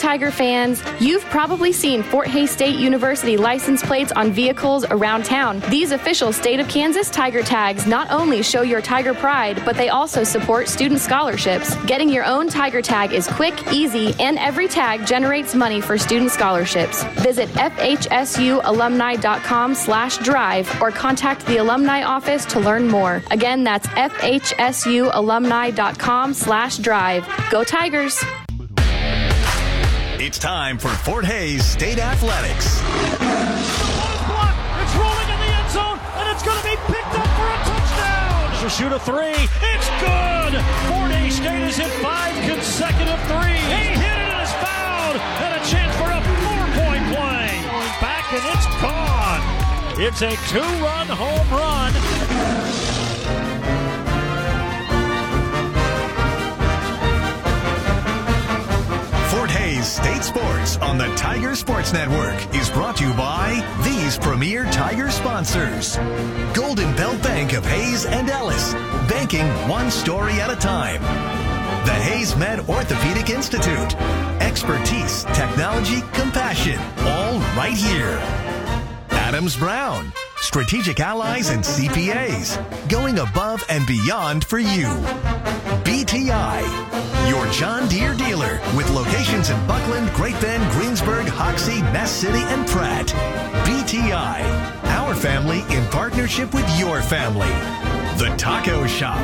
Tiger fans, you've probably seen Fort Hays State University license plates on vehicles around town. These official state of Kansas Tiger tags not only show your Tiger pride, but they also support student scholarships. Getting your own Tiger tag is quick, easy, and every tag generates money for student scholarships. Visit fhsualumni.com slash drive or contact the alumni office to learn more. Again, that's fhsualumni.com slash drive. Go Tigers! It's time for Fort Hays State Athletics. It's rolling in the end zone, and it's going to be picked up for a touchdown. To shoot a three, it's good. Fort Hays State has hit five consecutive threes. He hit it and is fouled, and a chance for a four-point play. Back, and it's gone. It's a two-run home run. State Sports on the Tiger Sports Network is brought to you by these premier Tiger sponsors Golden Belt Bank of Hays and Ellis, banking one story at a time. The HaysMed Orthopedic Institute, expertise, technology, compassion, all right here. Adams Brown, strategic allies and CPAs, going above and beyond for you. BTI, your John Deere dealer with locations in Bucklin, Great Bend, Greensburg, Hoxie, Ness City, and Pratt. BTI, our family in partnership with your family. The Taco Shop,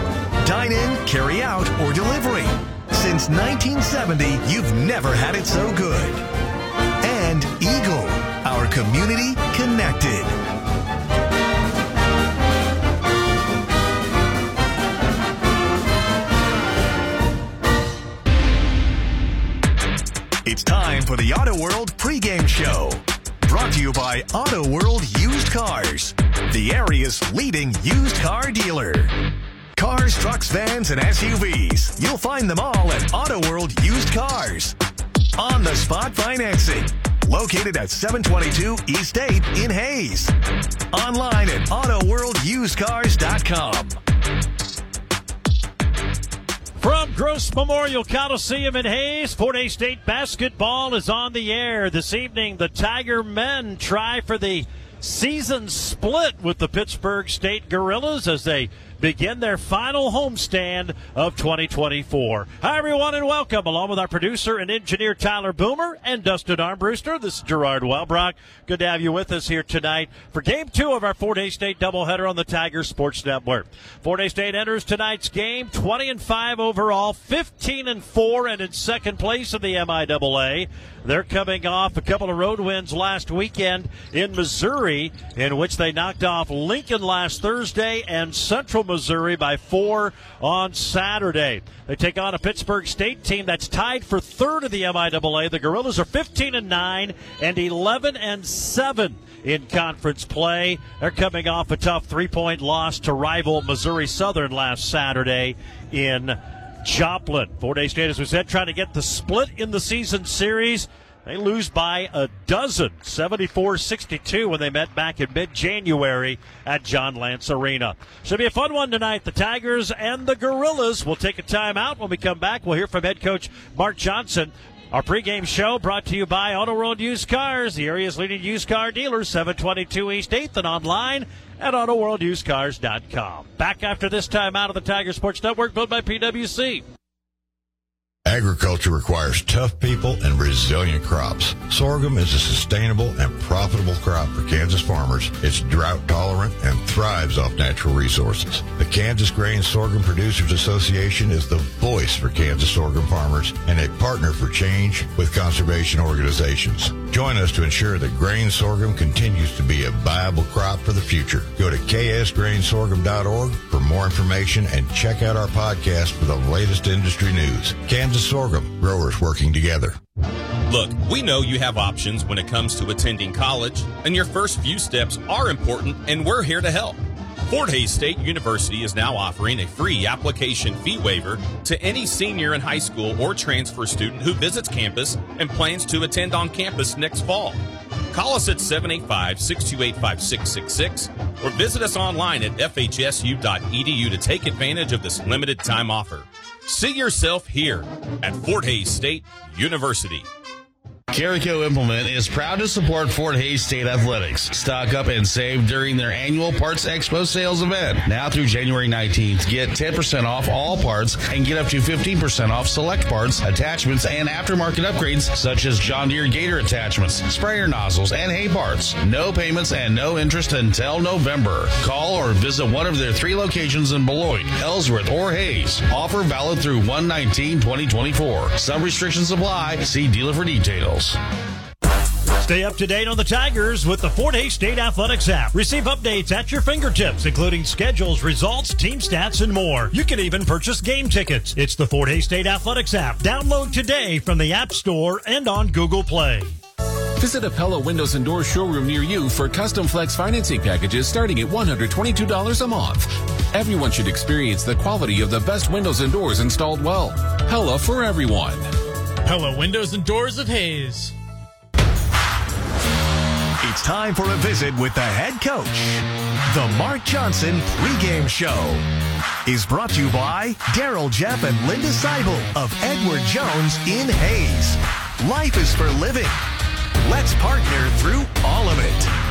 dine in, carry out, or delivery. Since 1970, you've never had it so good. And Eagle, our community connected. It's time for the Auto World pregame show. Brought to you by Auto World Used Cars, the area's leading used car dealer. Cars, trucks, vans, and SUVs. You'll find them all at Auto World Used Cars. On the spot financing. Located at 722 East 8 in Hays. Online at AutoWorldUsedCars.com. From Gross Memorial Coliseum in Hays, Fort Hays State basketball is on the air this evening. The Tiger men try for the season split with the Pittsburg State Gorillas as they begin their final homestand of 2024. Hi, everyone, and welcome. Along with our producer and engineer Tyler Boomer and Dustin Armbruster, this is Gerard Wellbrock. Good to have you with us here tonight for Game Two of our Fort Hays State doubleheader on the Tiger Sports Network. Fort Hays State enters tonight's game 20 and 5 overall, 15 and 4, and in second place in the MIAA. They're coming off a couple of road wins last weekend in Missouri, in which they knocked off Lincoln last Thursday and Central Missouri by four on Saturday. They take on a Pittsburg State team that's tied for third in the MIAA. The Gorillas are 15 and 9 and 11 and 7 in conference play. They're coming off a tough three point loss to rival Missouri Southern last Saturday in Joplin. Fort Hays State, as we said, trying to get the split in the season series. They lose by a dozen, 74 62, when they met back in mid January at John Lance Arena. Should be a fun one tonight. The Tigers and the Gorillas will take a timeout. When we come back, we'll hear from head coach Mark Johnson. Our pregame show brought to you by Auto World Used Cars, the area's leading used car dealer, 722 East 8th, and online at AutoWorldUsedCars.com. Back after this time out of the Tiger Sports Network, built by PWC. Agriculture requires tough people and resilient crops. Sorghum is a sustainable and profitable crop for Kansas farmers. It's drought tolerant and thrives off natural resources. The Kansas Grain Sorghum Producers Association is the voice for Kansas sorghum farmers and a partner for change with conservation organizations. Join us to ensure that grain sorghum continues to be a viable crop for the future. Go to ksgrainsorghum.org for more information and check out our podcast for the latest industry news. Kansas Sorghum, growers working together. Look, we know you have options when it comes to attending college, and your first few steps are important, and we're here to help. Fort Hays State University is now offering a free application fee waiver to any senior in high school or transfer student who visits campus and plans to attend on campus next fall. Call us at 785 628 5666 or visit us online at fhsu.edu to take advantage of this limited time offer. See yourself here at Fort Hays State University. Carrico Implement is proud to support Fort Hays State Athletics. Stock up and save during their annual Parts Expo sales event. Now through January 19th, get 10% off all parts and get up to 15% off select parts, attachments, and aftermarket upgrades such as John Deere Gator attachments, sprayer nozzles, and hay parts. No payments and no interest until November. Call or visit one of their three locations in Beloit, Ellsworth, or Hays. Offer valid through 119 2024. Some restrictions apply. See dealer for details. Stay up to date on the Tigers with the Fort Hays State Athletics app. Receive updates at your fingertips, including schedules, results, team stats, and more. You can even purchase game tickets. It's the Fort Hays State Athletics app. Download today from the App Store and on Google Play. Visit a Pella Windows and Doors showroom near you for custom flex financing packages starting at $122 a month. Everyone should experience the quality of the best windows and doors installed well. Pella for everyone. Pella Windows and Doors of Hays. It's time for a visit with the head coach. The Mark Johnson pregame show is brought to you by Daryl Jeff and Linda Seibel of Edward Jones in Hays. Life is for living. Let's partner through all of it.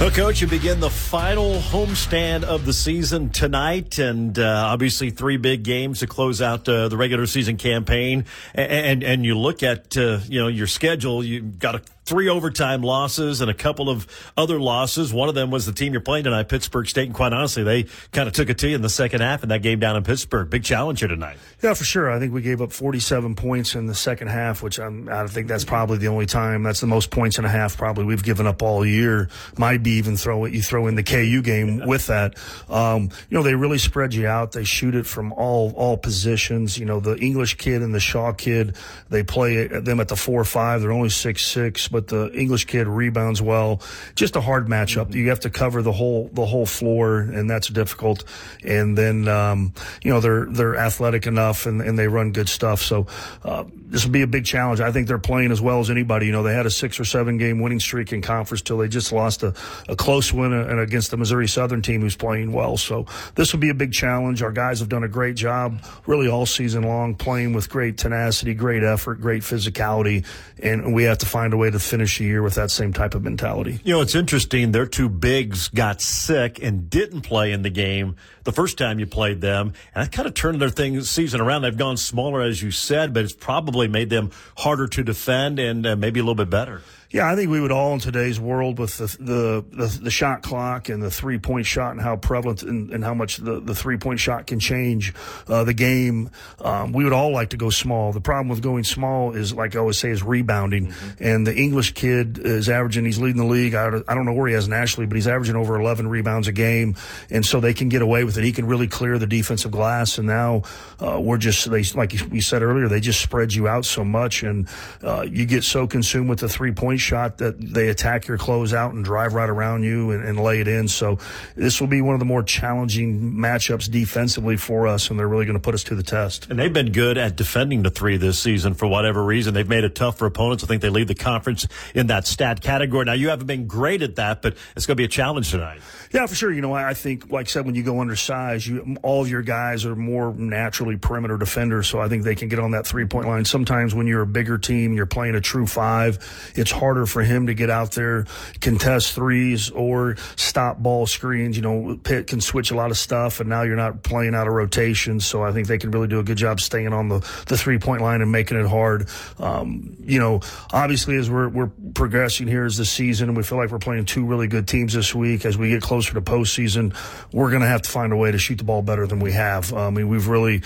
Well, Coach, you begin the final homestand of the season tonight, and uh, obviously three big games to close out uh, the regular season campaign. And and, and you look at uh, you know your schedule. You've got a three overtime losses and a couple of other losses. One of them was the team you're playing tonight, Pittsburg State. And quite honestly, they kind of took it to you in the second half in that game down in Pittsburg. Big challenge here tonight. Yeah, for sure. I think we gave up 47 points in the second half, which I'm, I think that's probably the only time. That's the most points and a half probably we've given up all year. Might be even throw it. You throw in the KU game with that. Um, you know, they really spread you out. They shoot it from all all positions. You know, the English kid and the Shaw kid, they play them at the four five. They're only six six but the English kid rebounds well. Just a hard matchup. Mm-hmm. You have to cover the whole the whole floor, and that's difficult. And then um, you know they're they're athletic enough, and, and they run good stuff. So uh, this will be a big challenge. I think they're playing as well as anybody. You know, they had a six or seven game winning streak in conference till they just lost a, a close win uh, against the Missouri Southern team who's playing well. So this will be a big challenge. Our guys have done a great job really all season long, playing with great tenacity, great effort, great physicality, and we have to find a way to finish the year with that same type of mentality. You know, it's interesting. Their two bigs got sick and didn't play in the game the first time you played them, and that kind of turned their thing season around. They've gone smaller, as you said, but it's probably made them harder to defend and uh, maybe a little bit better. Yeah, I think we would all in today's world with the the, the, the shot clock and the three point shot and how prevalent and, and how much the, the three point shot can change uh, the game. Um, we would all like to go small. The problem with going small is, like I always say, is rebounding. Mm-hmm. And the English kid is averaging. He's leading the league. I, I don't know where he has nationally, but he's averaging over 11 rebounds a game. And so they can get away with it. He can really clear the defensive glass. And now uh, we're just they like we said earlier, they just spread you out so much, and uh, you get so consumed with the three point shot that they attack your closeout and drive right around you and, and, lay it in. So this will be one of the more challenging matchups defensively for us, and they're really going to put us to the test. And they've been good at defending the three this season for whatever reason. They've made it tough for opponents. I think they lead the conference in that stat category. Now you haven't been great at that, but it's going to be a challenge tonight. Yeah, for sure. You know, I think, like I said, when you go undersized, you all of your guys are more naturally perimeter defenders, so I think they can get on that three point line. Sometimes when you're a bigger team, you're playing a true five, it's harder for him to get out there, contest threes, or stop ball screens. You know, Pitt can switch a lot of stuff, and now you're not playing out of rotation, so I think they can really do a good job staying on the, the three point line and making it hard. Um, you know, obviously, as we're, we're progressing here as the season, and we feel like we're playing two really good teams this week, as we get closer to postseason, we're going to have to find a way to shoot the ball better than we have. I mean, we've really,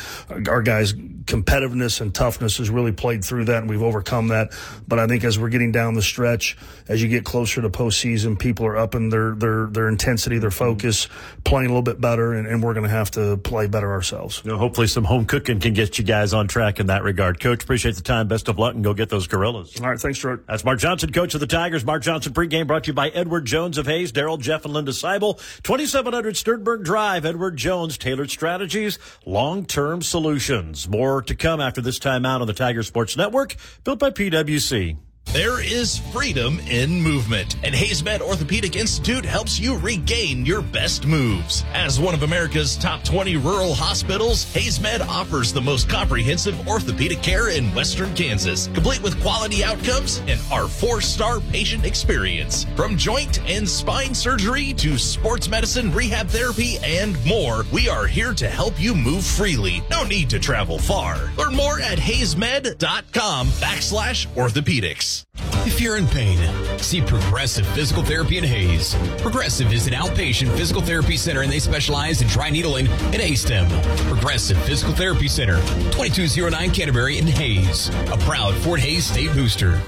our guys' competitiveness and toughness has really played through that, and we've overcome that. But I think as we're getting down the stretch, as you get closer to postseason, people are upping their their their intensity, their mm-hmm. focus, playing a little bit better, and, and we're going to have to play better ourselves. You know, hopefully, some home cooking can get you guys on track in that regard. Coach, appreciate the time. Best of luck, and go get those gorillas. All right, thanks, George. That's Mark Johnson, coach of the Tigers. Mark Johnson pregame brought to you by Edward Jones of Hays, Daryl Jeff, and Linda Seibel. 2700 Sternberg Drive, Edward Jones, tailored strategies, long term solutions. More to come after this time out on the Tiger Sports Network, built by PWC. There is freedom in movement, and HaysMed Orthopedic Institute helps you regain your best moves. As one of America's top 20 rural hospitals, HaysMed offers the most comprehensive orthopedic care in western Kansas, complete with quality outcomes and our four star patient experience. From joint and spine surgery to sports medicine, rehab therapy, and more, we are here to help you move freely. No need to travel far. Learn more at haysmed.com backslash orthopedics. If you're in pain, see Progressive Physical Therapy in Hays. Progressive is an outpatient physical therapy center and they specialize in dry needling and ASTYM. Progressive Physical Therapy Center, 2209 Canterbury in Hays, a proud Fort Hays State booster.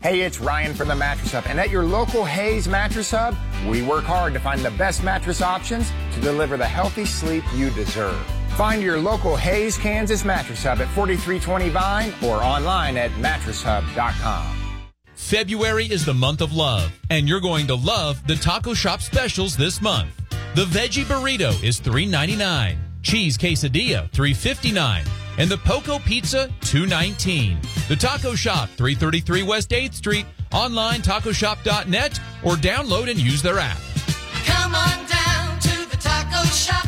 Hey, it's Ryan from the Mattress Hub, and at your local Hays Mattress Hub, we work hard to find the best mattress options to deliver the healthy sleep you deserve. Find your local Hays, Kansas Mattress Hub at 4320 Vine or online at mattresshub.com. February is the month of love, and you're going to love the Taco Shop specials this month. The veggie burrito is $3.99, cheese quesadilla $3.59, and the Poco Pizza $2.19. The Taco Shop, 333 West 8th Street, online tacoshop.net, or download and use their app. Come on down to the taco shop.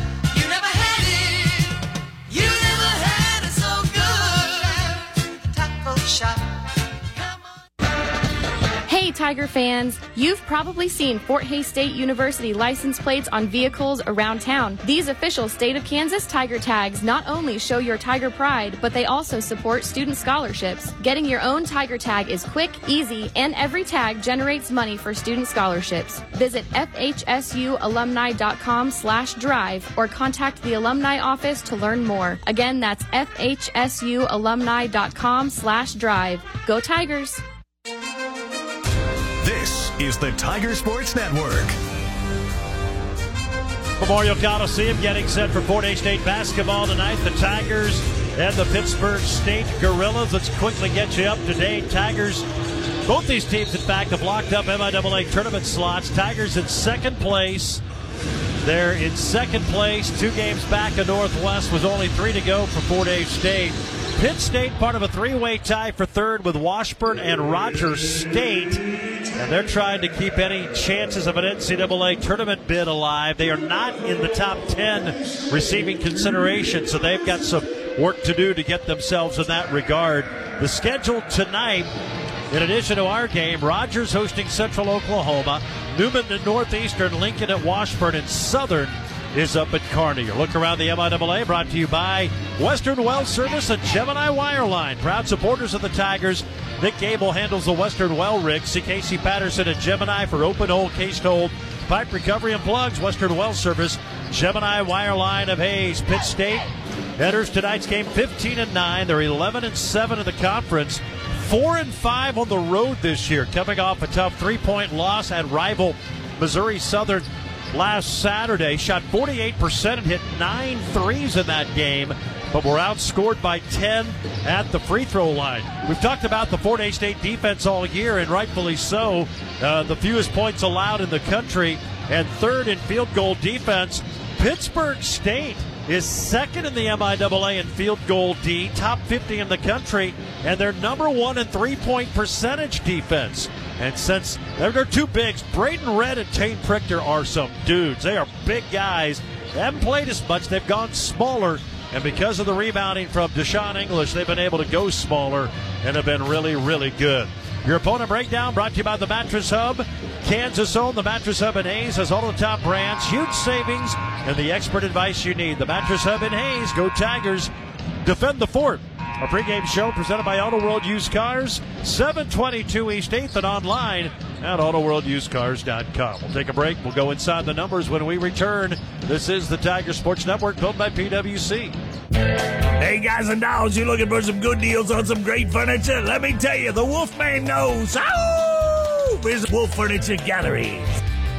Tiger fans! You've probably seen Fort Hays State University license plates on vehicles around town. These official state of Kansas Tiger tags not only show your Tiger pride, but they also support student scholarships. Getting your own Tiger tag is quick, easy, and every tag generates money for student scholarships. Visit fhsualumni.com slash drive or contact the alumni office to learn more. Again, that's fhsualumni.com slash drive. Go Tigers! This is the Tiger Sports Network. Memorial Coliseum getting set for Fort Hays State basketball tonight. The Tigers and the Pittsburg State Gorillas. Let's quickly get you up to date. Tigers, both these teams, in fact, have locked up MIAA tournament slots. Tigers in second place. They're in second place, two games back of Northwest with only three to go for Fort Hays State. Pitt State part of a three-way tie for third with Washburn and Rogers State. And they're trying to keep any chances of an NCAA tournament bid alive. They are not in the top 10 receiving consideration, so they've got some work to do to get themselves in that regard. The schedule tonight, in addition to our game, Rogers hosting Central Oklahoma, Newman at Northeastern, Lincoln at Washburn, and Southern is up at Kearney. Your look around the MIAA brought to you by Western Well Service and Gemini Wireline. Proud supporters of the Tigers. Nick Gable handles the Western Well rig. Casey Patterson at Gemini for open hole, case hole, pipe recovery and plugs. Western Well Service, Gemini Wireline of Hays. Pitt State enters tonight's game 15 and 9. They're 11 and 7 in the conference. Four and five on the road this year, coming off a tough three-point loss at rival Missouri Southern last Saturday. Shot 48% and hit nine threes in that game, but were outscored by 10 at the free throw line. We've talked about the Fort Hays State defense all year, and rightfully so. Uh, the fewest points allowed in the country, and third in field goal defense. Pittsburg State is second in the MIAA in field goal D, top 50 in the country, and they're number one in three point percentage defense. And since they're two bigs, Braden Red and Tane Prichter are some dudes. They are big guys. They haven't played as much, they've gone smaller. And because of the rebounding from Deshaun English, they've been able to go smaller and have been really, really good. Your opponent breakdown brought to you by the Mattress Hub. Kansas owned the Mattress Hub in Hays has all the top brands, huge savings, and the expert advice you need. The Mattress Hub in Hays. Go Tigers. Defend the fort. Our pregame show presented by Auto World Used Cars, 722 East 8th and online at AutoWorldUsedCars.com. We'll take a break. We'll go inside the numbers when we return. This is the Tiger Sports Network built by PWC. Hey guys and dolls, you looking for some good deals on some great furniture? Let me tell you, the Wolfman knows. Oh, visit Wolf Furniture Gallery.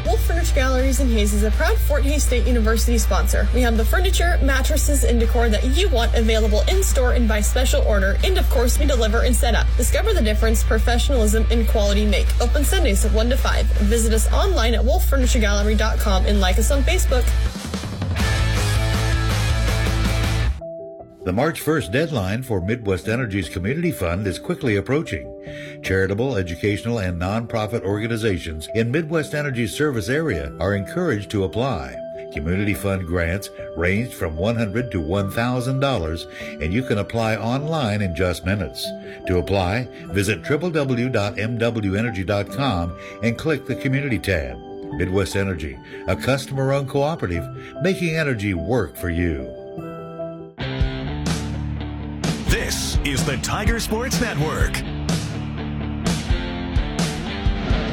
Wolf Furniture Galleries in Hays is a proud Fort Hays State University sponsor. We have the furniture, mattresses, and decor that you want available in store and by special order, and of course, we deliver and set up. Discover the difference, professionalism, and quality make. Open Sundays of 1 to 5. Visit us online at wolffurnituregallery.com and like us on Facebook. The March 1st deadline for Midwest Energy's Community Fund is quickly approaching. Charitable, educational, and nonprofit organizations in Midwest Energy's service area are encouraged to apply. Community Fund grants range from 100 to $1,000, and you can apply online in just minutes. To apply, visit www.mwenergy.com and click the Community tab. Midwest Energy, a customer owned cooperative, making energy work for you. Is the Tiger Sports Network.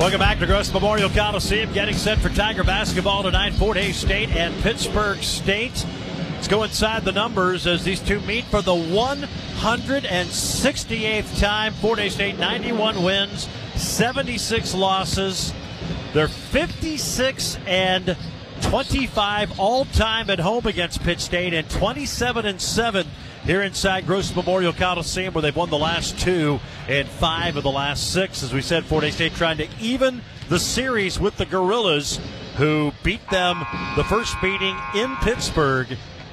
Welcome back to Gross Memorial Coliseum. Getting set for Tiger basketball tonight. Fort Hays State and Pittsburg State. Let's go inside the numbers as these two meet for the 168th time. Fort Hays State 91 wins, 76 losses. They're 56 and 25 all time at home against Pitt State and 27 and 7 here inside Gross Memorial Coliseum, where they've won the last two and five of the last six. As we said, Fort Hays State trying to even the series with the Gorillas, who beat them the first meeting in Pittsburg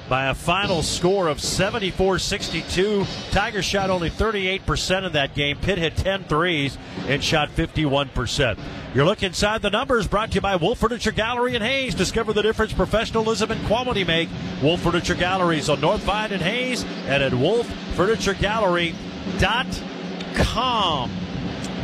by a final score of 74 62. Tigers shot only 38% in that game. Pitt hit 10 threes and shot 51%. Your look inside the numbers brought to you by Wolf Furniture Gallery in Hays. Discover the difference professionalism and quality make. Wolf Furniture Galleries on North Vine and Hays and at wolffurnituregallery.com.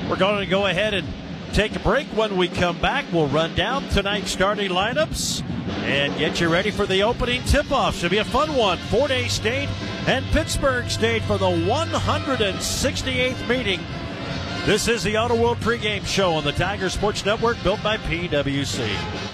We're going to go ahead and take a break. When we come back, we'll run down tonight's starting lineups and get you ready for the opening tip-off. Should be a fun one. Fort Hays State and Pittsburg State for the 168th meeting. This is the Auto World pregame show on the Tiger Sports Network, built by PWC.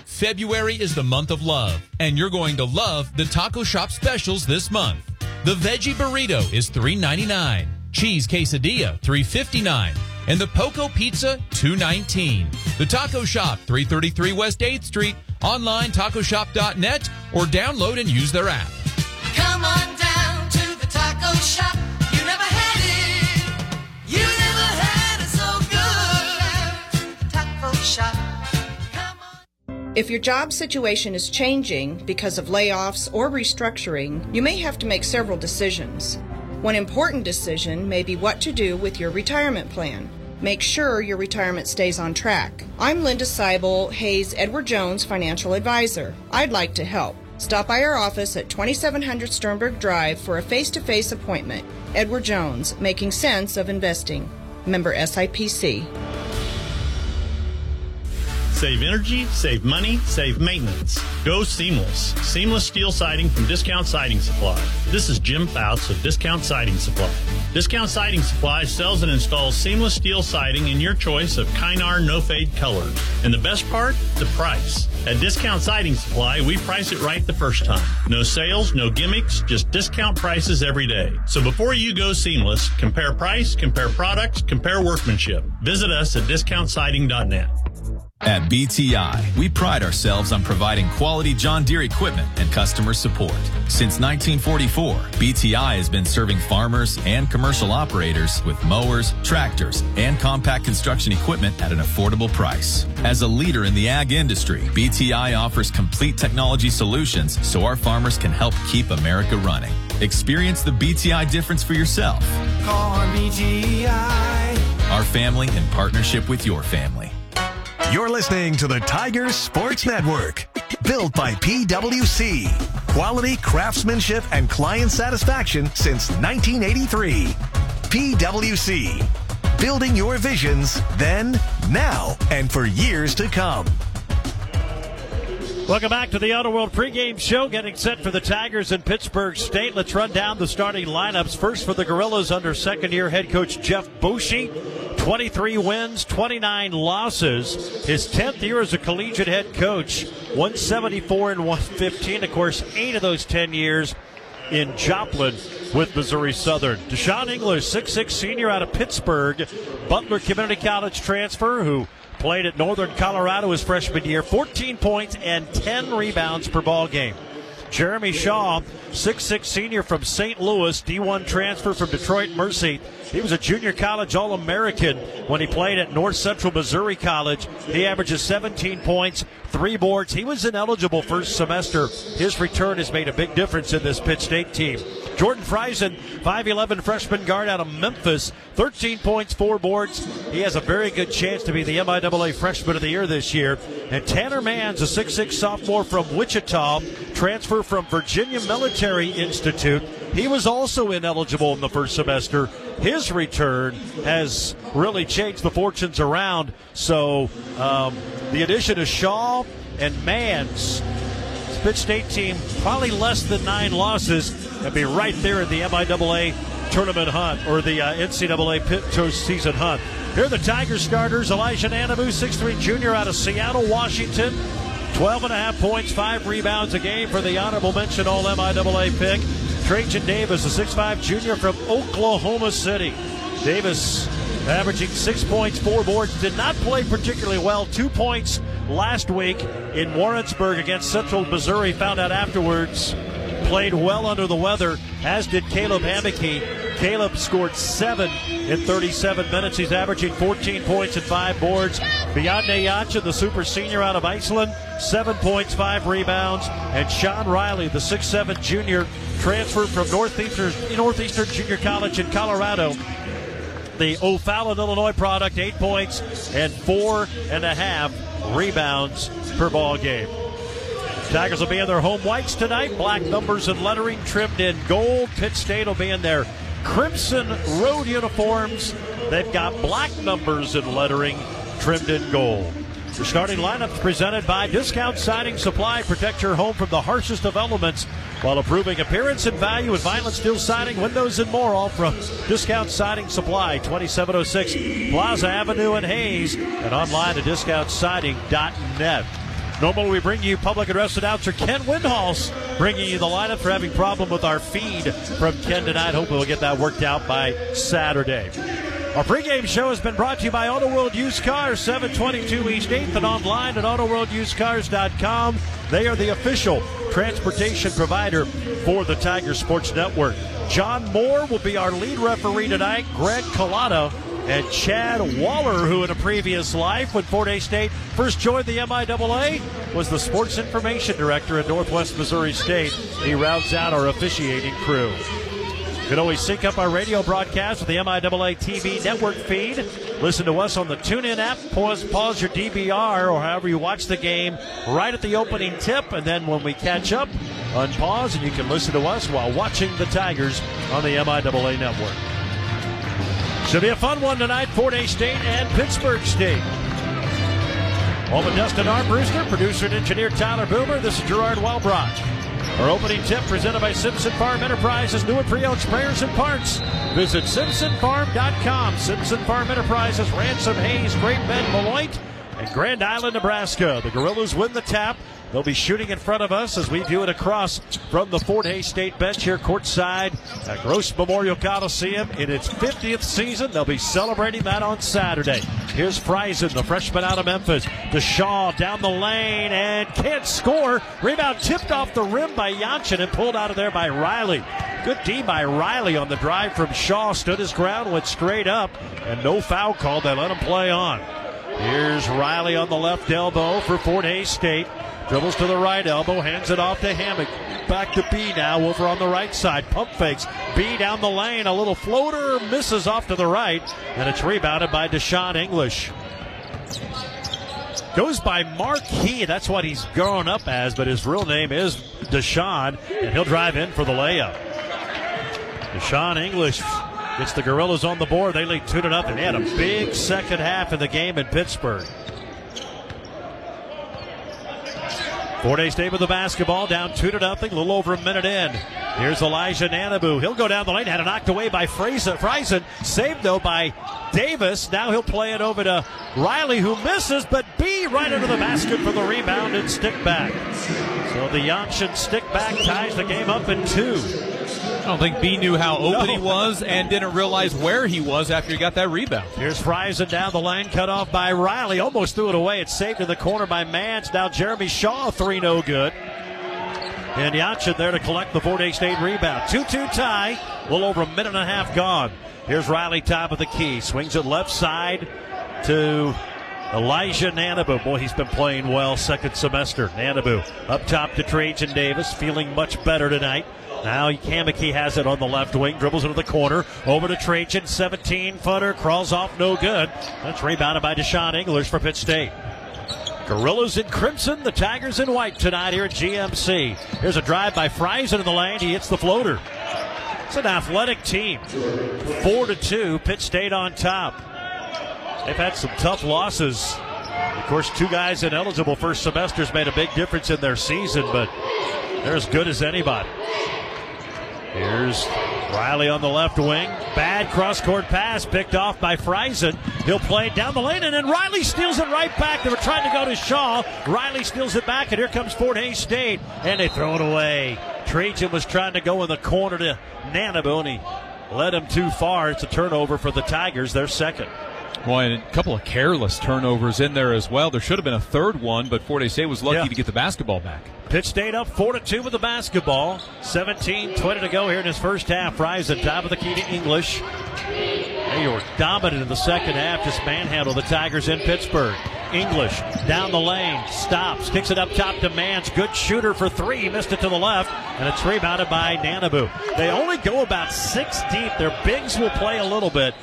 February is the month of love, and you're going to love the taco shop specials this month. The veggie burrito is $3.99, cheese quesadilla $3.59, and the Poco Pizza $2.19. The Taco Shop, 333 West 8th Street, online tacoshop.net, or download and use their app. Come on down to the taco shop. You never had it. You never had it so good. Taco shop. If your job situation is changing because of layoffs or restructuring, you may have to make several decisions. One important decision may be what to do with your retirement plan. Make sure your retirement stays on track. I'm Linda Seibel, Hays Edward Jones Financial Advisor. I'd like to help. Stop by our office at 2700 Sternberg Drive for a face to face appointment. Edward Jones, Making Sense of Investing. Member SIPC. Save energy, save money, save maintenance. Go Seamless. Seamless steel siding from Discount Siding Supply. This is Jim Fouts of Discount Siding Supply. Discount Siding Supply sells and installs seamless steel siding in your choice of Kynar no fade colors. And the best part? The price. At Discount Siding Supply, we price it right the first time. No sales, no gimmicks, just discount prices every day. So before you go seamless, compare price, compare products, compare workmanship. Visit us at discountsiding.net. At BTI, we pride ourselves on providing quality John Deere equipment and customer support. Since 1944, BTI has been serving farmers and commercial operators with mowers, tractors, and compact construction equipment at an affordable price. As a leader in the ag industry, BTI offers complete technology solutions so our farmers can help keep America running. Experience the BTI difference for yourself. Call BTI. Our family in partnership with your family. You're listening to the Tiger Sports Network, built by PWC. Quality craftsmanship and client satisfaction since 1983. PWC, building your visions then, now, and for years to come. Welcome back to the Auto World pregame show. Getting set for the Tigers in Pittsburg State. Let's run down the starting lineups. First for the Gorillas under second year head coach Jeff Boschee. 23 wins, 29 losses. His 10th year as a collegiate head coach. 174 and 115. Of course, eight of those 10 years in Joplin with Missouri Southern. Deshaun English, 6'6 senior out of Pittsburgh, Butler Community College transfer who played at Northern Colorado his freshman year, 14 points and 10 rebounds per ball game. Jeremy Shaw, 6'6 senior from St. Louis, D1 transfer from Detroit Mercy. He was a junior college All American when he played at North Central Missouri College. He averages 17 points, three boards. He was ineligible first semester. His return has made a big difference in this Pitt State team. Jordan Friesen, 5'11 freshman guard out of Memphis, 13 points, four boards. He has a very good chance to be the MIAA Freshman of the Year this year. And Tanner Manns, a 6'6 sophomore from Wichita, transfer from Virginia Military Institute. He was also ineligible in the first semester. His return has really changed the fortunes around. So um, the addition of Shaw and Mans Pitt State team probably less than nine losses and be right there in the MIAA tournament hunt or the uh, NCAA Pitt season hunt. Here are the Tiger starters. Elijah Nanabu, 6'3 junior out of Seattle, Washington. 12 and a half points, five rebounds a game for the honorable mention All MIAA pick. Trajan Davis, a 6'5 junior from Oklahoma City. Davis averaging six points, four boards, did not play particularly well. Two points last week in Warrensburg against Central Missouri. Found out afterwards. Played well under the weather, as did Caleb Hammocky. Caleb scored seven in 37 minutes. He's averaging 14 points and five boards. Bjarne Janssen, the super senior out of Iceland, seven points, five rebounds. And Sean Riley, the 6'7 junior, transferred from Northeastern, Northeastern Junior College in Colorado. The O'Fallon, Illinois product, eight points and four and a half rebounds per ball game. Tigers will be in their home whites tonight. Black numbers and lettering trimmed in gold. Pitt State will be in their crimson road uniforms. They've got black numbers and lettering trimmed in gold. The starting lineup is presented by Discount Siding Supply. Protect your home from the harshest of elements while improving appearance and value with vinyl steel siding, windows, and more. All from Discount Siding Supply, 2706 Plaza Avenue in Hays, and online at discountsiding.net. Normally, we bring you public address announcer Ken Windhals bringing you the lineup for having problem with our feed from Ken tonight. Hope we'll get that worked out by Saturday. Our pregame show has been brought to you by Auto World Used Cars, 722 East 8th, and online at AutoWorldUsedCars.com. They are the official transportation provider for the Tiger Sports Network. John Moore will be our lead referee tonight. Greg Collada and Chad Waller, who in a previous life, when Fort Hays State first joined the MIAA, was the sports information director at Northwest Missouri State. He rounds out our officiating crew. You can always sync up our radio broadcast with the MIAA TV network feed. Listen to us on the TuneIn app. Pause, pause your DVR or however you watch the game right at the opening tip. And then when we catch up, unpause and you can listen to us while watching the Tigers on the MIAA network. Should be a fun one tonight. Fort Hays State and Pittsburg State. Home Dustin Armbruster, producer and engineer Tyler Boomer. This is Gerard Wellbrock. Our opening tip presented by Simpson Farm Enterprises, new and pre-owned sprayers and parts. Visit simpsonfarm.com. Simpson Farm Enterprises, Ransom Hays, Great Bend, Beloit, and Grand Island, Nebraska. The Gorillas win the tap. They'll be shooting in front of us as we view it across from the Fort Hays State bench here courtside at Gross Memorial Coliseum in its 50th season. They'll be celebrating that on Saturday. Here's Friesen, the freshman out of Memphis. To Shaw down the lane and can't score. Rebound tipped off the rim by Janssen and pulled out of there by Riley. Good D by Riley on the drive from Shaw. Stood his ground, went straight up, and no foul called. They let him play on. Here's Riley on the left elbow for Fort Hays State. Dribbles to the right elbow, hands it off to Hammock. Back to B now, over on the right side. Pump fakes. B down the lane. A little floater misses off to the right, and it's rebounded by Deshaun English. Goes by Marquis. That's what he's grown up as, but his real name is Deshaun, and he'll drive in for the layup. Deshaun English gets the Gorillas on the board. They lead 2 to nothing. They had a big second half of the game in Pittsburg. Fort Hays State with the basketball, down two to nothing, a little over a minute in. Here's Elijah Nanabu. He'll go down the lane, had it knocked away by Friesen. Saved though by Davis. Now he'll play it over to Riley, who misses, but B right under the basket for the rebound and stick back. So the Janssen stick back ties the game up in two. I don't think B knew how open no. he was and didn't realize where he was after he got that rebound. Here's Friesen down the lane, cut off by Riley. Almost threw it away. It's saved in the corner by Mans. Now Jeremy Shaw, three no good. And Yanchin there to collect the Fort Hays State rebound. 2 2 tie. A little over a minute and a half gone. Here's Riley, top of the key. Swings it left side to Elijah Nanabu. Boy, he's been playing well second semester. Nanabu up top to Trajan Davis, feeling much better tonight. Now Kamiki has it on the left wing, dribbles into the corner, over to Trajan, 17 footer, crawls off, no good. That's rebounded by Deshaun English for Pitt State. Gorillas in crimson, the Tigers in white tonight here at GMC. Here's a drive by Friesen in the lane. He hits the floater. It's an athletic team. Four to two, Pitt State on top. They've had some tough losses. Of course, two guys ineligible first semesters made a big difference in their season, but they're as good as anybody. Here's Riley on the left wing. Bad cross court pass picked off by Friesen. He'll play it down the lane, and then Riley steals it right back. They were trying to go to Shaw. Riley steals it back, and here comes Fort Hays State, and they throw it away. Trajan was trying to go in the corner to Nanabu, led him too far. It's a turnover for the Tigers. They're second. Boy, and a couple of careless turnovers in there as well. There should have been a third one, but Fort State was lucky Yeah. to get the basketball back. Pitt State up 4 to 2 with the basketball. 17 20 to go here in his first half. Rise at top of the key to English. They were dominant in the second half, just manhandle the Tigers in Pittsburg. English down the lane, stops, kicks it up top to Mans. Good shooter for three. Missed it to the left, and it's rebounded by Nanabu. They only go about six deep. Their bigs will play a little bit.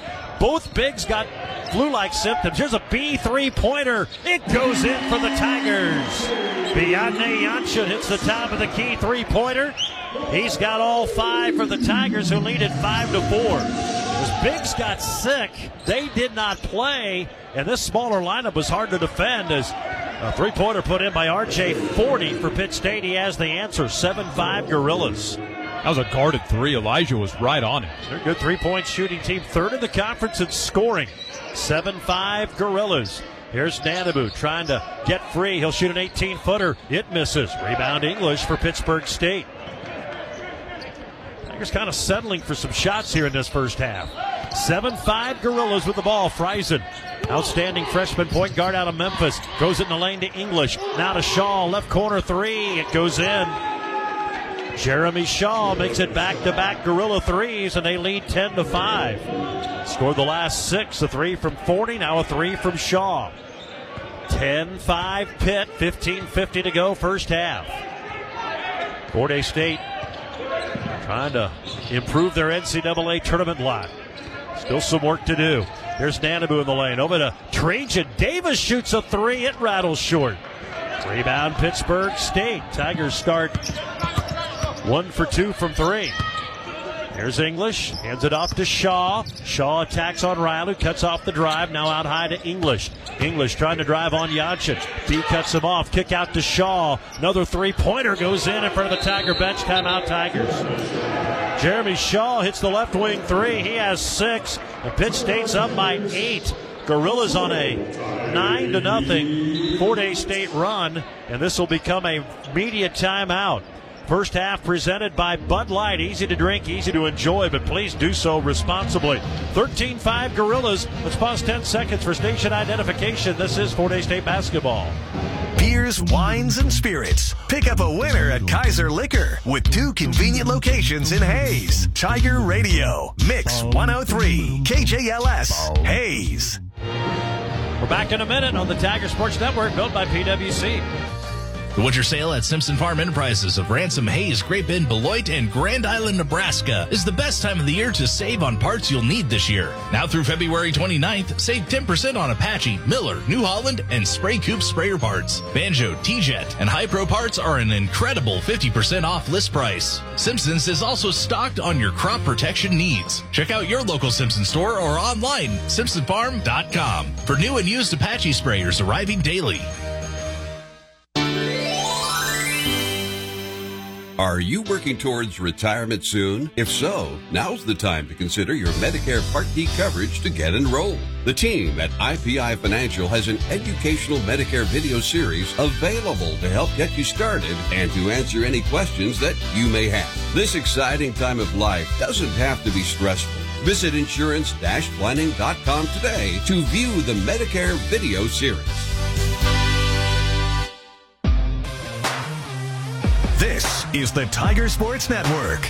Both bigs got flu-like symptoms. Here's a B three pointer. It goes in for the Tigers. Beyonce Yanshin hits the top of the key three pointer. He's got all five for the Tigers, who lead at five to four. As Biggs got sick, they did not play, and this smaller lineup was hard to defend as a three pointer put in by RJ Forney for Pitt State. He has the answer 7 5 Gorillas. That was a guarded three. Elijah was right on it. They're good three point shooting team, third in the conference in scoring. 7 5 Gorillas. Here's Nanabu trying to get free. He'll shoot an 18 footer. It misses. Rebound English for Pittsburg State. Tigers kind of settling for some shots here in this first half. 7 5 Gorillas with the ball. Friesen, outstanding freshman point guard out of Memphis, goes it in the lane to English. Now to Shaw, left corner three. It goes in. Jeremy Shaw makes it back to back Gorilla threes, and they lead 10 to 5. Scored the last six, a three from Forney, now a three from Shaw. 10 5 Pitt, 15 50 to go, first half. Fort Hays State trying to improve their NCAA tournament lot. Still some work to do. Here's Nanabu in the lane. Over to Trajan. Davis shoots a three. It rattles short. Rebound Pittsburg State. Tigers start one for two from three. Here's English. Hands it off to Shaw. Shaw attacks on Riley. Cuts off the drive. Now out high to English. English trying to drive on Yanchin. B cuts him off. Kick out to Shaw. Another three pointer goes in in front of the Tiger bench. Timeout Tigers. Jeremy Shaw hits the left wing three. He has six. The Pitt State's up by eight. Gorillas on a nine to nothing four day State run, and this will become a media timeout. First half presented by Bud Light. Easy to drink, easy to enjoy, but please do so responsibly. 13 5 Gorillas. Let's pause 10 seconds for station identification. This is Fort Hays State basketball. Beers, wines, and spirits. Pick up a winner at Kaiser Liquor with two convenient locations in Hays. Tiger Radio, Mix 103, KJLS, Hays. We're back in a minute on the Tiger Sports Network, built by PWC. The winter sale at Simpson Farm Enterprises of Ransom, Hays, Great Bend, Beloit, and Grand Island, Nebraska is the best time of the year to save on parts you'll need this year. Now through February 29th, save 10% on Apache, Miller, New Holland, and Spray Coop sprayer parts. Banjo, TeeJet, and Hypro parts are an incredible 50% off list price. Simpson's is also stocked on your crop protection needs. Check out your local Simpson store or online, simpsonfarm.com for new and used Apache sprayers arriving daily. Are you working towards retirement soon? If so, now's the time to consider your Medicare Part D coverage to get enrolled. The team at IPI Financial has an educational Medicare video series available to help get you started and to answer any questions that you may have. This exciting time of life doesn't have to be stressful. Visit insurance-planning.com today to view the Medicare video series. This is the Tiger Sports Network.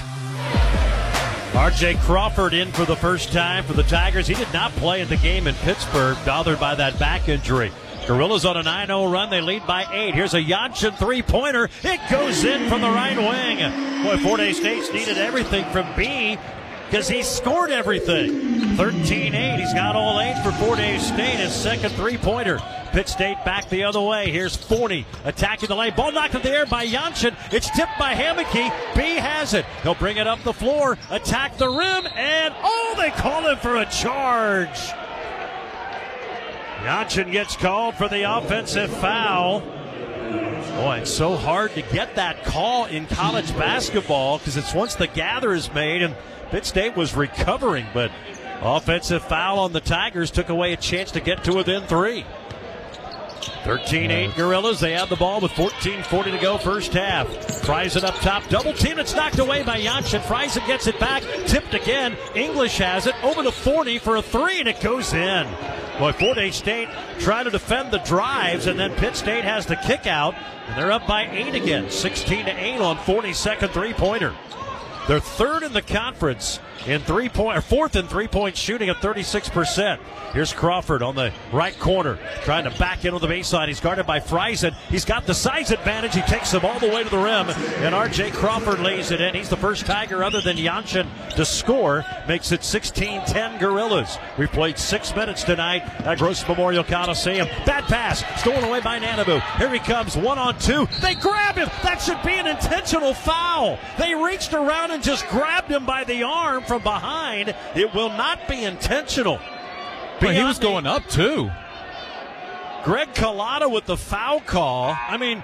RJ Crawford in for the first time for the Tigers. He did not play in the game in Pittsburg, bothered by that back injury. Gorillas on a 9 0 run. They lead by eight. Here's a Janssen three pointer. It goes in from the right wing. Boy, Fort Hays State's needed everything from B because he scored everything. 13 8. He's got all eight for Fort Hays State. His second three pointer. Pitt State back the other way. Here's Forney attacking the lane. Ball knocked in the air by Janssen. It's tipped by Hammocky. B has it. He'll bring it up the floor, attack the rim, and oh, they call him for a charge. Janssen gets called for the offensive foul. Boy, it's so hard to get that call in college basketball because it's once the gather is made, and Pitt State was recovering, but offensive foul on the Tigers took away a chance to get to within three. 13 8 Gorillas. They have the ball with 14 Forney to go, first half. Friesen up top, double team. It's knocked away by Janssen. Friesen gets it back, tipped again. English has it over the 40 for a three, and it goes in. Boy, Fort Hays State trying to defend the drives, and then Pitt State has the kick out, and they're up by eight again, 16 to 8 on 42nd three pointer. They're third in the conference in three point or fourth in three point shooting at 36%. Here's Crawford on the right corner, trying to back into the baseline. He's guarded by Friesen. He's got the size advantage. He takes him all the way to the rim, and RJ Crawford lays it in. He's the first Tiger other than Janssen to score, makes it 16-10 Gorillas. We played six minutes tonight at Gross Memorial Coliseum. Bad pass, stolen away by Nanabu. Here he comes, one on two. They grab him. That should be an intentional foul. They reached around and just grabbed him by the arm from behind. It will not be intentional. Well, he was going up too. Greg Collada with the foul call. I mean,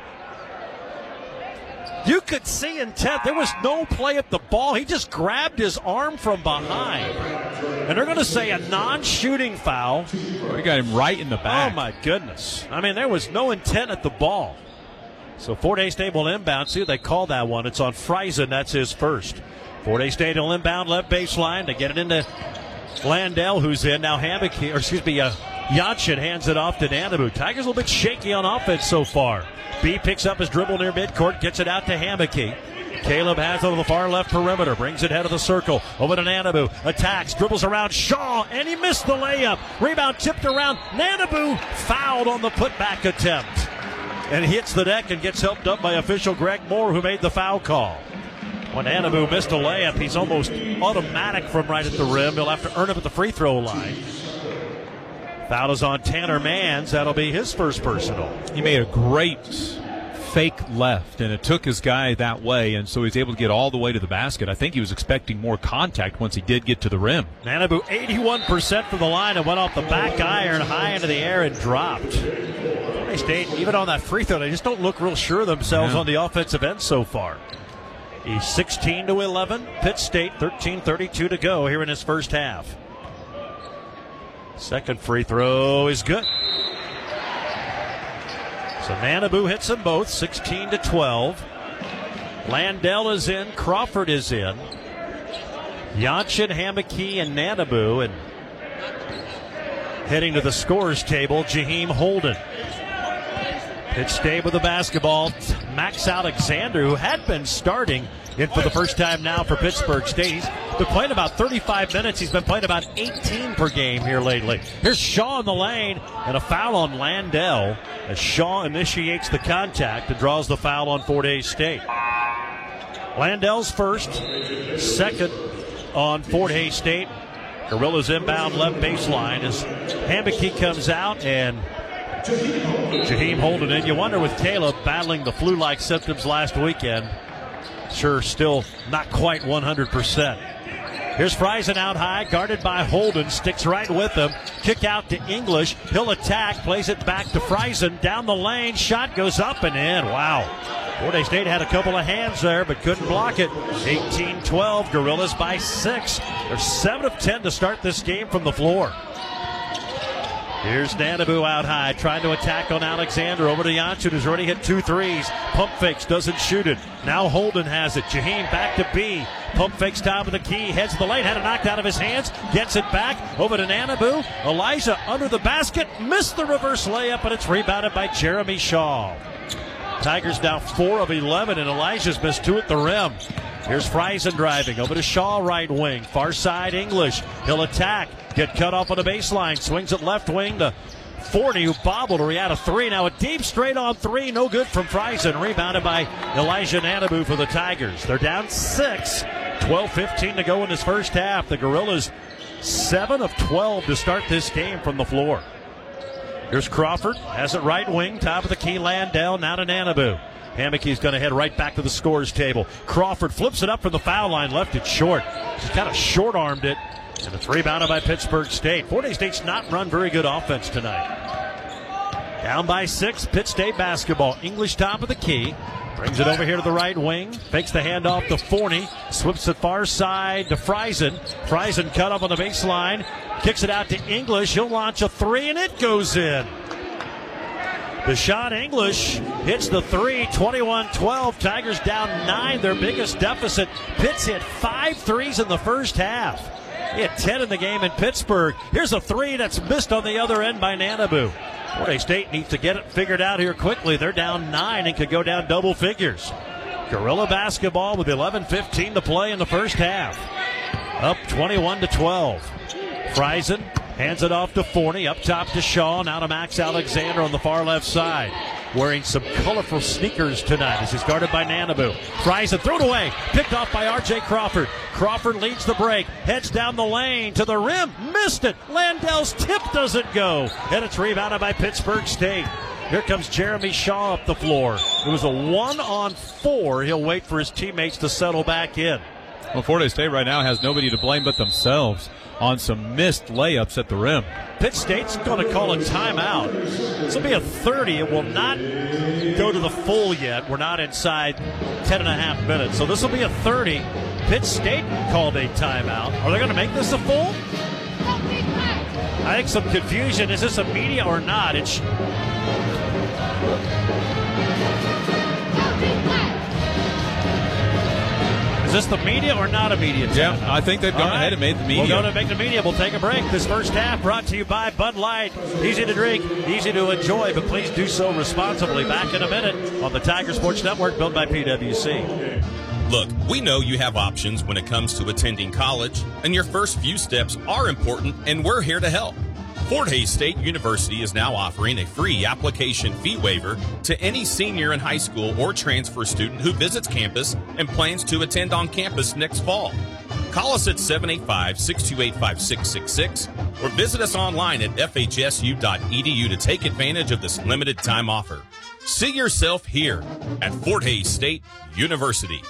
you could see intent. There was no play at the ball. He just grabbed his arm from behind. And they're going to say a non shooting foul. We got him right in the oh, back. Oh, my goodness. I mean, there was no intent at the ball. So State will inbound. See, they call that one. It's on Friesen. That's his first. State will inbound left baseline to get it into Landell, who's in. Now Hammock, or excuse me, uh, hands it off to Nanabu. Tigers a little bit shaky on offense so far. B picks up his dribble near midcourt, gets it out to Hammocky. Caleb has it on the far left perimeter, brings it head of the circle. Over to Nanabu, attacks, dribbles around Shaw, and he missed the layup. Rebound tipped around. Nanabu fouled on the putback attempt. And hits the deck and gets helped up by official Greg Moore, who made the foul call. When Nanabu missed a layup, he's almost automatic from right at the rim. He'll have to earn it at the free throw line. Foul is on Tanner Mans. That'll be his first personal. He made a great fake left, and it took his guy that way, and so he's able to get all the way to the basket. I think he was expecting more contact once he did get to the rim. Nanabu 81% from the line and went off the back iron high into the air and dropped. They State, even on that free throw, they just don't look real sure of themselves Yeah. on the offensive end so far. He's 16 to 11. Pitt State 13-32 to go here in his first half. Second free throw is good. So Nanabu hits them both, 16 to 12. Landell is in, Crawford is in. Janssen, Hammocky, and Nanabu, and heading to the scores table, Jaheim Holden. Pitt State with the basketball. Max Alexander, who had been starting in for the first time now for Pittsburg State. He's been playing about 35 minutes. He's been playing about 18 per game here lately. Here's Shaw in the lane and a foul on Landell as Shaw initiates the contact and draws the foul on Fort Hays State. Landell's first, second on Fort Hays State. Gorillas inbound left baseline as Hammocky comes out and Jaheim Holden in. You wonder with Caleb battling the flu-like symptoms last weekend. Sure, still not quite 100%. Here's Friesen out high, guarded by Holden, sticks right with him. Kick out to English. He'll attack, plays it back to Friesen. Down the lane, shot goes up and in. Wow. Fort Hays State had a couple of hands there, but couldn't block it. 18 12, Gorillas by six. They're 7 of 10 to start this game from the floor. Here's Nanabu out high, trying to attack on Alexander. Over to Janssen, who's already hit two threes. Pump fakes, doesn't shoot it. Now Holden has it. Jaheim back to B. Pump fakes top of the key, heads to the lane, had it knocked out of his hands, gets it back. Over to Nanabu. Elijah under the basket, missed the reverse layup, and it's rebounded by Jeremy Shaw. Tigers now 4 of 11, and Elijah's missed two at the rim. Here's Friesen driving over to Shaw, right wing. Far side, English. He'll attack. Get cut off on the baseline. Swings it left wing to Forney, who bobbled or he had a three. Now a deep straight on three. No good from Friesen. Rebounded by Elijah Nanabu for the Tigers. They're down six. 12 15 to go in this first half. The Gorillas 7 of 12 to start this game from the floor. Here's Crawford, has it right wing, top of the key, Landell, now to Nanabu. Hammocky's going to head right back to the scores table. Crawford flips it up from the foul line, left it short. She's kind of short armed it, and it's rebounded by Pittsburg State. Fort Hays State's not run very good offense tonight. Down by six, Pitt State basketball. English top of the key. Brings it over here to the right wing. Fakes the handoff to Forney. Swips the far side to Friesen. Friesen cut up on the baseline. Kicks it out to English. He'll launch a three, and it goes in. Deshaun English hits the three, 21 12. Tigers down nine, their biggest deficit. Pitts hit five threes in the first half. He had 10 in the game in Pittsburg. Here's a three that's missed on the other end by Nanabu. Hays State needs to get it figured out here quickly. They're down nine and could go down double figures. Gorilla basketball with 11-15 to play in the first half. Up 21 to 12. Friesen hands it off to Forney. Up top to Shaw. Now to Max Alexander on the far left side. Wearing some colorful sneakers tonight as he's guarded by Nanabu. Friesen thrown away. Picked off by R.J. Crawford. Crawford leads the break. Heads down the lane to the rim. Missed it. Landell's tip doesn't go. And it's rebounded by Pittsburg State. Here comes Jeremy Shaw up the floor. It was a one on four. He'll wait for his teammates to settle back in. Well, Hays State right now has nobody to blame but themselves on some missed layups at the rim. Pitt State's going to call a timeout. This will be a 30. It will not go to the full yet. We're not inside 10 and a half minutes. So this will be a 30. Pitt State called a timeout. Are they going to make this a full? I think some confusion. Is this a media or not? It's. Is this the media or not a media? Yeah, timeout? I think they've gone All ahead and made the media. We'll go to make the media. We'll take a break. This first half brought to you by Bud Light. Easy to drink, easy to enjoy, but please do so responsibly. Back in a minute on the Tiger Sports Network, built by PWC. Look, we know you have options when it comes to attending college, and your first few steps are important, and we're here to help. Fort Hays State University is now offering a free application fee waiver to any senior in high school or transfer student who visits campus and plans to attend on campus next fall. Call us at 785 628 5666 or visit us online at fhsu.edu to take advantage of this limited time offer. See yourself here at Fort Hays State University.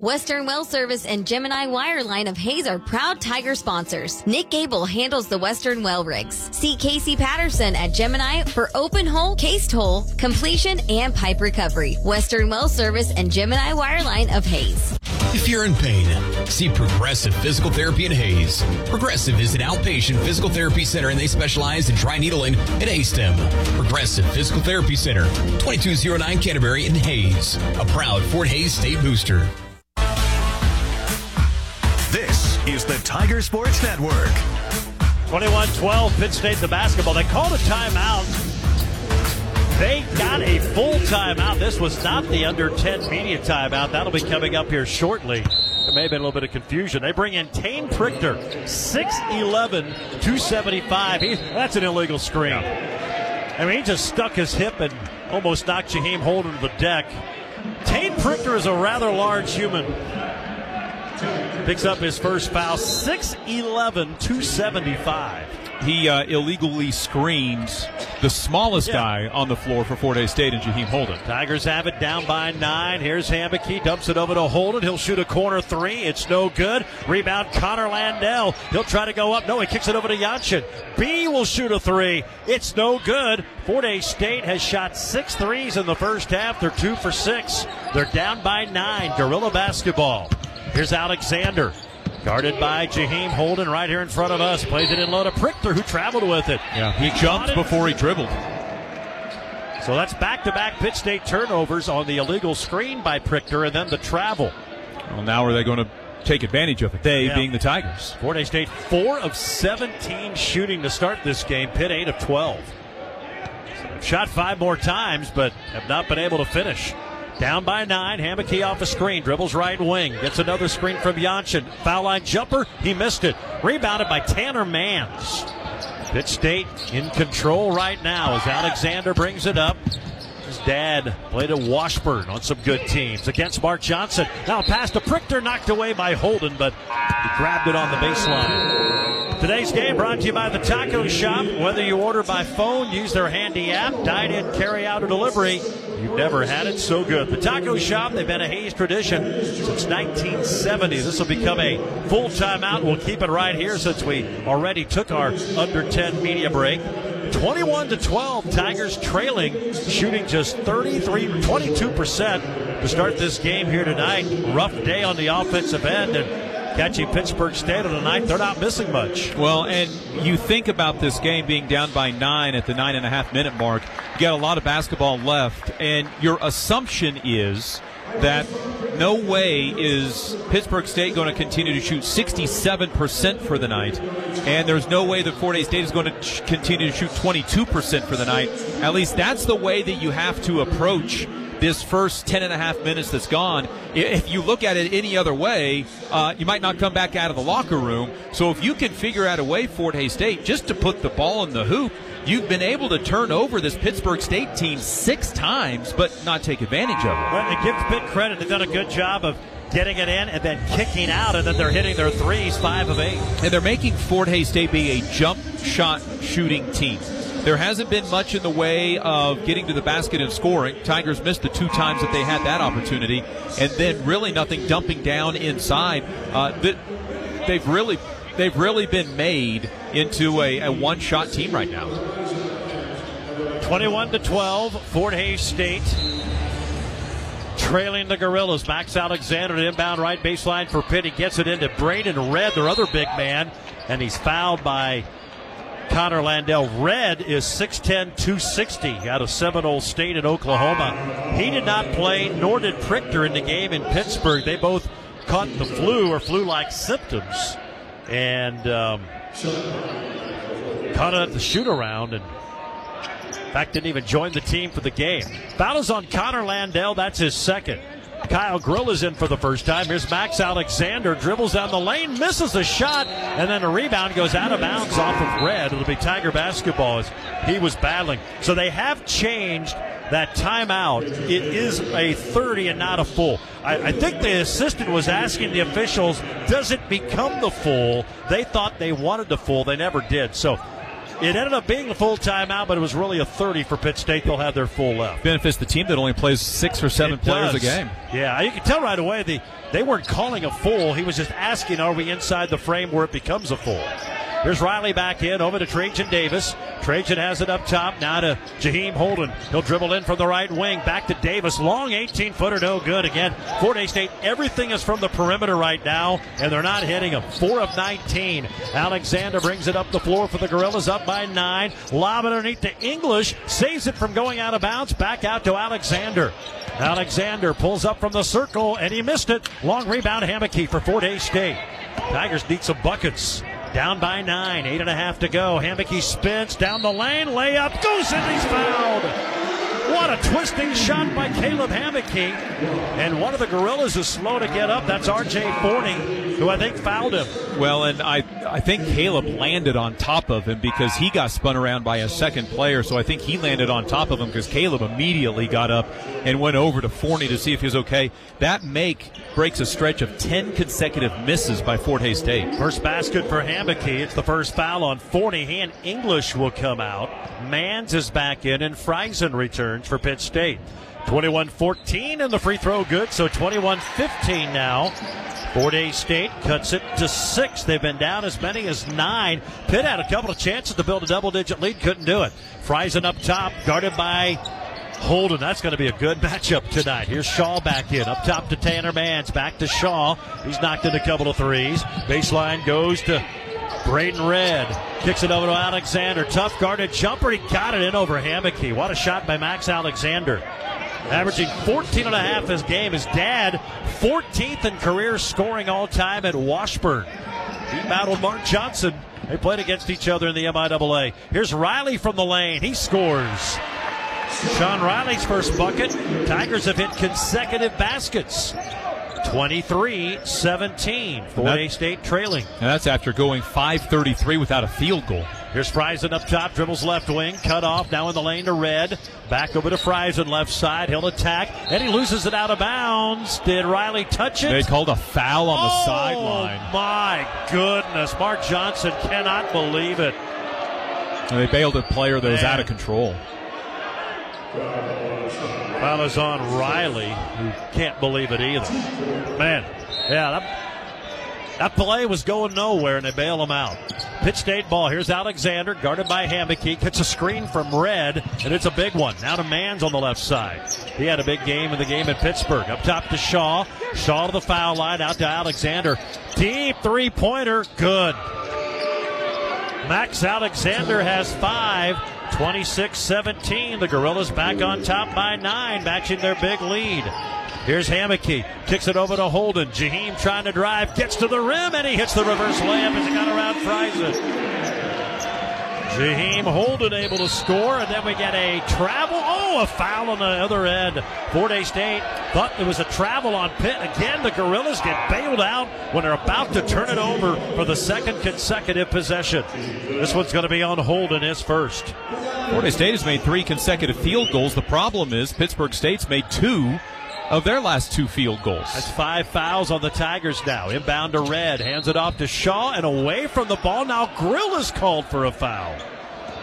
Western Well Service and Gemini Wireline of Hays are proud Tiger sponsors. Nick Gable handles the Western Well rigs. See Casey Patterson at Gemini for open hole, cased hole, completion, and pipe recovery. Western Well Service and Gemini Wireline of Hays. If you're in pain, see Progressive Physical Therapy in Hays. Progressive is an outpatient physical therapy center and they specialize in dry needling and ASTYM. Progressive Physical Therapy Center, 2209 Canterbury in Hays. A proud Fort Hays State booster. Is the Tiger Sports Network. 21 12, Pitt State the basketball. They called a timeout. They got a full timeout. This was not the under 10 media timeout. That'll be coming up here shortly. There may have been a little bit of confusion. They bring in Tane Prichter, 6'11, 275. He, that's an illegal screen. I mean, he just stuck his hip and almost knocked Jaheim Holden to the deck. Tane Prichter is a rather large human. Picks up his first foul, 6'11, 275. He uh, illegally screens the smallest Yeah. guy on the floor for Fort Hays State and Jaheim Holden. Tigers have it down by nine. Here's Hammocky. Dumps it over to Holden. He'll shoot a corner three. It's no good. Rebound Connor Landell. He'll try to go up. No, he kicks it over to Yanchin. B will shoot a three. It's no good. Fort Hays State has shot six threes in the first half. They're two for six. They're down by nine. Gorilla basketball. Here's Alexander. Guarded by Jaheim Holden right here in front of us. Plays it in low to Prichter, who traveled with it. Yeah, he got jumped before he dribbled. So that's back to back Pitt State turnovers on the illegal screen by Prichter and then the travel. Well, now are they going to take advantage of it? They Yeah. being the Tigers. Hays State, 4 of 17 shooting to start this game. Pitt, 8 of 12. So shot five more times, but have not been able to finish. Down by nine. Hammocky off a screen. Dribbles right wing. Gets another screen from Jansson. Foul line jumper. He missed it. Rebounded by Tanner Mans. Pitt State in control right now as Alexander brings it up. Dad played at Washburn on some good teams against Mark Johnson. Now pass to Prichter, knocked away by Holden, but he grabbed it on the baseline. Today's game brought to you by the Taco Shop. Whether you order by phone, use their handy app, dine in, carry out, or delivery, you've never had it so good. The Taco Shop, they've been a Hays tradition since 1970. This will become a full timeout. We'll keep it right here since we already took our under 10 media break. 21 to 12, Tigers trailing, shooting just 33, 22% to start this game here tonight. Rough day on the offensive end, and catching Pittsburg State on tonight, they're not missing much. Well, and you think about this game being down by nine at the nine and a half minute mark. You got a lot of basketball left, and your assumption is that no way is Pittsburg State going to continue to shoot 67% for the night, and there's no way that Fort Hays State is going to continue to shoot 22% for the night. At least that's the way that you have to approach this first 10 and a half minutes that's gone. If you look at it any other way, uh, you might not come back out of the locker room. So if you can figure out a way, Fort Hays State, just to put the ball in the hoop, you've been able to turn over this Pittsburg State team six times, but not take advantage of it. Well, and give Pitt credit. They've done a good job of getting it in and then kicking out, and then they're hitting their threes, five of eight. And they're making Fort Hays State be a jump shot shooting team. There hasn't been much in the way of getting to the basket and scoring. Tigers missed the two times that they had that opportunity, and then really nothing dumping down inside. Uh, th- they've really, they've really been made into a, a one-shot team right now. 21 to 12, Fort Hays State trailing the Gorillas. Max Alexander inbound right baseline for Pitt. He gets it into Braden Red, their other big man, and he's fouled by Connor Landell. Red is 6'10, 260 out of Seminole State in Oklahoma. He did not play, nor did Prichter in the game in Pittsburg. They both caught the flu or flu like symptoms and um, caught at the shoot around and in fact, didn't even join the team for the game. Is on Connor Landell. That's his second. Kyle Grill is in for the first time. Here's Max Alexander. Dribbles down the lane, misses a shot, and then a rebound goes out of bounds off of Red. It'll be Tiger basketball as he was battling. So they have changed that timeout. It is a 30 and not a full. I, I think the assistant was asking the officials, does it become the full? They thought they wanted the full. They never did. So it ended up being a full timeout, but it was really a 30 for Pitt State. They'll have their full left. Benefits the team that only plays six or seven It players a game. Yeah, you can tell right away the they weren't calling a full. He was just asking, are we inside the frame where it becomes a full? Here's Riley back in, over to Trajan Davis. Trajan has it up top, now to Jaheim Holden. He'll dribble in from the right wing, back to Davis. Long 18 footer, no good. Again, Fort Hays State, everything is from the perimeter right now, and they're not hitting them. 4 of 19. Alexander brings it up the floor for the Gorillas, up by 9. Lob underneath to English, saves it from going out of bounds, back out to Alexander. Alexander pulls up from the circle, and he missed it. Long rebound, Hammocky for Fort Hays State. Tigers need some buckets. Down by nine, eight and a half to go. Hammocky spins down the lane, layup goes in, he's fouled. What a twisting shot by Caleb Hammocky. And one of the Gorillas is slow to get up. That's RJ Forney, who I think fouled him. Well, and I I think Caleb landed on top of him because he got spun around by a second player. So I think he landed on top of him because Caleb immediately got up and went over to Forney to see if he was okay. That make breaks a stretch of ten consecutive misses by Fort Hays State. First basket for Hammocky. It's the first foul on Forney. And English will come out. Mans is back in, and Friesen returns for Pitt State. 21 14, and the free throw good, so 21 15 now. Fort Hays State cuts it to six. They've been down as many as nine. Pitt had a couple of chances to build a double digit lead, couldn't do it. Friesen up top, guarded by Holden. That's going to be a good matchup tonight. Here's Shaw back in. Up top to Tanner Mans. Back to Shaw. He's knocked in a couple of threes. Baseline goes to Braden Red. Kicks it over to Alexander. Tough guarded jumper. He got it in over Hammocky. What a shot by Max Alexander. Averaging 14 and a half his game. His dad, 14th in career scoring all time at Washburn. He battled Mark Johnson. They played against each other in the MIAA. Here's Riley from the lane. He scores. Sean Riley's first bucket. Tigers have hit consecutive baskets. 23 17. Fort Hays State trailing. And that's after going 533 without a field goal. Here's Friesen up top, dribbles left wing, cut off, now in the lane to Red. Back over to Friesen left side, he'll attack, and he loses it out of bounds. Did Riley touch it? They called a foul on the oh, sideline. my goodness. Mark Johnson cannot believe it. And they bailed a player that was out of control. Foul is on Riley, who can't believe it either. Man, yeah, that, that play was going nowhere, and they bail him out. Pitt State ball. Here's Alexander, guarded by Hammocky. Gets a screen from Red, and it's a big one. Now to Mans on the left side. He had a big game in the game in Pittsburg. Up top to Shaw. Shaw to the foul line, out to Alexander. Deep three pointer, good. Max Alexander has five. 26 17. The Gorillas back on top by nine, matching their big lead. Here's Hammocky. Kicks it over to Holden. Jaheim trying to drive. Gets to the rim and he hits the reverse layup as he got around Friesen. Jaheim Holden able to score, and then we get a travel. Oh, a foul on the other end. Fort Hays State thought it was a travel on Pitt. Again, the Gorillas get bailed out when they're about to turn it over for the second consecutive possession. This one's going to be on Holden, his first. Fort Hays State has made three consecutive field goals. The problem is Pittsburg State's made two of their last two field goals. That's five fouls on the Tigers now. Inbound to Red. Hands it off to Shaw and away from the ball. Now Grill is called for a foul.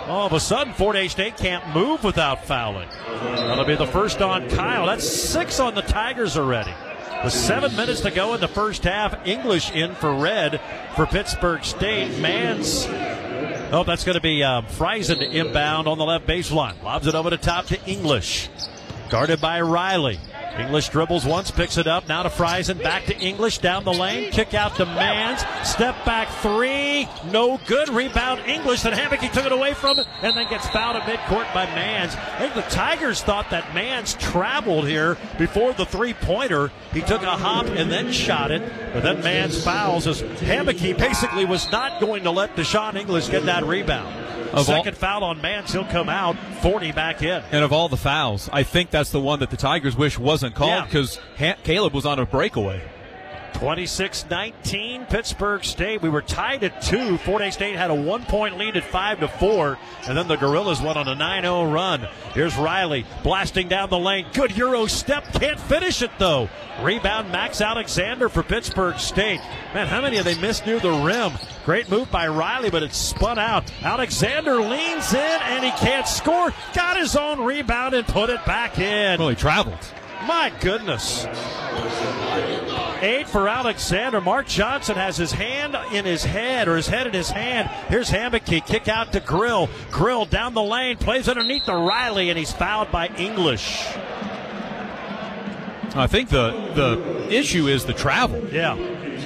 All of a sudden, Fort Hays State can't move without fouling. That'll be the first on Kyle. That's six on the Tigers already. With seven minutes to go in the first half, English in for Red for Pittsburg State. Mans. Oh, that's going to be um, Friesen inbound on the left baseline. Lobs it over the top to English. Guarded by Riley. English dribbles once, picks it up. Now to Friesen, back to English, down the lane. Kick out to Mans. Step back three. No good. Rebound English. Then Hammocky took it away from and then gets fouled at midcourt by Mans. I think the Tigers thought that Mans traveled here before the three pointer. He took a hop and then shot it. But then Mans fouls as Hammocky basically was not going to let Deshaun English get that rebound. Of all- Second foul on Mans. He'll come out. Forney back in. And of all the fouls, I think that's the one that the Tigers wish wasn't called Yeah. because ha- Caleb was on a breakaway. 26 19 Pittsburg State. We were tied at two. Fort Hays State had a one point lead at 5 to 4, and then the Gorillas went on a 9 0 run. Here's Riley blasting down the lane. Good Euro step. Can't finish it though. Rebound Max Alexander for Pittsburg State. Man, how many have they missed near the rim? Great move by Riley, but it's spun out. Alexander leans in and he can't score. Got his own rebound and put it back in. Well, he traveled. My goodness. Eight for Alexander. Mark Johnson has his hand in his head, or his head in his hand. Here's Hammocky. Kick out to Grill. Grill down the lane, plays underneath the Riley, and he's fouled by English. I think the the issue is the travel. Yeah.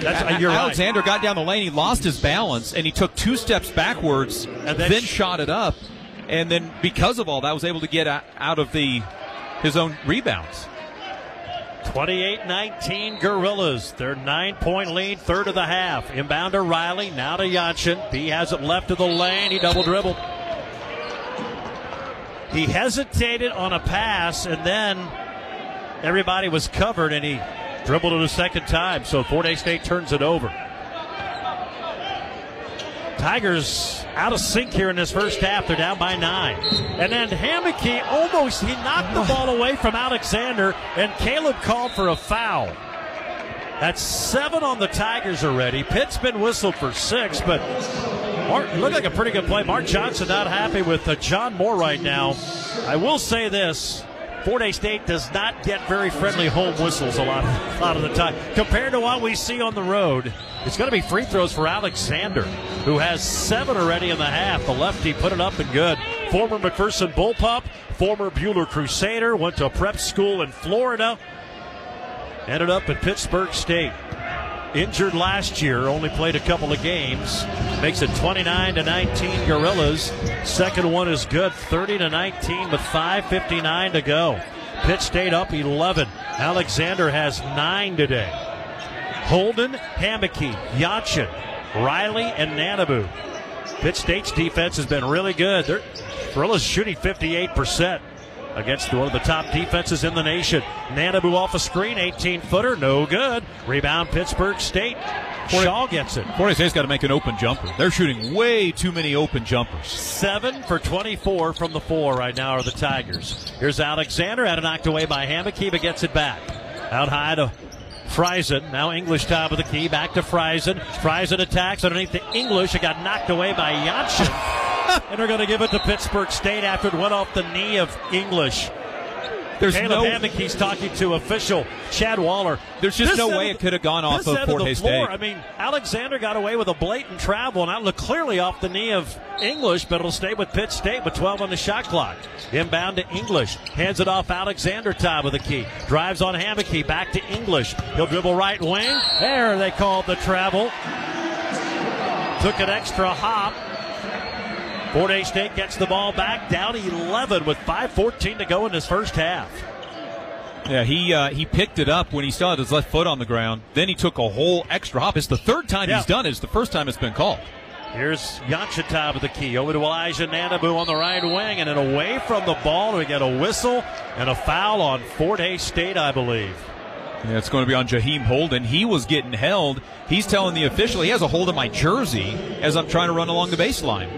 That's, you're right. Alexander got down the lane, he lost his balance, and he took two steps backwards, And then, then sh- shot it up, and then because of all that, was able to get out, out of the his own rebounds. 28 19 Gorillas. Their nine point lead, third of the half. Inbound to Riley, now to Yanchin. He has it left of the lane. He double dribbled. He hesitated on a pass, and then everybody was covered, and he dribbled it a second time. So Fort Hays State turns it over. Tigers out of sync here in this first half. They're down by nine. And then Hammocky almost, he knocked the ball away from Alexander, and Caleb called for a foul. That's seven on the Tigers already. Pitt's been whistled for six, but Mark, looked like a pretty good play. Mark Johnson not happy with uh, John Moore right now. I will say this. Fort Hays State does not get very friendly home whistles a lot, a lot of the time. Compared to what we see on the road, it's going to be free throws for Alexander, who has seven already in the half. The lefty put it up and good. Former McPherson Bullpup, former Buhler Crusader, went to prep school in Florida, ended up at Pittsburg State. Injured last year, only played a couple of games. Makes it 29 to 19 Gorillas. Second one is good, 30 to 19 with 5:59 to go. Pitt State up 11. Alexander has nine today. Holden, Hammocky, Yanchin, Riley, and Nanabu. Pitt State's defense has been really good. They're Gorillas shooting 58%. Against one of the top defenses in the nation. Nanabu off a screen, 18 footer, no good. Rebound, Pittsburg State. Shaw gets it. Hays State's got to make an open jumper. They're shooting way too many open jumpers. Seven for 24 from the four right now are the Tigers. Here's Alexander, had it knocked away by Hamakiba, gets it back. Out high to Friesen. Now English top of the key. Back to Friesen. Friesen attacks underneath the English. It got knocked away by Jansson. and they're going to give it to Pittsburg State after it went off the knee of English. There's Caleb no- Hammock, talking to official Chad Waller. There's just This no way of it could have gone off this of end Fort the floor, State. I mean, Alexander got away with a blatant travel, and that looked clearly off the knee of English, but it'll stay with Pitt State with 12 on the shot clock. Inbound to English. Hands it off Alexander, top of the key. Drives on Hammocky, back to English. He'll dribble right wing. There, they called the travel. Took an extra hop. Fort Hays State gets the ball back, down 11 with 5.14 to go in this first half. Yeah, he uh, he picked it up when he saw his left foot on the ground. Then he took a whole extra hop. It's the third time Yeah. he's done it. It's the first time it's been called. Here's top of the key. Over to Elijah Nanabu on the right wing, and then away from the ball. We get a whistle and a foul on Fort Hays State, I believe. Yeah, it's going to be on Jaheim Holden. He was getting held. He's telling the official he has a hold of my jersey as I'm trying to run along the baseline.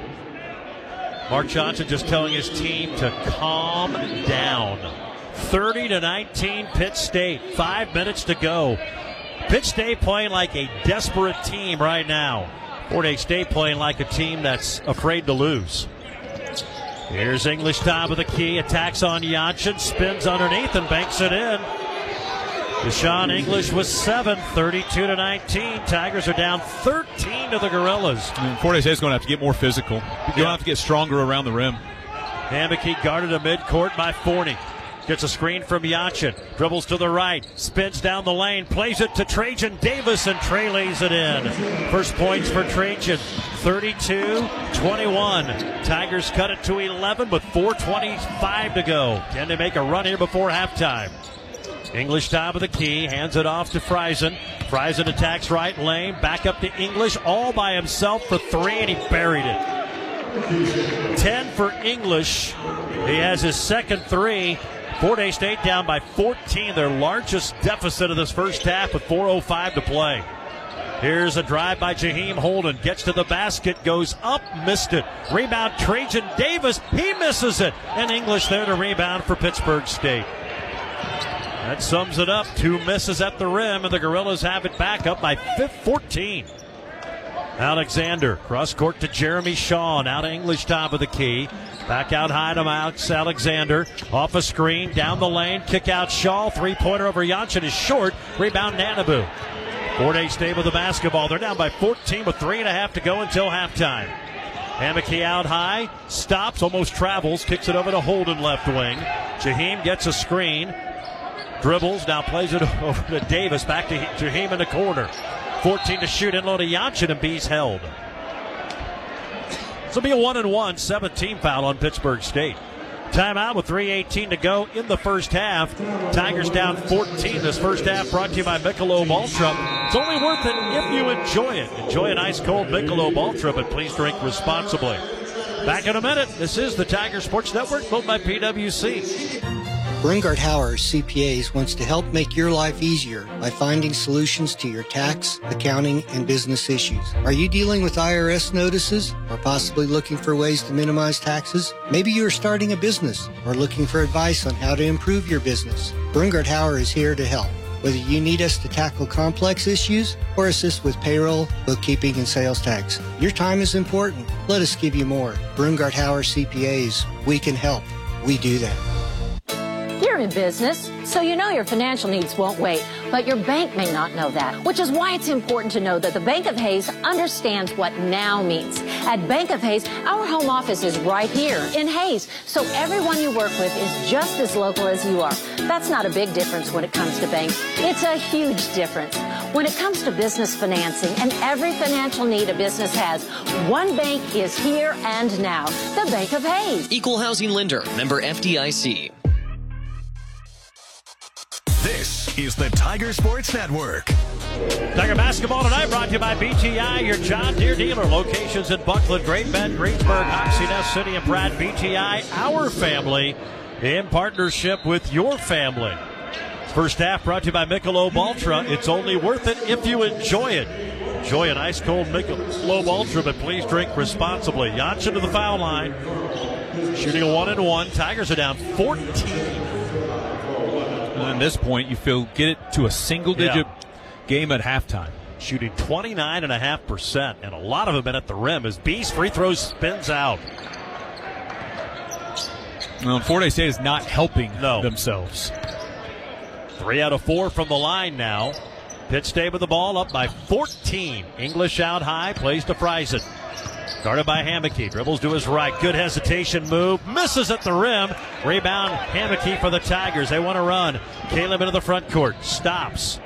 Mark Johnson just telling his team to calm down. 30 to 19, Pitt State. Five minutes to go. Pitt State playing like a desperate team right now. Fort Hays State playing like a team that's afraid to lose. Here's English top of the key. Attacks on Yanchin. Spins underneath and banks it in. Deshaun English was seven, 32 to 19. Tigers are down 13 to the Gorillas. Hays State's going to have to get more physical. You're going to have to get stronger around the rim. Hammocky guarded a midcourt by Forney. Gets a screen from Yanchin. Dribbles to the right. Spins down the lane. Plays it to Trajan Davis, and Trey lays it in. First points for Trajan. 32 21. Tigers cut it to 11 with 4.25 to go. Can they make a run here before halftime? English top of the key, hands it off to Friesen. Friesen attacks right lane, back up to English, all by himself for three, and he buried it. 10 for English. He has his second three. Fort Hays State down by 14, their largest deficit of this first half with 4.05 to play. Here's a drive by Jaheim Holden. Gets to the basket, goes up, missed it. Rebound, Trajan Davis. He misses it. And English there to rebound for Pittsburg State. That sums it up. Two misses at the rim, and the Gorillas have it back up by 14. Alexander, cross court to Jeremy Shaw. To English, top of the key. Back out high to Alex Alexander. Off a screen, down the lane, kick out Shaw. Three pointer over Yanchin is short. Rebound Nanabu. Fort Hays stay with the basketball. They're down by 14 with three and a half to go until halftime. Hammocky out high, stops, almost travels, kicks it over to Holden left wing. Jaheim gets a screen, dribbles, now plays it over to Davis, back to to him in the corner. 14 to shoot, in low to Yanchin, and B's held. This will be a one and one, 17 foul on Pittsburg State. Timeout with 3.18 to go in the first half. Tigers down 14 this first half, brought to you by Michelob Ultra. It's only worth it if you enjoy it. Enjoy an ice cold Michelob Ultra, but please drink responsibly. Back in a minute. This is the Tiger Sports Network, built by PWC. Bringard Howard CPAs wants to help make your life easier by finding solutions to your tax, accounting, and business issues. Are you dealing with IRS notices or possibly looking for ways to minimize taxes? Maybe you are starting a business or looking for advice on how to improve your business. Bringard Howard is here to help. Whether you need us to tackle complex issues or assist with payroll, bookkeeping, and sales tax, your time is important. Let us give you more. Brungard Howard CPAs, we can help. We do that. Business, so you know your financial needs won't wait, but your bank may not know that, which is why it's important to know that the Bank of Hays understands what now means. At Bank of Hays, our home office is right here in Hays, so everyone you work with is just as local as you are. That's not a big difference when it comes to banks. It's a huge difference. When it comes to business financing and every financial need a business has, one bank is here and now, the Bank of Hays. Equal housing lender, member FDIC. This is the Tiger Sports Network. Tiger basketball tonight brought to you by BTI, your John Deere dealer. Locations in Bucklin, Great Bend, Greensburg, Ness City, and Pratt. BTI, our family. in partnership with your family. First half brought to you by Michelob Ultra. It's only worth it if you enjoy it. Enjoy an ice cold Michelob Ultra, but please drink responsibly. Janssen to the foul line. Shooting a one and one. Tigers are down 14. At this point, you feel get it to a single digit game at halftime. Shooting 29.5%, and a lot of them been at the rim as Beast free throws spins out. Well, Fort Hays State is not helping No. themselves. Three out of four from the line now. Pitt State with the ball up by 14. English out high, plays to Friesen. Guarded by Hammocky. Dribbles to his right. Good hesitation move. Misses at the rim. Rebound Hammocky for the Tigers. They want to run. Caleb into the front court. Stops.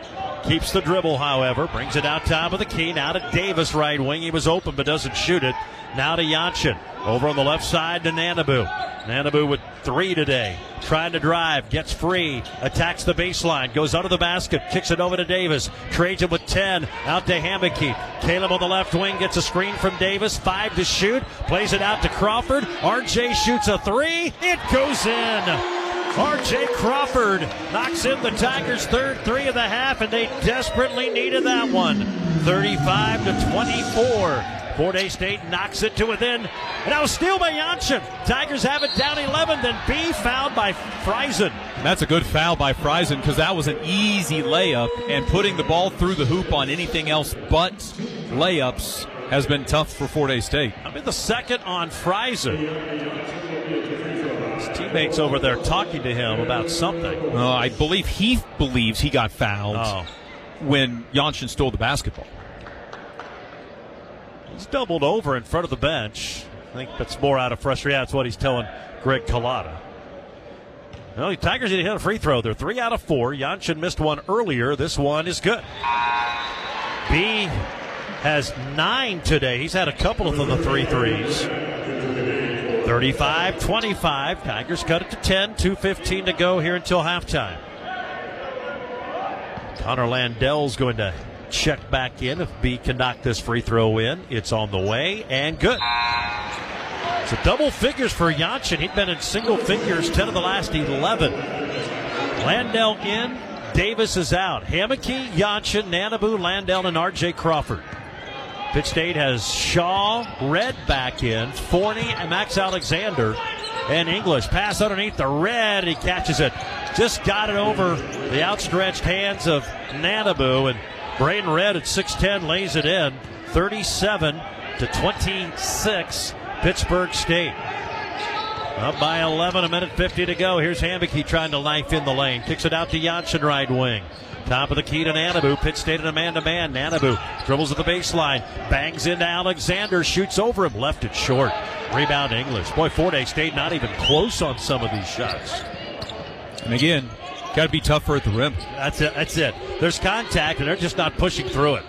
Keeps the dribble, however. Brings it out top of the key. Now to Davis, right wing. He was open but doesn't shoot it. Now to Yanchin. Over on the left side to Nanabu. Nanabu with three today. Trying to drive. Gets free. Attacks the baseline. Goes under the basket. Kicks it over to Davis. Trades him with 10. Out to Hammocky. Caleb on the left wing gets a screen from Davis. Five to shoot. Plays it out to Crawford. RJ shoots a three. It goes in. RJ Crawford knocks in the Tigers' third three of the half, and they desperately needed that one. 35 to 24. Fort Hays State knocks it to within. And now steal by Jansson. Tigers have it down 11. Then B fouled by Friesen. That's a good foul by Friesen because that was an easy layup, and putting the ball through the hoop on anything else but layups has been tough for Fort Hays State. I'm in the second on Friesen. His teammates over there talking to him about something. Uh, I believe he believes he got fouled Oh. when Jansson stole the basketball. He's doubled over in front of the bench. I think that's more out of frustration. That's what he's telling Greg Collada. Well, the Tigers need to hit a free throw. They're three out of four. Jansson missed one earlier. This one is good. B has nine today. He's had a couple of the three threes. 35 25. Tigers cut it to 10. 2.15 to go here until halftime. Connor Landell's going to check back in if B can knock this free throw in. It's on the way and good. So double figures for Jansson. He'd been in single figures 10 of the last 11. Landell in. Davis is out. Hammocky, Jansson, Nanabu, Landell, and RJ Crawford. Pitt State has Shaw, Red back in, Forney, and Max Alexander, and English. Pass underneath the red, he catches it. Just got it over the outstretched hands of Nanabu, and Braden Red at 6'10 lays it in. 37 to 26, Pittsburg State. Up by 11, a minute 50 to go. Here's Hammocky trying to knife in the lane. Kicks it out to Janssen right wing. Top of the key to Nanabu. Pitt State in a man to man. Nanabu dribbles at the baseline. Bangs into Alexander. Shoots over him. Left it short. Rebound English. Boy, Fort Hays State not even close on some of these shots. And again, got to be tougher at the rim. That's it. That's it. There's contact, and they're just not pushing through it.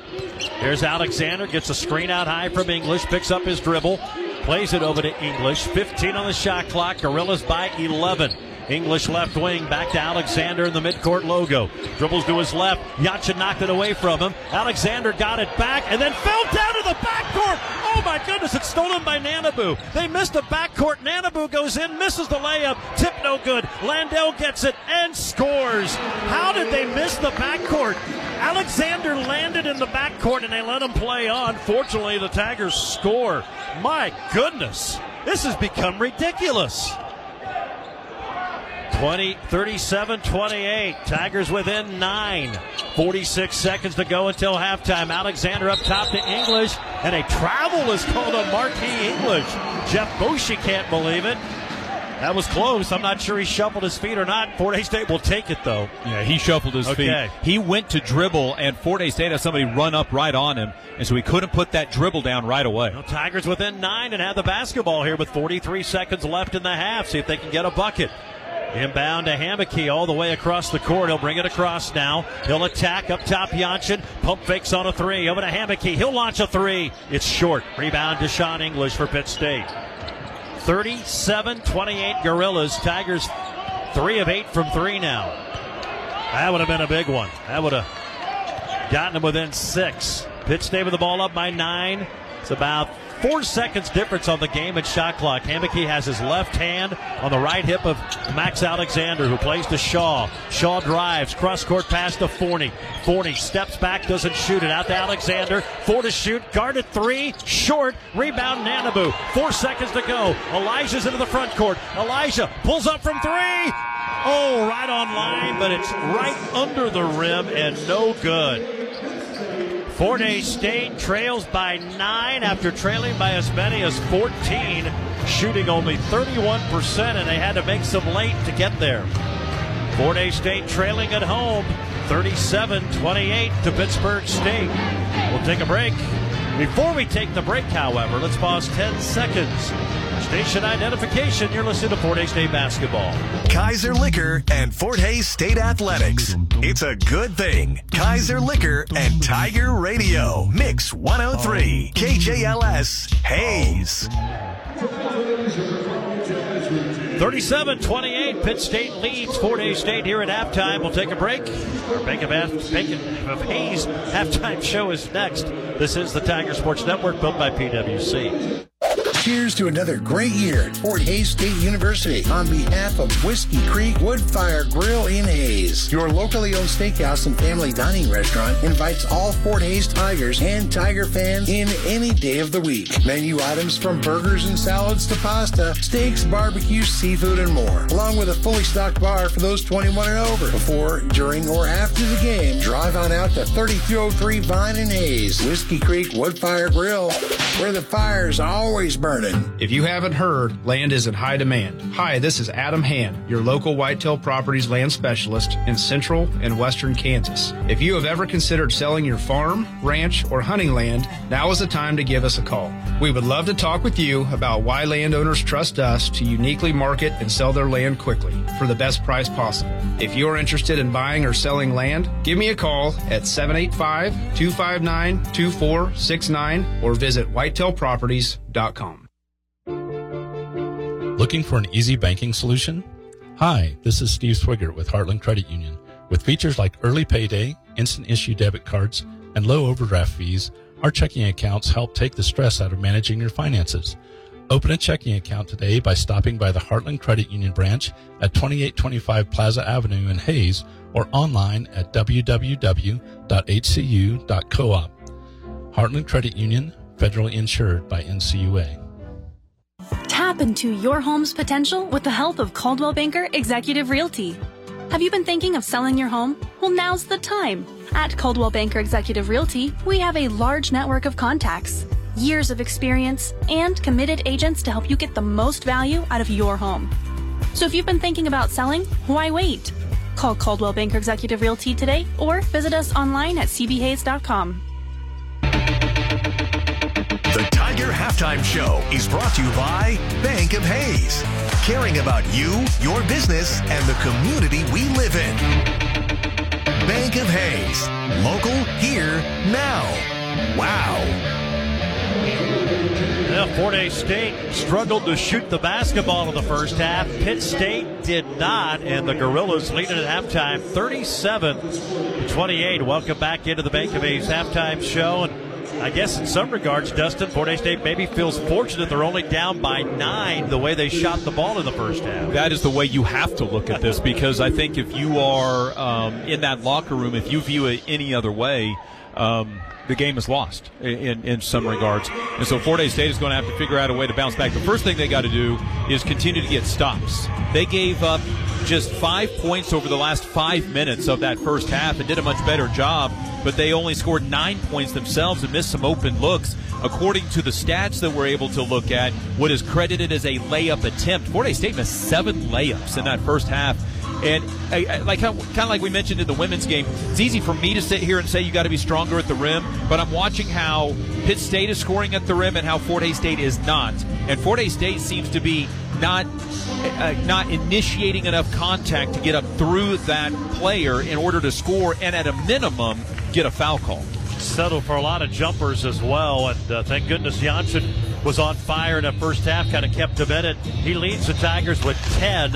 Here's Alexander. Gets a screen out high from English. Picks up his dribble. Plays it over to English. 15 on the shot clock. Gorillas by 11. English left wing back to Alexander in the midcourt logo. Dribbles to his left. Yacha knocked it away from him. Alexander got it back and then fell down to the backcourt. Oh my goodness, it's stolen by Nanabu. They missed the backcourt. Nanabu goes in, misses the layup. Tip no good. Landell gets it and scores. How did they miss the backcourt? Alexander landed in the backcourt and they let him play on. Fortunately, the Tigers score. My goodness, this has become ridiculous. 20, 37 28. Tigers within nine. 46 seconds to go until halftime. Alexander up top to English, and a travel is called on Marquis English. Jeff Boschee can't believe it. That was close. I'm not sure he shuffled his feet or not. Fort Hays State will take it, though. Yeah, he shuffled his Okay. feet. He went to dribble, and Fort Hays State had somebody run up right on him, and so he couldn't put that dribble down right away. Well, Tigers within nine and have the basketball here with 43 seconds left in the half. See if they can get a bucket. Inbound to Hammocky all the way across the court. He'll bring it across now. He'll attack up top Jansson. Pump fakes on a three. Over to Hammocky. He'll launch a three. It's short. Rebound to Sean English for Pitt State. 37 28 Gorillas. Tigers three of eight from three now. That would have been a big one. That would have gotten them within six. Pitt State with the ball up by nine. It's about four seconds difference on the game and shot clock. Hammocky has his left hand on the right hip of Max Alexander, who plays to Shaw. Shaw drives, cross court pass to Forney. Forney steps back, doesn't shoot it. Out to Alexander. Four to shoot, guarded three, short, rebound Nanabu. Four seconds to go. Elijah's into the front court. Elijah pulls up from three. Oh, right on line, but it's right under the rim and no good. Fort Hays State trails by nine after trailing by as many as 14, shooting only 31%, and they had to make some late to get there. Fort Hays State trailing at home 37 28 to Pittsburg State. We'll take a break. Before we take the break, however, let's pause 10 seconds. Station identification. You're listening to Fort Hays State basketball. Kaiser Liquor and Fort Hays State Athletics. It's a good thing. Kaiser Liquor and Tiger Radio. Mix 103. KJLS. Hays. 37 28, Pitt State leads Fort Hays State here at halftime. We'll take a break. Our Bank of, Af- Bank of Hays halftime show is next. This is the Tiger Sports Network built by PWC. Cheers to another great year at Fort Hays State University on behalf of Whiskey Creek Woodfire Grill in Hays. Your locally owned steakhouse and family dining restaurant invites all Fort Hays Tigers and Tiger fans in any day of the week. Menu items from burgers and salads to pasta, steaks, barbecue, seafood, and more, along with a fully stocked bar for those 21 and over. Before, during, or after the game, drive on out to 3203 Vine and Hays, Whiskey Creek Woodfire Grill, where the fire's always burning. If you haven't heard, land is in high demand. Hi, this is Adam Hand, your local Whitetail Properties land specialist in central and western Kansas. If you have ever considered selling your farm, ranch, or hunting land, now is the time to give us a call. We would love to talk with you about why landowners trust us to uniquely market and sell their land quickly for the best price possible. If you are interested in buying or selling land, give me a call at 785 259 2469 or visit whitetailproperties.com. Looking for an easy banking solution? Hi, this is Steve Swigert with Heartland Credit Union. With features like early payday, instant issue debit cards, and low overdraft fees, our checking accounts help take the stress out of managing your finances. Open a checking account today by stopping by the Heartland Credit Union branch at 2825 Plaza Avenue in Hays or online at www.hcu.coop. Heartland Credit Union, federally insured by NCUA. Tap into your home's potential with the help of Coldwell Banker Executive Realty. Have you been thinking of selling your home? Well, now's the time. At Coldwell Banker Executive Realty, we have a large network of contacts, years of experience, and committed agents to help you get the most value out of your home. So if you've been thinking about selling, why wait? Call Coldwell Banker Executive Realty today or visit us online at cbhays.com. Halftime Show is brought to you by Bank of Hays, caring about you, your business, and the community we live in. Bank of Hays, local, here, now. Wow. Yeah, Fort State struggled to shoot the basketball in the first half. Pitt State did not, and the Gorillas lead it at halftime 37 28. Welcome back into the Bank of Hays halftime show. And I guess in some regards, Dustin, Hays State maybe feels fortunate they're only down by nine the way they shot the ball in the first half. That is the way you have to look at this because I think if you are um, in that locker room, if you view it any other way, um, the game is lost in, in some regards. And so Hays State is going to have to figure out a way to bounce back. The first thing they got to do is continue to get stops. They gave up just five points over the last five minutes of that first half and did a much better job, but they only scored nine points themselves and missed some open looks. According to the stats that we're able to look at, what is credited as a layup attempt, Fort Hays State missed seven layups in that first half. And I, I, like kind of like we mentioned in the women's game, it's easy for me to sit here and say you got to be stronger at the rim, but I'm watching how Pitt State is scoring at the rim and how Fort Hays State is not. And Fort Hays State seems to be not uh, not initiating enough contact to get up through that player in order to score and at a minimum get a foul call. Settled for a lot of jumpers as well, and uh, thank goodness Janssen was on fire in the first half, kind of kept him in it. He leads the Tigers with 10.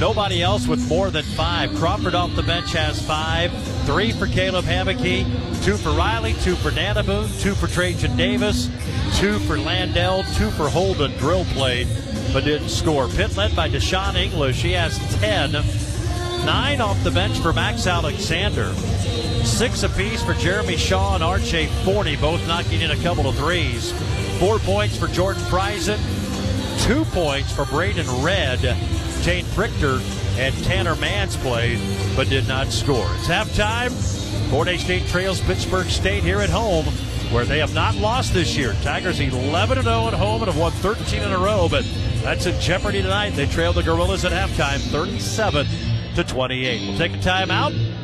Nobody else with more than five. Crawford off the bench has five. Three for Caleb Hammocky, two for Riley, two for Nanabu, two for Trajan Davis, two for Landell, two for Holden. Drill played, but didn't score. Pitt led by Deshaun English. He has 10. Nine off the bench for Max Alexander. Six apiece for Jeremy Shaw and Archie Forney, both knocking in a couple of threes. Four points for Jordan Friesen. Two points for Braden Red. Tate Frichter and Tanner Mans played, but did not score. It's halftime. Fort State trails Pittsburg State here at home, where they have not lost this year. Tigers 11 0 at home and have won 13 in a row, but that's in jeopardy tonight. They trailed the Gorillas at halftime 37 to 28. We'll take a timeout.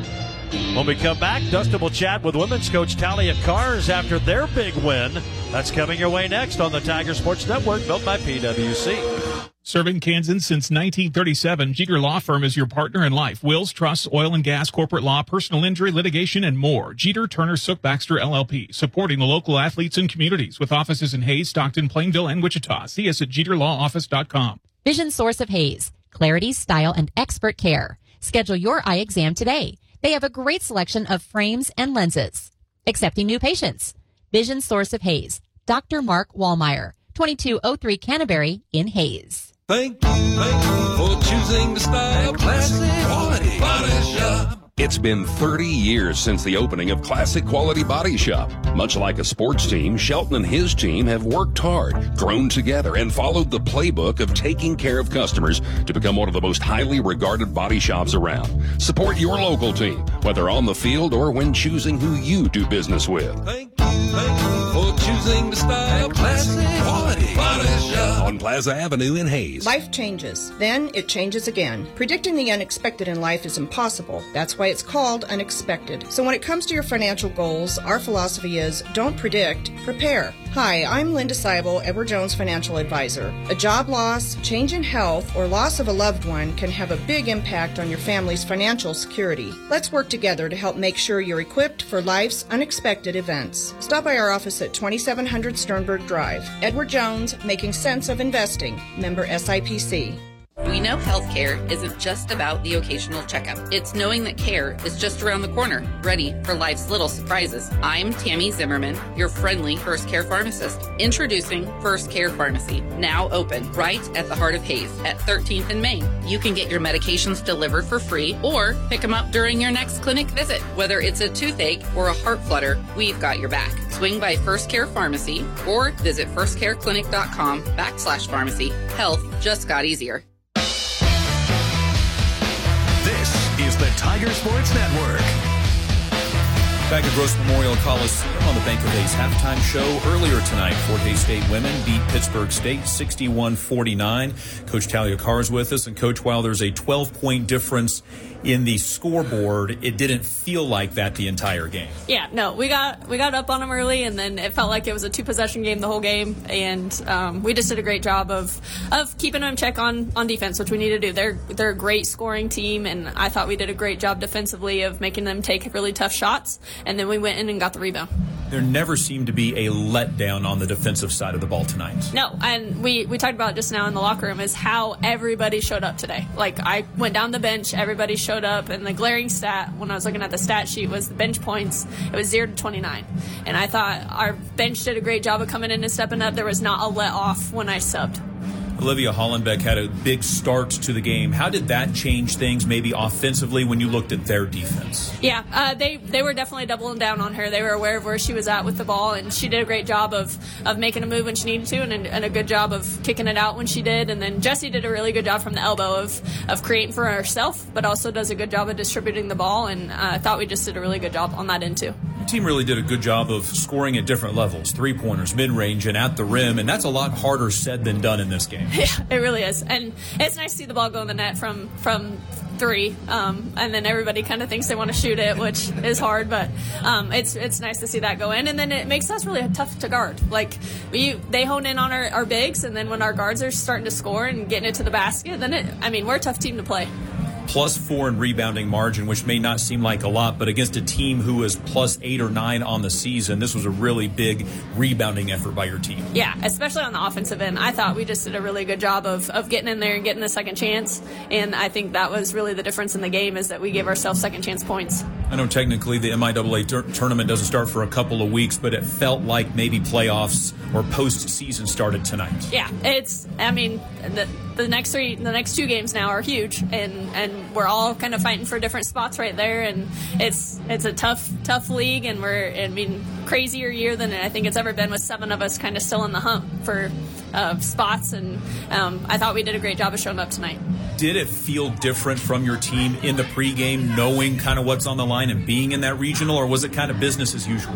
When we come back, Dustin will chat with women's coach Talia Cars after their big win. That's coming your way next on the Tiger Sports Network, built by PWC. Serving Kansas since 1937, Jeter Law Firm is your partner in life. Wills, trusts, oil and gas, corporate law, personal injury, litigation, and more. Jeter, Turner, Sook, Baxter, LLP, supporting the local athletes and communities with offices in Hays, Stockton, Plainville, and Wichita. See us at jeterlawoffice.com. Vision Source of Hays. Clarity, style, and expert care. Schedule your eye exam today. They have a great selection of frames and lenses. Accepting new patients. Vision Source of Hays. Dr. Mark Wallmeyer, 2203 Canterbury in Hays. Thank you, thank you for choosing the style classic quality body shop. It's been 30 years since the opening of Classic Quality Body Shop. Much like a sports team, Shelton and his team have worked hard, grown together, and followed the playbook of taking care of customers to become one of the most highly regarded body shops around. Support your local team, whether on the field or when choosing who you do business with. Thank you, thank you for choosing the style classic quality body shop. On Plaza Avenue in Hays. Life changes, then it changes again. Predicting the unexpected in life is impossible. That's why it's called unexpected. So when it comes to your financial goals, our philosophy is don't predict, prepare. Hi, I'm Linda Seibel, Edward Jones Financial Advisor. A job loss, change in health, or loss of a loved one can have a big impact on your family's financial security. Let's work together to help make sure you're equipped for life's unexpected events. Stop by our office at 2700 Sternberg Drive. Edward Jones, making sense of investing. Member SIPC. We know healthcare isn't just about the occasional checkup. It's knowing that care is just around the corner, ready for life's little surprises. I'm Tammy Zimmerman, your friendly First Care pharmacist. Introducing First Care Pharmacy, now open right at the heart of Hays at 13th and Main. You can get your medications delivered for free or pick them up during your next clinic visit. Whether it's a toothache or a heart flutter, we've got your back. Swing by First Care Pharmacy or visit firstcareclinic.com backslash pharmacy. Health just got easier. Tiger Sports Network. Back at Gross Memorial Coliseum on the Bank of Hays halftime show earlier tonight, Fort Hays State women beat Pittsburg State 61-49. Coach Talia Carr is with us, and Coach, while there's a 12-point difference in the scoreboard, it didn't feel like that the entire game. Yeah, no, we got we got up on them early, and then it felt like it was a two possession game the whole game, and um, we just did a great job of of keeping them check on on defense, which we need to do. They're they're a great scoring team, and I thought we did a great job defensively of making them take really tough shots, and then we went in and got the rebound. There never seemed to be a letdown on the defensive side of the ball tonight. No, and we we talked about it just now in the locker room is how everybody showed up today. Like I went down the bench, everybody showed up, and the glaring stat when I was looking at the stat sheet was the bench points. It was zero to twenty nine, and I thought our bench did a great job of coming in and stepping up. There was not a let off when I subbed. Olivia Hollenbeck had a big start to the game. How did that change things, maybe offensively, when you looked at their defense? Yeah, uh, they they were definitely doubling down on her. They were aware of where she was at with the ball, and she did a great job of, of making a move when she needed to, and, and a good job of kicking it out when she did. And then Jesse did a really good job from the elbow of, of creating for herself, but also does a good job of distributing the ball. And uh, I thought we just did a really good job on that end too. Your team really did a good job of scoring at different levels three pointers, mid range, and at the rim. And that's a lot harder said than done in this game. Yeah, it really is, and it's nice to see the ball go in the net from from three, um, and then everybody kind of thinks they want to shoot it, which is hard, but um, it's it's nice to see that go in, and then it makes us really tough to guard. Like we they hone in on our, our bigs, and then when our guards are starting to score and getting it to the basket, then it I mean we're a tough team to play plus four in rebounding margin, which may not seem like a lot, but against a team who is plus eight or nine on the season, this was a really big rebounding effort by your team. Yeah, especially on the offensive end. I thought we just did a really good job of, of getting in there and getting the second chance, and I think that was really the difference in the game is that we gave ourselves second chance points. I know technically the MIAA tur- tournament doesn't start for a couple of weeks, but it felt like maybe playoffs or postseason started tonight. Yeah, it's. I mean, the, the next three, the next two games now are huge, and and we're all kind of fighting for different spots right there, and it's it's a tough tough league, and we're I mean crazier year than I think it's ever been with seven of us kind of still in the hump for uh, spots, and um, I thought we did a great job of showing up tonight. Did it feel different from your team in the pregame, knowing kind of what's on the line and being in that regional, or was it kind of business as usual?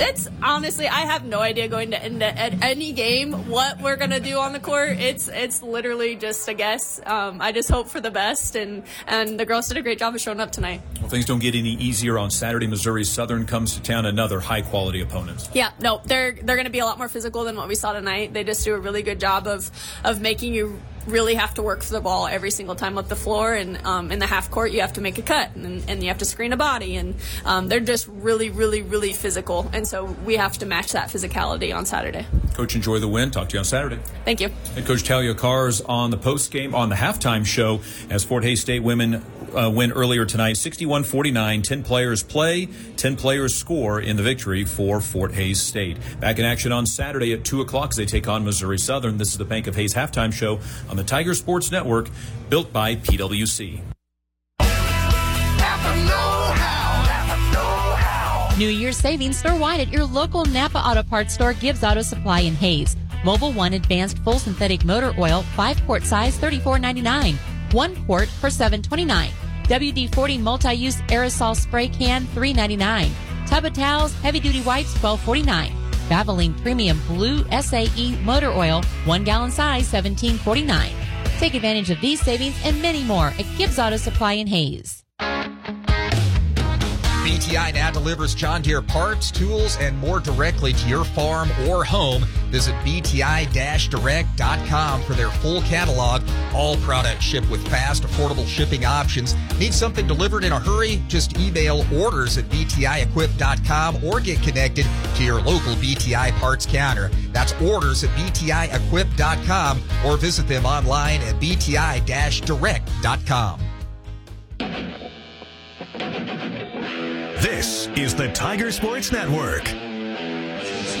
It's honestly, I have no idea going to into at any game what we're gonna do on the court. It's it's literally just a guess. Um, I just hope for the best, and and the girls did a great job of showing up tonight. Well, things don't get any easier on Saturday. Missouri Southern comes to town, another high quality opponent. Yeah, no, they're they're going to be a lot more physical than what we saw tonight. They just do a really good job of of making you really have to work for the ball every single time up the floor. And um, in the half court, you have to make a cut and, and you have to screen a body. And um, they're just really, really, really physical. And so we have to match that physicality on Saturday. Coach, enjoy the win. Talk to you on Saturday. Thank you. Head Coach Talia Cars on the post game, on the halftime show, as Fort Hays State women uh, win earlier tonight 61 49. 10 players play, 10 players score in the victory for Fort Hays State. Back in action on Saturday at 2 o'clock as they take on Missouri Southern. This is the Bank of Hays halftime show on the Tiger Sports Network, built by PWC. New Year's savings store wide at your local Napa Auto Parts store Gibbs Auto Supply in Hays. Mobil One Advanced Full Synthetic Motor Oil, 5 quart size, $34.99. 1 quart for $7.29. WD-40 Multi-Use Aerosol Spray Can, $3.99. Tub of Towels, Heavy Duty Wipes, $12.49. Valvoline Premium Blue SAE Motor Oil, 1 gallon size, $17.49. Take advantage of these savings and many more at Gibbs Auto Supply in Hays. BTI now delivers John Deere parts, tools, and more directly to your farm or home. Visit BTI-Direct.com for their full catalog. All products ship with fast, affordable shipping options. Need something delivered in a hurry? Just email orders at BTIEquip.com or get connected to your local BTI parts counter. That's orders at BTIEquip.com or visit them online at BTI-Direct.com. This is the Tiger Sports Network.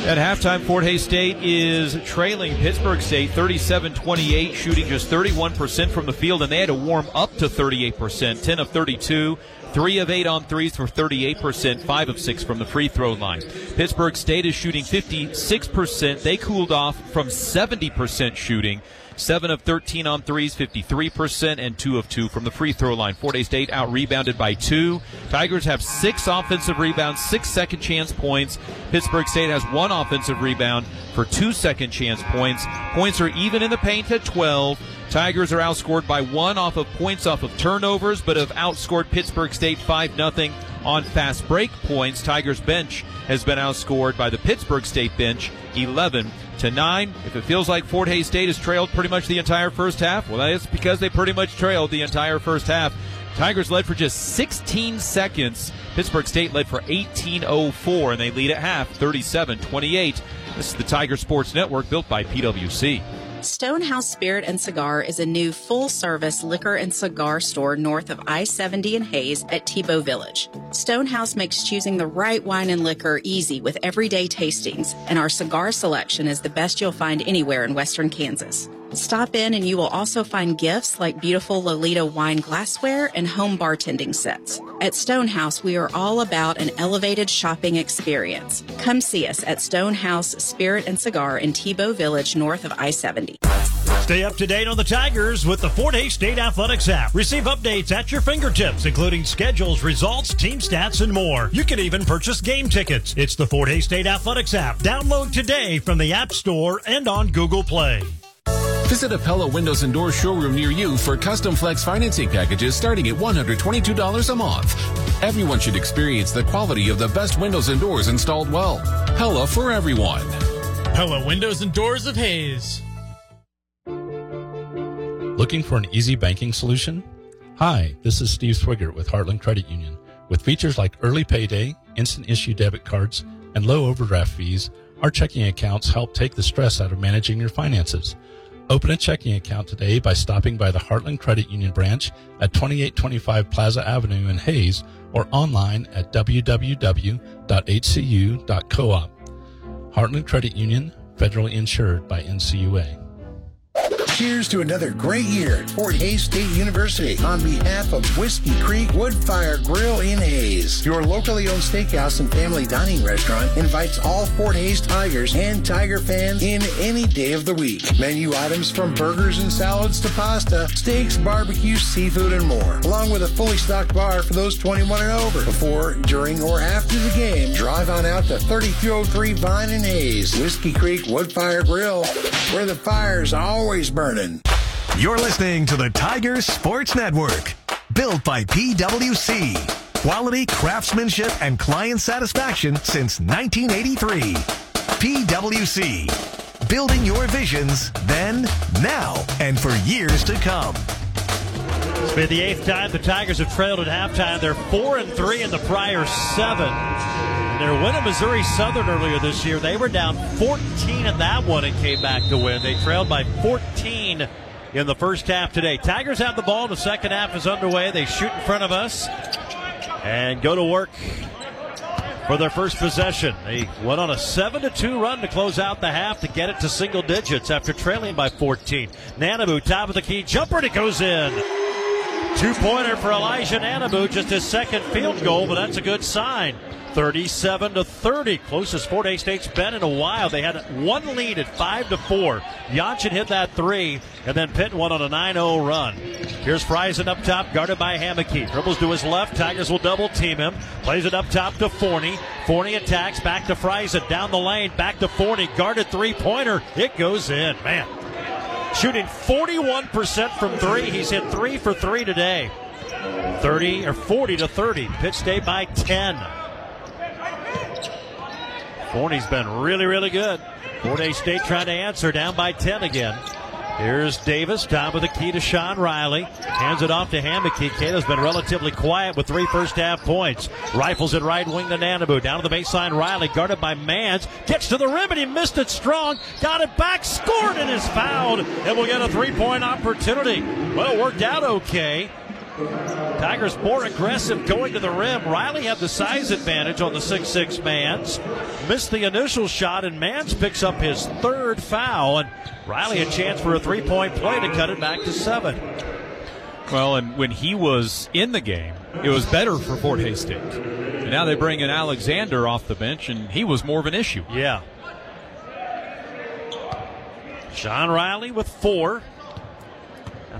At halftime, Fort Hays State is trailing Pittsburg State 37 28, shooting just 31% from the field, and they had to warm up to 38%, 10 of 32. Three of eight on threes for 38%, five of six from the free throw line. Pittsburg State is shooting 56%. They cooled off from 70% shooting. 7 of 13 on threes, 53%, and 2 of 2 from the free throw line. Fort Hays State out rebounded by 2. Tigers have 6 offensive rebounds, 6 second chance points. Pittsburg State has 1 offensive rebound for 2 second chance points. Points are even in the paint at 12. Tigers are outscored by 1 off of points off of turnovers, but have outscored Pittsburg State 5 0 on fast break points. Tigers bench has been outscored by the Pittsburg State bench 11 to 9. If it feels like Fort Hays State has trailed pretty much the entire first half, well, that's because they pretty much trailed the entire first half. Tigers led for just 16 seconds. Pittsburg State led for 18.04, and they lead at half 37 28. This is the Tiger Sports Network built by PWC. Stonehouse Spirit and Cigar is a new full service liquor and cigar store north of I 70 and Hays at Tebow Village. Stonehouse makes choosing the right wine and liquor easy with everyday tastings, and our cigar selection is the best you'll find anywhere in western Kansas. Stop in and you will also find gifts like beautiful Lolita wine glassware and home bartending sets. At Stonehouse, we are all about an elevated shopping experience. Come see us at Stonehouse Spirit and Cigar in Tebow Village north of I 70. Stay up to date on the Tigers with the Fort Hays State Athletics app. Receive updates at your fingertips, including schedules, results, team stats, and more. You can even purchase game tickets. It's the Fort Hays State Athletics app. Download today from the App Store and on Google Play. Visit a Pella Windows and Doors showroom near you for custom flex financing packages starting at $122 a month. Everyone should experience the quality of the best windows and doors installed well. Pella for everyone. Pella Windows and Doors of Hays. Looking for an easy banking solution? Hi, this is Steve Swigert with Heartland Credit Union. With features like early payday, instant issue debit cards, and low overdraft fees, our checking accounts help take the stress out of managing your finances. Open a checking account today by stopping by the Heartland Credit Union branch at 2825 Plaza Avenue in Hays or online at www.hcu.coop. Heartland Credit Union, federally insured by NCUA. Cheers to another great year at Fort Hays State University on behalf of Whiskey Creek Woodfire Grill in Hays. Your locally owned steakhouse and family dining restaurant invites all Fort Hays Tigers and Tiger fans in any day of the week. Menu items from burgers and salads to pasta, steaks, barbecue, seafood, and more, along with a fully stocked bar for those 21 and over. Before, during, or after the game, drive on out to 3203 Vine and Hays, Whiskey Creek Woodfire Grill, where the fire's always You're listening to the Tigers Sports Network, built by PWC. Quality, craftsmanship, and client satisfaction since 1983. PWC, building your visions then, now, and for years to come. It's been the eighth time the Tigers have trailed at halftime. They're four and three in the prior seven. Their win at Missouri Southern earlier this year, they were down 14 in that one and came back to win. They trailed by 14 in the first half today. Tigers have the ball. The second half is underway. They shoot in front of us and go to work for their first possession. They went on a 7 to 2 run to close out the half to get it to single digits after trailing by 14. Nanabu, top of the key jumper, and it goes in. Two pointer for Elijah Nanabu, just his second field goal, but that's a good sign. 37 to 30, closest Fort Hays State's been in a while. They had one lead at 5 to 4. Jansson hit that three, and then Pitt won on a 9 0 run. Here's Friesen up top, guarded by Hammocky. Dribbles to his left. Tigers will double team him. Plays it up top to Forney. Forney attacks back to Friesen. Down the lane, back to Forney. Guarded three pointer. It goes in. Man. Shooting 41% from three. He's hit three for three today. 30 or 40 to 30. Pitt State by 10. Forney's been really, really good. Fort Hays State trying to answer, down by 10 again. Here's Davis, top with the key to Sean Riley. Hands it off to Hammocky. Cato's been relatively quiet with three first half points. Rifles it right wing to Nanabu. Down to the baseline, Riley, guarded by Mans. Gets to the rim and he missed it strong. Got it back, scored and is fouled. And we'll get a three point opportunity. Well, it worked out okay. Tigers more aggressive going to the rim. Riley had the size advantage on the 6'6 Mans. Missed the initial shot, and Mans picks up his third foul. And Riley a chance for a three point play to cut it back to seven. Well, and when he was in the game, it was better for Fort State. And now they bring in Alexander off the bench, and he was more of an issue. Yeah. Sean Riley with four.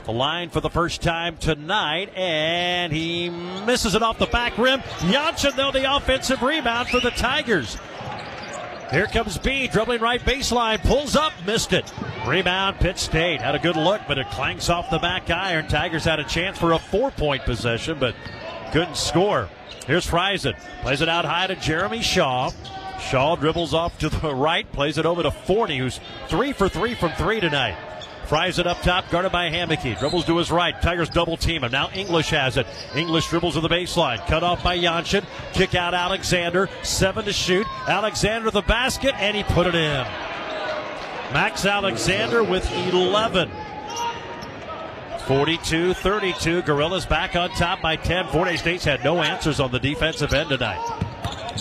At the line for the first time tonight, and he misses it off the back rim. Jansson, though, the offensive rebound for the Tigers. Here comes B, dribbling right baseline, pulls up, missed it. Rebound, Pitt State. Had a good look, but it clanks off the back iron. Tigers had a chance for a four point possession, but couldn't score. Here's Friesen. Plays it out high to Jeremy Shaw. Shaw dribbles off to the right, plays it over to Forney, who's three for three from three tonight. Friesen up top, guarded by Hammocky. Dribbles to his right. Tigers double team him. Now English has it. English dribbles to the baseline. Cut off by Jansson. Kick out Alexander. Seven to shoot. Alexander the basket, and he put it in. Max Alexander with 11. 42 32. Gorillas back on top by 10. Fort State's had no answers on the defensive end tonight.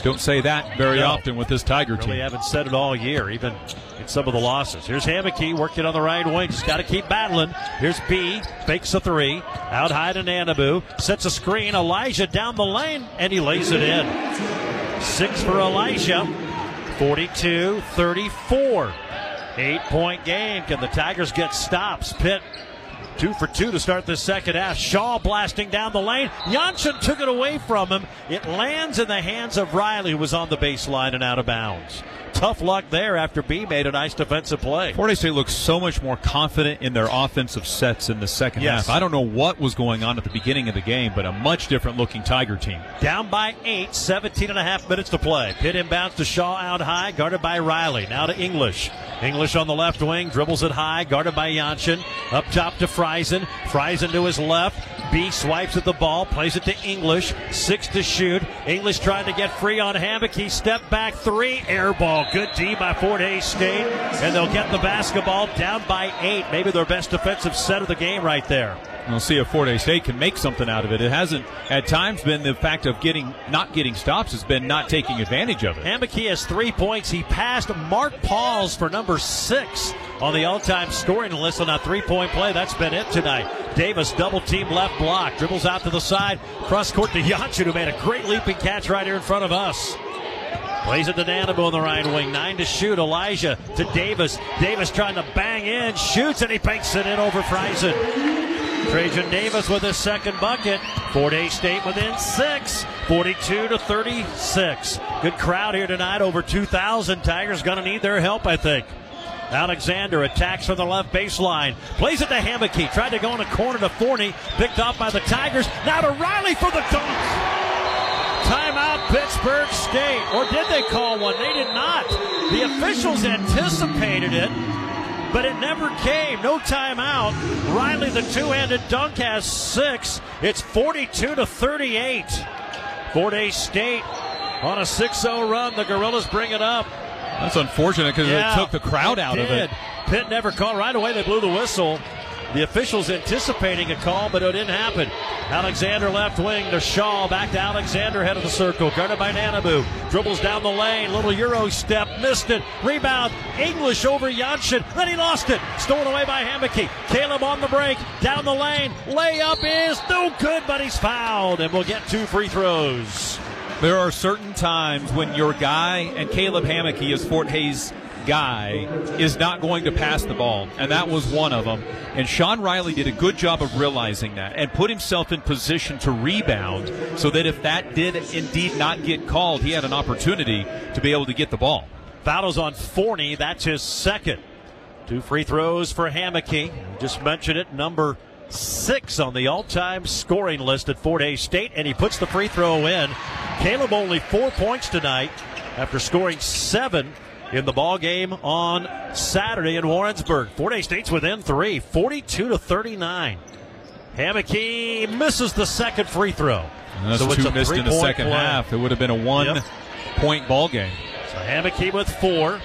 Don't say that very No. often with this Tiger Really team. Really haven't said it all year, even in some of the losses. Here's Hammocky working on the right wing. Just got to keep battling. Here's B. Fakes a three. Out high to Nanabu. Sets a screen. Elijah down the lane, and he lays it in. Six for Elijah. 42 34. Eight point game. Can the Tigers get stops? Pitt Two for two to start the second half. Shaw blasting down the lane. Jansson took it away from him. It lands in the hands of Riley, who was on the baseline and out of bounds. Tough luck there after B made a nice defensive play. Hays State looks so much more confident in their offensive sets in the second Yes. half. I don't know what was going on at the beginning of the game, but a much different looking Tiger team. Down by eight, 17 and a half minutes to play. Pitt inbounds to Shaw out high, guarded by Riley. Now to English. English on the left wing, dribbles it high, guarded by Jansson. Up top to Friesen. Friesen to his left. B swipes at the ball, plays it to English. Six to shoot. English trying to get free on Hammock. Step back three. Air ball. Good D by Fort Hays State. And they'll get the basketball down by eight. Maybe their best defensive set of the game right there. We'll see if Fort Hays State can make something out of it. It hasn't at times been the fact of getting not getting stops. It's been not taking advantage of it. Hammocky has three points. He passed Mark Pauls for number six on the all-time scoring list on a three-point play. That's been it tonight. Davis double team left block, dribbles out to the side, cross court to Yanchin, who made a great leaping catch right here in front of us. Plays it to Nanabu on the right wing. Nine to shoot. Elijah to Davis. Davis trying to bang in. Shoots and he banks it in over Friesen. Trajan Davis with his second bucket. Fort Hays State within six. 42 to 36. Good crowd here tonight. Over 2,000. Tigers going to need their help, I think. Alexander attacks from the left baseline. Plays it to Hammocky. Tried to go in a corner to Forney. Picked off by the Tigers. Now to Riley for the dunk. Timeout Pittsburg State. Or did they call one? They did not. The officials anticipated it but it never came. No timeout. Riley, the two-handed dunk, has six. It's 42 to 38. Fort Hays State on a 6-0 run. The Gorillas bring it up. That's unfortunate because yeah, it took the crowd out did. of it. Pitt never called right away. They blew the whistle. The officials anticipating a call, but it didn't happen. Alexander left wing to Shaw. Back to Alexander, head of the circle. Guarded by Nanabu. Dribbles down the lane. Little Euro step. Missed it. Rebound. English over Yanchin. Then he lost it. Stolen away by Hammocky. Caleb on the break. Down the lane. Layup is no good, but he's fouled. And we'll get two free throws. There are certain times when your guy, and Caleb Hammocky is Fort Hays guy is not going to pass the ball, and that was one of them. And Sean Riley did a good job of realizing that and put himself in position to rebound so that if that did indeed not get called, he had an opportunity to be able to get the ball. Fouls on Forney. That's his second. Two free throws for Hammocky. Just mentioned it, number six on the all-time scoring list at Fort Hays State, and he puts the free throw in. Caleb only four points tonight after scoring seven in the ball game on Saturday in Warrensburg. Fort Hays State's within three, 42 to 39. Hammocky misses the second free throw. And that's so two missed in the second play. half. It would have been a one-point yep. ball game. So Hammocky with four.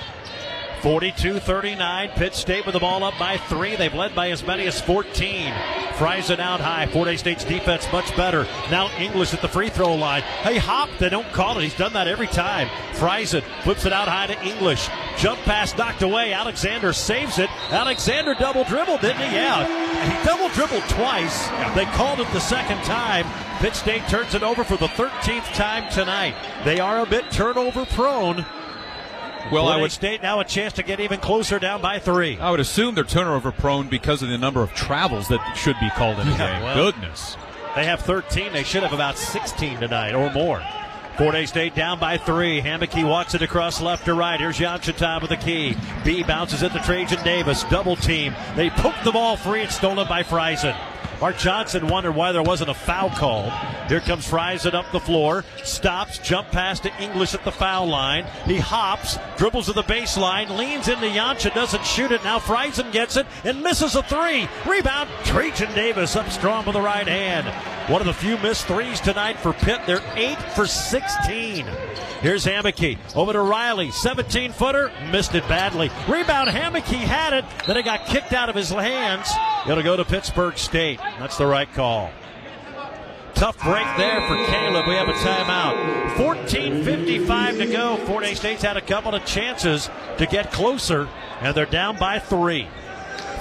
42 39. Pitt State with the ball up by three. They've led by as many as 14. Friesen out high. Fort Hays State's defense much better. Now English at the free throw line. Hey, hop. They don't call it. He's done that every time. Friesen, flips it out high to English. Jump pass knocked away. Alexander saves it. Alexander double dribbled, didn't he? Yeah. He double dribbled twice. They called it the second time. Pitt State turns it over for the 13th time tonight. They are a bit turnover prone. Well, I would State now a chance to get even closer down by three. I would assume they're turnover prone because of the number of travels that should be called in the yeah, game. Well, Goodness. They have 13. They should have about 16 tonight or more. Fort State down by three. Hammocky walks it across left to right. Here's Yanchin with the key. B bounces it to Trajan Davis. Double team. They poke the ball free. It's stolen by Friesen. Art Johnson wondered why there wasn't a foul call. Here comes Friesen up the floor, stops, jump pass to English at the foul line. He hops, dribbles to the baseline, leans into Yanchin, doesn't shoot it. Now Friesen gets it and misses a three. Rebound, Trajan Davis up strong with the right hand. One of the few missed threes tonight for Pitt. They're 8 for 16. Here's Hammocky. Over to Riley. 17 footer. Missed it badly. Rebound. Hammocky had it. Then it got kicked out of his hands. It'll go to Pittsburg State. That's the right call. Tough break there for Caleb. We have a timeout. 14.55 to go. Fort Hays State's had a couple of chances to get closer, and they're down by three.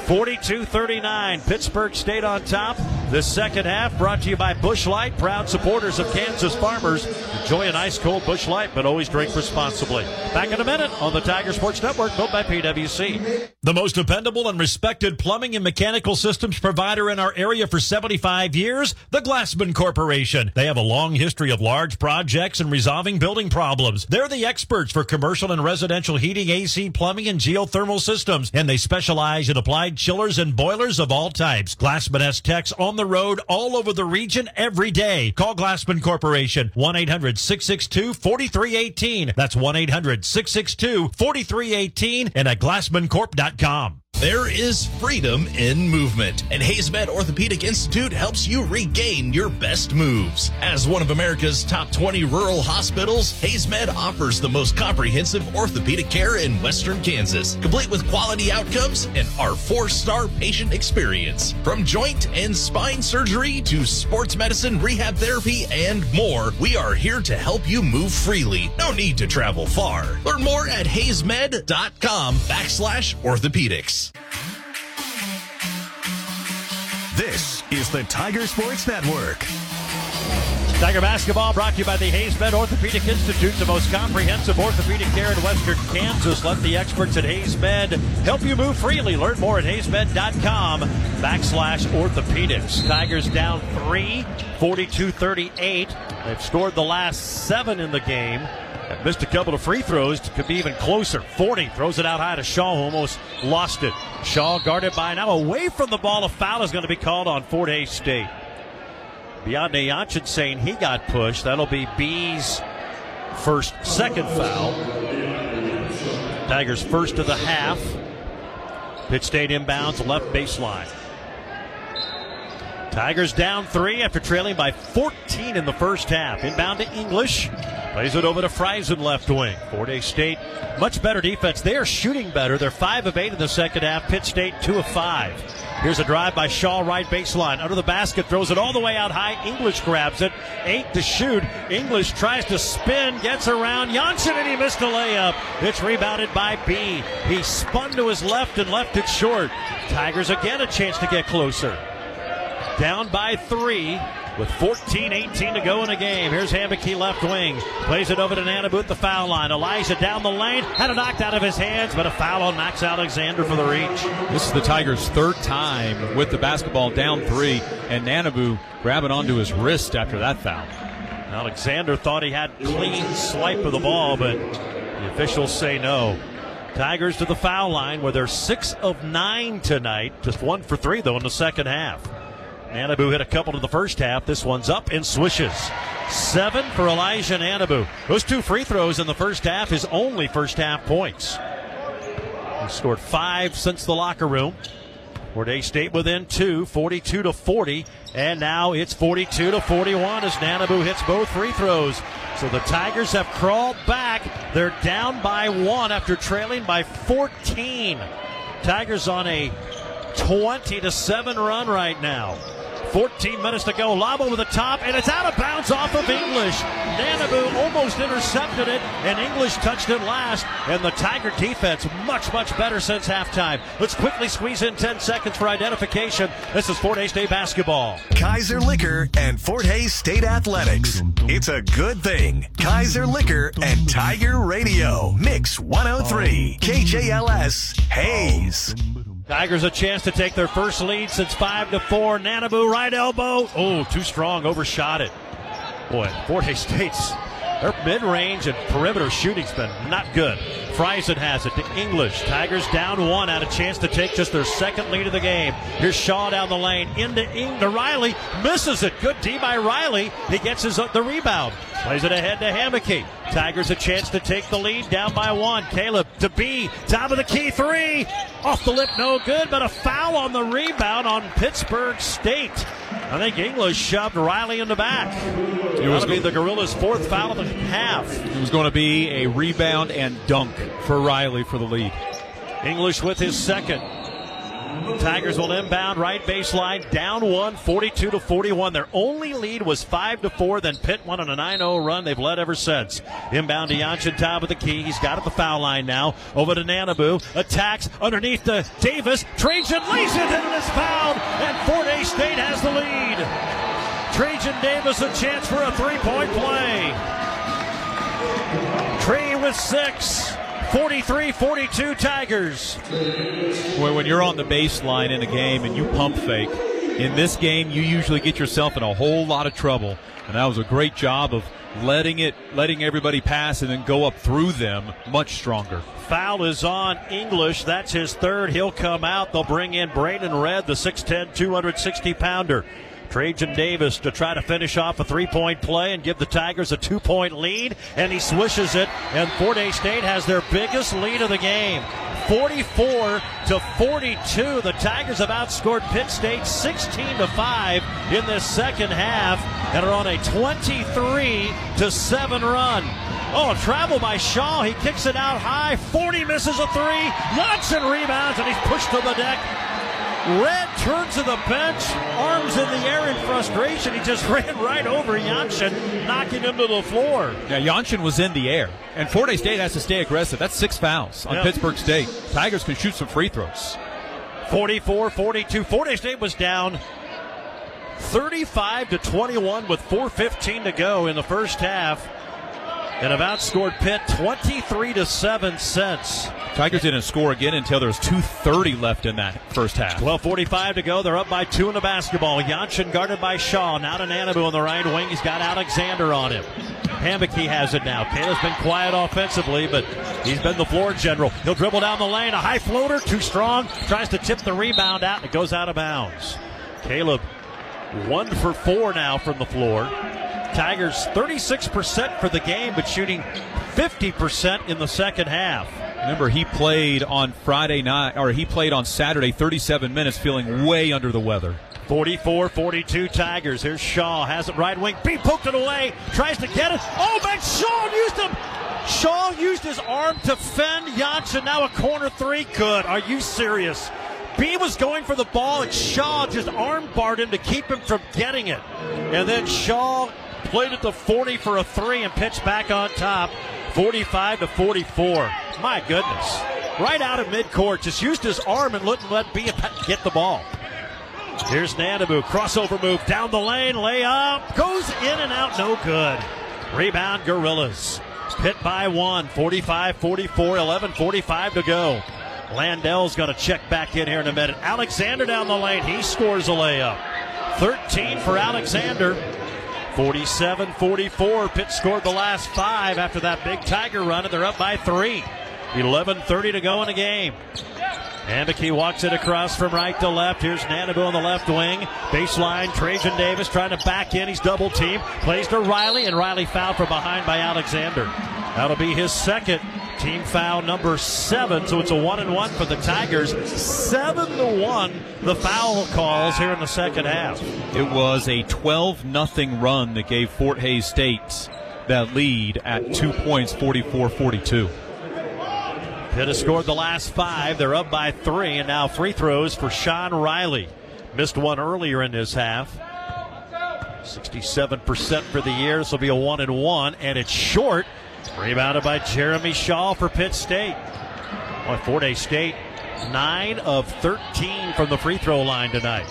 42 39. Pittsburg State on top. The second half brought to you by Busch Light, proud supporters of Kansas farmers. Enjoy an ice cold Busch Light, but always drink responsibly. Back in a minute on the Tiger Sports Network, built by PWC. The most dependable and respected plumbing and mechanical systems provider in our area for 75 years, the Glassman Corporation. They have a long history of large projects and resolving building problems. They're the experts for commercial and residential heating, AC, plumbing, and geothermal systems, and they specialize in applied chillers and boilers of all types. Glassman has techs on the road all over the region every day. Call Glassman Corporation 1 800 662 4318. That's 1 800 662 4318 and at glassmancorp.com. There is freedom in movement, and HaysMed Orthopedic Institute helps you regain your best moves. As one of America's top 20 rural hospitals, HaysMed offers the most comprehensive orthopedic care in western Kansas, complete with quality outcomes and our four star patient experience. From joint and spine surgery to sports medicine, rehab therapy, and more, we are here to help you move freely. No need to travel far. Learn more at haysmed.com backslash orthopedics. This is the Tiger Sports Network. Tiger basketball brought to you by the HaysMed Orthopedic Institute, the most comprehensive orthopedic care in western Kansas. Let the experts at HaysMed help you move freely. Learn more at haysmed.com backslash orthopedics. Tigers down three, 42-38. They've scored the last seven in the game. Have missed a couple of free throws. Could be even closer. 40 throws it out high to Shaw, who almost lost it. Shaw guarded by now away from the ball. A foul is going to be called on Fort Hays State. Beyond Yanchin saying he got pushed. That'll be B's first, second foul. Tigers first of the half. Pitt State inbounds left baseline. Tigers down three after trailing by 14 in the first half. Inbound to English. Plays it over to Friesen left wing. Fort Hays State, much better defense. They are shooting better. They're 5 of 8 in the second half. Pitt State 2 of 5. Here's a drive by Shaw, right baseline. Under the basket, throws it all the way out high. English grabs it. Eight to shoot. English tries to spin, gets around Janssen, and he missed a layup. It's rebounded by B. He spun to his left and left it short. Tigers again a chance to get closer. Down by three with 14-18 to go in the game. Here's Hammocky left wing. Plays it over to Nanabu at the foul line. Elijah down the lane. Had it knocked out of his hands, but a foul on Max Alexander for the reach. This is the Tigers' third time with the basketball down three, and Nanabu grabbing onto his wrist after that foul. Alexander thought he had clean swipe of the ball, but the officials say no. Tigers to the foul line where they're six of nine tonight. Just one for three, though, in the second half. Nanabu hit a couple in the first half. This one's up and swishes. Seven for Elijah Nanabu. Those two free throws in the first half, his only first half points. He scored five since the locker room. Fort State within two, 42 to 40, and now it's 42 to 41 as Nanabu hits both free throws. So the Tigers have crawled back. They're down by one after trailing by 14. Tigers on a 20 to 7 run right now. 14 minutes to go. Lob over the top, and it's out of bounds off of English. Nanabu almost intercepted it, and English touched it last. And the Tiger defense much, much better since halftime. Let's quickly squeeze in 10 seconds for identification. This is Fort Hays State basketball. Kaiser Liquor and Fort Hays State Athletics. It's a good thing. Kaiser Liquor and Tiger Radio. Mix 103. KJLS. Hays. Tigers a chance to take their first lead since five to four. Nanabu right elbow. Oh, too strong. Overshot it. Boy, Fort Hays State's their mid-range and perimeter shooting's been not good. Friesen has it to English. Tigers down one, had a chance to take just their second lead of the game. Here's Shaw down the lane into Ing to Riley, misses it. Good D by Riley. He gets his uh, the rebound. Plays it ahead to Hammocky. Tigers a chance to take the lead down by one. Caleb to B. Top of the key three. Off the lip, no good, but a foul on the rebound on Pittsburg State. I think English shoved Riley in the back. It was going to be the Gorillas' fourth foul of the half. It was going to be a rebound and dunk for Riley for the lead. English with his second. Tigers will inbound right baseline, down one, 42 to 41. Their only lead was 5 to 4. Then Pitt won on a 9 0 run. They've led ever since. Inbound to Yanchin, top the key. He's got at the foul line now. Over to Nanabu. Attacks underneath to Davis. Trajan lays it and is fouled. And Fort Hays State has the lead. Trajan Davis a chance for a three point play. Trey with six. 43 42 Tigers. Boy, when you're on the baseline in a game and you pump fake, in this game you usually get yourself in a whole lot of trouble. And that was a great job of letting it letting everybody pass and then go up through them much stronger. Foul is on English. That's his third. He'll come out. They'll bring in Braden Red, the 6'10, 260 pounder. Trajan Davis to try to finish off a three point play and give the Tigers a two point lead, and he swishes it, and Fort Hays State has their biggest lead of the game. 44 to 42. The Tigers have outscored Pitt State 16 to 5 in this second half and are on a 23 to 7 run. Oh, travel by Shaw. He kicks it out high. 40 misses a three. Johnson rebounds and he's pushed to the deck. Red turns to the bench, arms in the air in frustration. He just ran right over Janssen, knocking him to the floor. Yeah, Janssen was in the air. And Fort Hays State has to stay aggressive. That's six fouls on Yeah. Pittsburg State. Tigers can shoot some free throws. 44 42. Fort Hays State was down 35 to 21 with 4.15 to go in the first half and have outscored Pitt 23 to 7 cents. Tigers didn't score again until there was 2.30 left in that first half. 12.45 to go. They're up by two in the basketball. Yanchin guarded by Shaw. Now to Nanabu on the right wing. He's got Alexander on him. Hammocky has it now. Caleb's been quiet offensively, but he's been the floor general. He'll dribble down the lane. A high floater, too strong. Tries to tip the rebound out, and it goes out of bounds. Caleb, one for four now from the floor. Tigers 36% for the game, but shooting 50% in the second half. Remember, he played on Friday night, or he played on Saturday 37 minutes feeling way under the weather. 44 42 Tigers. Here's Shaw. Has it right wing. B poked it away. Tries to get it. Oh, man. Shaw used him. Shaw used his arm to fend Janssen. Now a corner three. Good. Are you serious? B was going for the ball, and Shaw just arm barred him to keep him from getting it. And then Shaw played it to 40 for a three and pitched back on top. 45 to 44. My goodness. Right out of midcourt. Just used his arm and wouldn't let B get the ball. Here's Nanabu. Crossover move down the lane. Layup. Goes in and out. No good. Rebound Gorillas. Pitt by one. 45 44. 11 45 to go. Landell's going to check back in here in a minute. Alexander down the lane. He scores a layup. 13 for Alexander. 47 44. Pitt scored the last five after that big Tiger run, and they're up by three. 11 30 to go in the game. Hammocky walks it across from right to left. Here's Nanabu on the left wing. Baseline, Trajan Davis trying to back in. He's double team. Plays to Riley, and Riley fouled from behind by Alexander. That'll be his second team foul number seven. So it's a one and one for the Tigers. Seven to one. The foul calls here in the second half. It was a 12 nothing run that gave Fort Hays State that lead at two points, 44 42. Pitt has scored the last five. They're up by three, and now free throws for Sean Riley. Missed one earlier in this half. 67% for the year. This will be a one and one, and it's short. Rebounded by Jeremy Shaw for Pitt State. Boy, Fort Hays State, 9 of 13 from the free throw line tonight.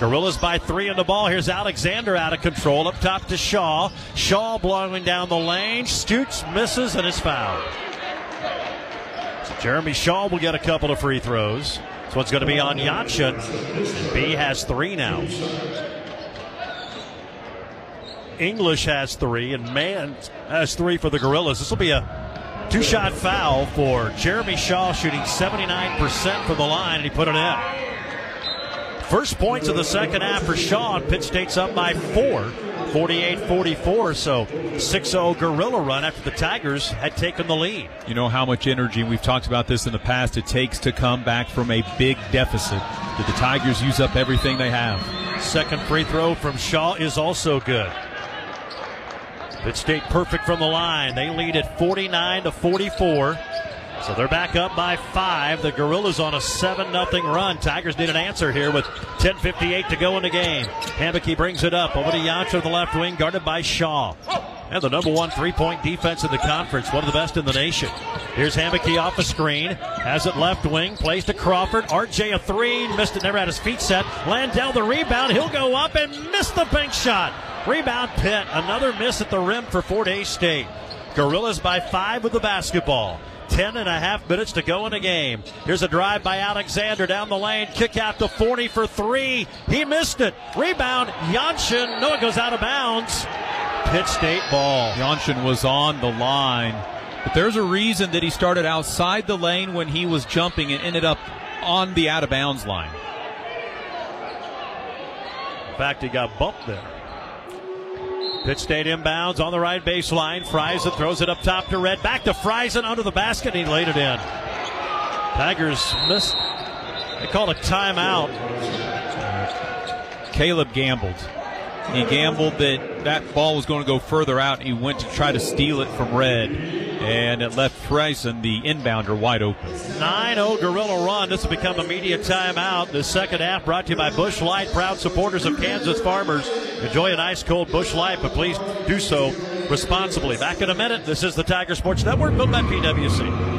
Gorillas by three in the ball. Here's Alexander out of control. Up top to Shaw. Shaw blowing down the lane. Stoots misses and is fouled. Jeremy Shaw will get a couple of free throws. So it's going to be on Janssen. And B has three now. English has three, and Mann has three for the Gorillas. This will be a two shot foul for Jeremy Shaw, shooting 79% from the line, and he put it in. First points of the second half for Shaw, and Pitt State's up by four. 48 44, so 6 0 Gorilla run after the Tigers had taken the lead. You know how much energy, we've talked about this in the past, it takes to come back from a big deficit. Did the Tigers use up everything they have? Second free throw from Shaw is also good. Pitt State perfect from the line. They lead at 49 to 44. So they're back up by five. The Gorillas on a 7 0 run. Tigers need an answer here with 10.58 to go in the game. Hammocky brings it up over to on the left wing, guarded by Shaw. And the number one three point defense in the conference, one of the best in the nation. Here's Hammocky off the screen, has it left wing, plays to Crawford. RJ a three, missed it, never had his feet set. Landell the rebound, he'll go up and miss the bank shot. Rebound Pitt, another miss at the rim for Fort Hays State. Gorillas by five with the basketball. Ten and a half minutes to go in the game. Here's a drive by Alexander down the lane. Kick out to 40 for three. He missed it. Rebound, Janssen. No, it goes out of bounds. Pitt State ball. Janssen was on the line. But there's a reason that he started outside the lane when he was jumping and ended up on the out of bounds line. In fact, he got bumped there. Pitt State inbounds on the right baseline. Friesen throws it up top to Red. Back to Friesen under the basket. He laid it in. Tigers missed. They called a timeout. Caleb gambled. He gambled that that ball was going to go further out. He went to try to steal it from Red, and it left Friesen, the inbounder, wide open. 9 0 Gorilla run. This will become a media timeout. The second half brought to you by Busch Light, proud supporters of Kansas farmers. Enjoy an ice cold Busch Light, but please do so responsibly. Back in a minute. This is the Tiger Sports Network, built by PWC.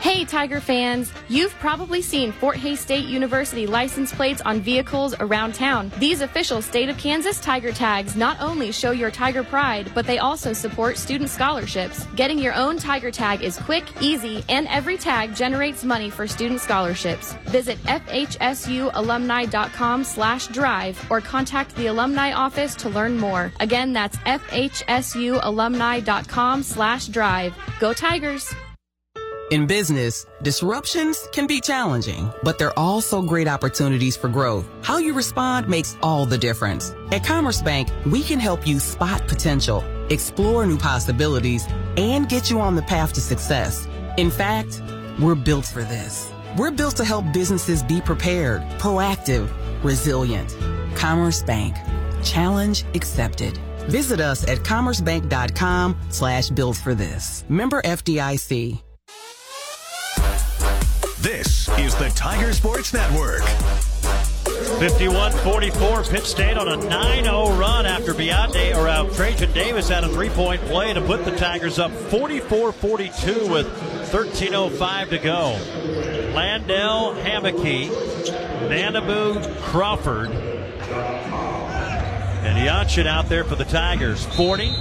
Hey, Tiger fans! You've probably seen Fort Hays State University license plates on vehicles around town. These official state of Kansas Tiger tags not only show your Tiger pride, but they also support student scholarships. Getting your own Tiger tag is quick, easy, and every tag generates money for student scholarships. Visit fhsualumni.com slash drive or contact the alumni office to learn more. Again, that's fhsualumni.com slash drive. Go Tigers! In business, disruptions can be challenging, but they're also great opportunities for growth. How you respond makes all the difference. At Commerce Bank, we can help you spot potential, explore new possibilities, and get you on the path to success. In fact, we're built for this. We're built to help businesses be prepared, proactive, resilient. Commerce Bank. Challenge accepted. Visit us at commercebank.com slash built for this. Member FDIC. This is the Tiger Sports Network. 51-44, Pitt State on a 9-0 run after Beyonce or uh, Trajan Davis had a three-point play to put the Tigers up 44-42 with 13.05 to go. Landell, Hammocky, Nanabu, Crawford, and Yanchin out there for the Tigers. 40,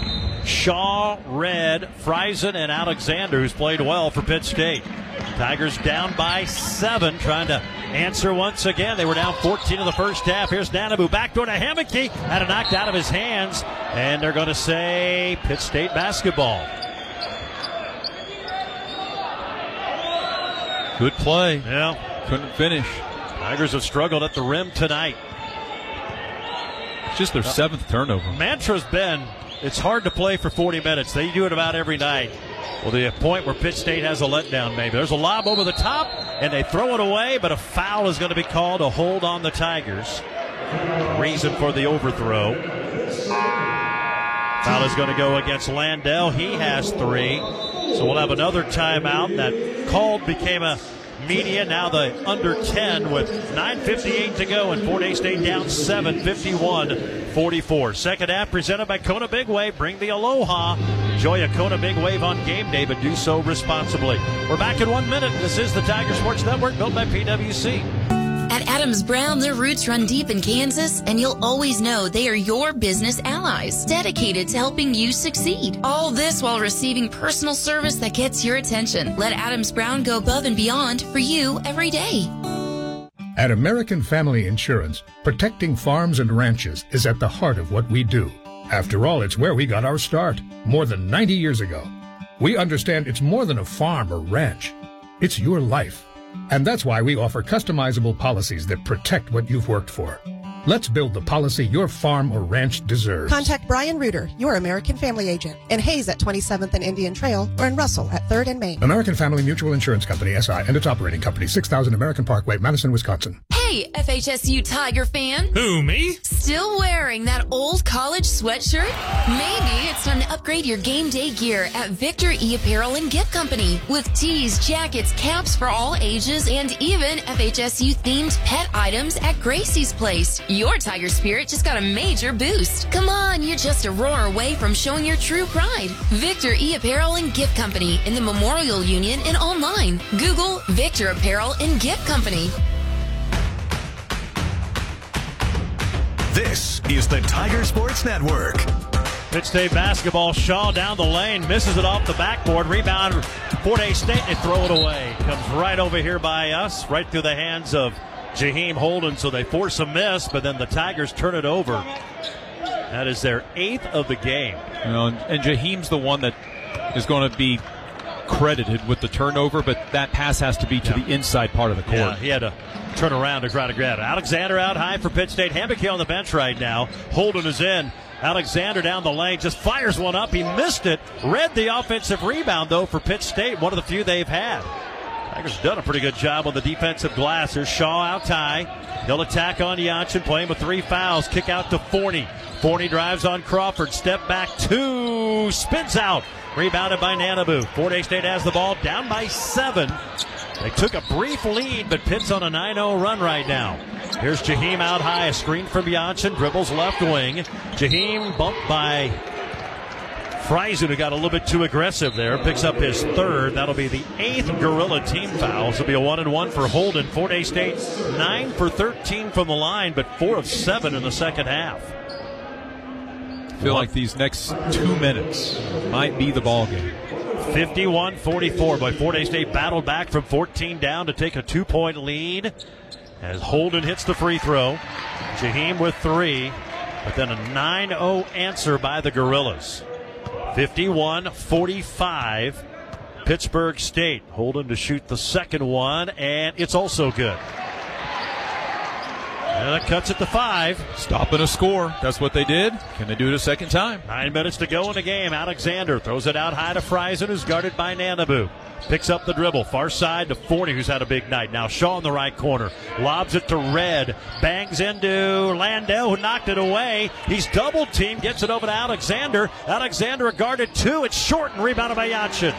Shaw, Red, Friesen, and Alexander, who's played well for Pitt State. Tigers down by seven, trying to answer once again. They were down 14 in the first half. Here's Nanabu backdoor to Hammocky. Had it knocked out of his hands, and they're going to say Pitt State basketball. Good play. Yeah. Couldn't finish. Tigers have struggled at the rim tonight. It's just their uh, seventh turnover. Mantra's been, it's hard to play for 40 minutes. They do it about every night. Well, the point where Pitt State has a letdown, maybe. There's a lob over the top, and they throw it away, but a foul is going to be called to hold on the Tigers. Reason for the overthrow. Foul is going to go against Landell. He has three. So we'll have another timeout. That called became a media. Now the under 10 with 9.58 to go, and Fort Hays State down 7, 51 44. Second half presented by Kona Big Wave. Bring the aloha. Enjoy a Kona Big Wave on game day, but do so responsibly. We're back in one minute. This is the Tiger Sports Network, built by PWC. At Adams Brown, their roots run deep in Kansas, and you'll always know they are your business allies, dedicated to helping you succeed. All this while receiving personal service that gets your attention. Let Adams Brown go above and beyond for you every day. At American Family Insurance, protecting farms and ranches is at the heart of what we do. After all, it's where we got our start, more than 90 years ago. We understand it's more than a farm or ranch. It's your life. And that's why we offer customizable policies that protect what you've worked for. Let's build the policy your farm or ranch deserves. Contact Brian Reuter, your American Family Agent, in Hays at 27th and Indian Trail, or in Russell at 3rd and Main. American Family Mutual Insurance Company, SI, and its operating company, 6000 American Parkway, Madison, Wisconsin. Hey, FHSU Tiger fan. Who, me? Still wearing that old college sweatshirt? Maybe it's time to upgrade your game day gear at Victor E Apparel and Gift Company with tees, jackets, caps for all ages, and even FHSU themed pet items at Gracie's Place. Your Tiger spirit just got a major boost. Come on, you're just a roar away from showing your true pride. Victor E Apparel and Gift Company in the Memorial Union and online. Google Victor Apparel and Gift Company. This is the Tiger Sports Network. Pitt State basketball. Shaw down the lane, misses it off the backboard. Rebound, Fort Hays State. and throw it away. Comes right over here by us, right through the hands of Jaheim Holden. So they force a miss, but then the Tigers turn it over. That is their eighth of the game. You know, and, and Jaheim's the one that is going to be credited with the turnover, but that pass has to be to Yeah. the inside part of the court. Yeah, he had to turn around to try to grab it. Alexander out high for Pitt State. Hammocky on the bench right now. Holden is in. Alexander down the lane just fires one up. He missed it. Read the offensive rebound though for Pitt State. One of the few they've had. Tigers done a pretty good job on the defensive glass. There's Shaw out high. He'll attack on Jonsson, playing with three fouls. Kick out to Forney. Forney drives on Crawford. Step back two. Spins out. Rebounded by Nanabu. Fort State has the ball down by seven. They took a brief lead, but Pitt's on a 9 0 run right now. Here's Jaheim out high. A screen from Jonsson. Dribbles left wing. Jaheim bumped by Friesen, who got a little bit too aggressive there, picks up his third. That'll be the eighth Gorilla team foul. This will be a one and one for Holden. Fort Hays State, nine for 13 from the line, but four of seven in the second half. feel like these next two minutes might be the ball game. 51 44. But Fort Hays State battled back from 14 down to take a two point lead as Holden hits the free throw. Jaheim with three, but then a 9 0 answer by the Gorillas. 51 45. Pittsburg State. Holden to shoot the second one, and it's also good. And that cuts it to five. Stopping a score. That's what they did. Can they do it a second time? Nine minutes to go in the game. Alexander throws it out high to Friesen, who's guarded by Nanabu. Picks up the dribble. Far side to Forney, who's had a big night. Now Shaw in the right corner. Lobs it to Red. Bangs into Landell, who knocked it away. He's double teamed. Gets it over to Alexander. Alexander guarded two. It's short and rebounded by Jonsson.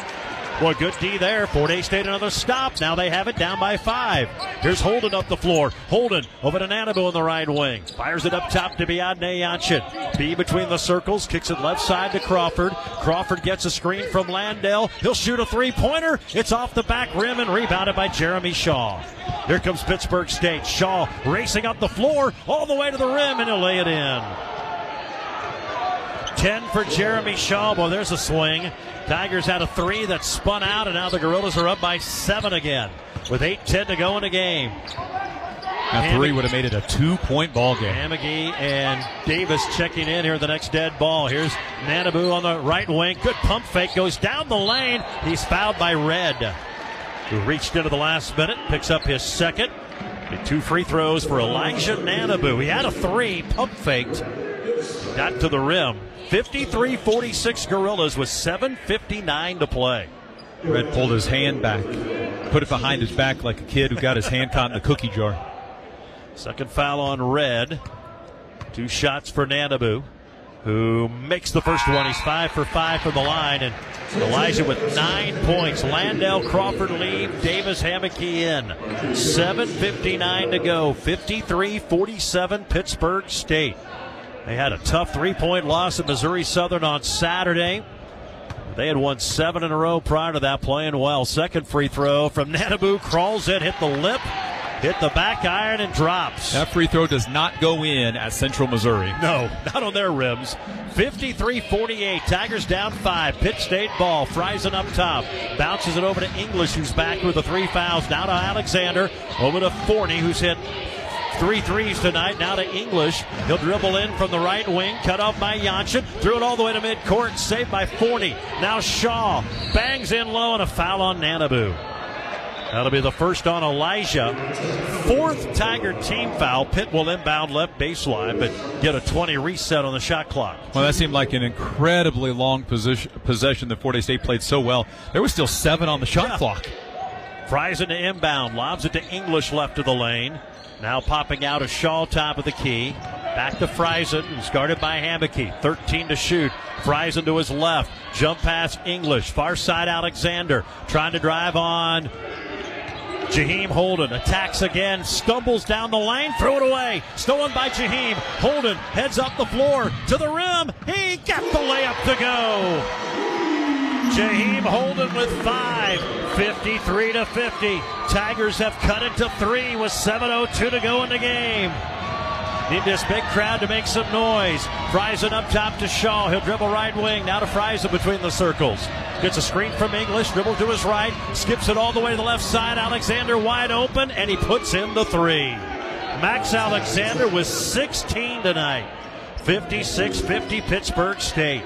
Boy, good D there. Fort Hays State another stop. Now they have it down by five. Here's Holden up the floor. Holden over to Nanabu in the right wing. Fires it up top to Biadne Jonsson. B between the circles. Kicks it left side to Crawford. Crawford gets a screen from Landell. He'll shoot a three pointer. It's off the back rim and rebounded by Jeremy Shaw. Here comes Pittsburg State. Shaw racing up the floor all the way to the rim and he'll lay it in. 10 for Jeremy Shaw. Boy, there's a swing. Tigers had a three that spun out, and now the Gorillas are up by seven again with 8-10 to go in the game. A three would have made it a two-point ball game. Hammocky and Davis checking in here. The next dead ball. Here's Nanabu on the right wing. Good pump fake. Goes down the lane. He's fouled by Red, who reached into the last minute. Picks up his second. And two free throws for Elijah Nanabu. He had a three. Pump faked. Got to the rim. 53 46 Gorillas with 7.59 to play. Red pulled his hand back, put it behind his back like a kid who got his hand caught in a cookie jar. Second foul on Red. Two shots for Nanabu, who makes the first one. He's five for five from the line. And Elijah with nine points. Landell, Crawford leave. Davis, Hammocky in. 7.59 to go. 53 47 Pittsburg State. They had a tough three point loss at Missouri Southern on Saturday. They had won seven in a row prior to that, playing well. Second free throw from Nanabu. Crawls it, hit the lip, hit the back iron, and drops. That free throw does not go in at Central Missouri. No, not on their rims. 53 48. Tigers down five. Pitt State ball. Friesen up top. Bounces it over to English, who's back with the three fouls. Now to Alexander. Over to Forney, who's hit three threes tonight. Now to English. He'll dribble in from the right wing. Cut off by Jonsson. Threw it all the way to midcourt. Saved by Forney. Now Shaw bangs in low and a foul on Nanabu. That'll be the first on Elijah. Fourth Tiger team foul. Pitt will inbound left baseline, but get a 20 reset on the shot clock. Well, that seemed like an incredibly long position, possession that Fort Hays State played so well. There was still seven on the shot Yeah. clock. Friesen to inbound. Lobs it to English left of the lane. Now popping out a Shaw top of the key. Back to Friesen, who's guarded by Hammocky. 13 to shoot. Friesen to his left. Jump pass English. Far side Alexander. Trying to drive on Jaheim Holden attacks again, stumbles down the lane, throw it away. Stolen by Jaheim. Holden heads up the floor to the rim. He got the layup to go. Jaheim Holden with five, 53 to 50. Tigers have cut it to three with 7.02 to go in the game. Need this big crowd to make some noise. Friesen up top to Shaw. He'll dribble right wing. Now to Friesen between the circles. Gets a screen from English. Dribble to his right. Skips it all the way to the left side. Alexander wide open, and he puts in the three. Max Alexander with 16 tonight. 56 50 Pittsburg State.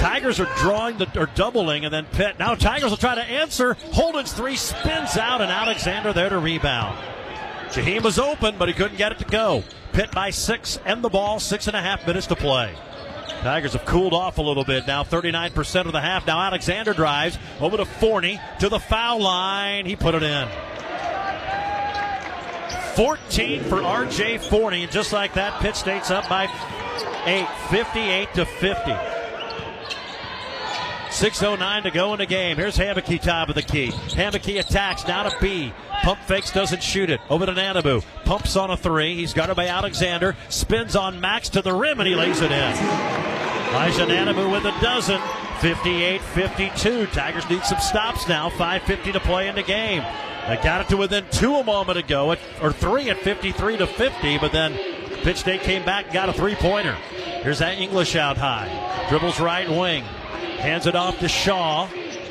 Tigers are drawing the or doubling, and then Pitt. Now Tigers will try to answer. Holden's three spins out, and Alexander there to rebound. Jaheim was open, but he couldn't get it to go. Pitt by six, and the ball, six and a half minutes to play. Tigers have cooled off a little bit now, 39% of the half. Now Alexander drives over to Forney to the foul line. He put it in. 14 for RJ Forney, and just like that, Pitt State's up by 8, 58 to 50. 6.09 to go in the game. Here's Hammocky top of the key. Hammocky attacks, now to B. Pump fakes, doesn't shoot it. Over to Nanabu. Pumps on a three. He's got it by Alexander. Spins on Max to the rim, and he lays it in. Elijah Nanabu with a dozen. 58 52. Tigers need some stops now. 5.50 to play in the game. They got it to within two a moment ago, at, or three at 53 to 50, but then Pitt State came back and got a three pointer. Here's that English out high. Dribbles right wing. Hands it off to Shaw.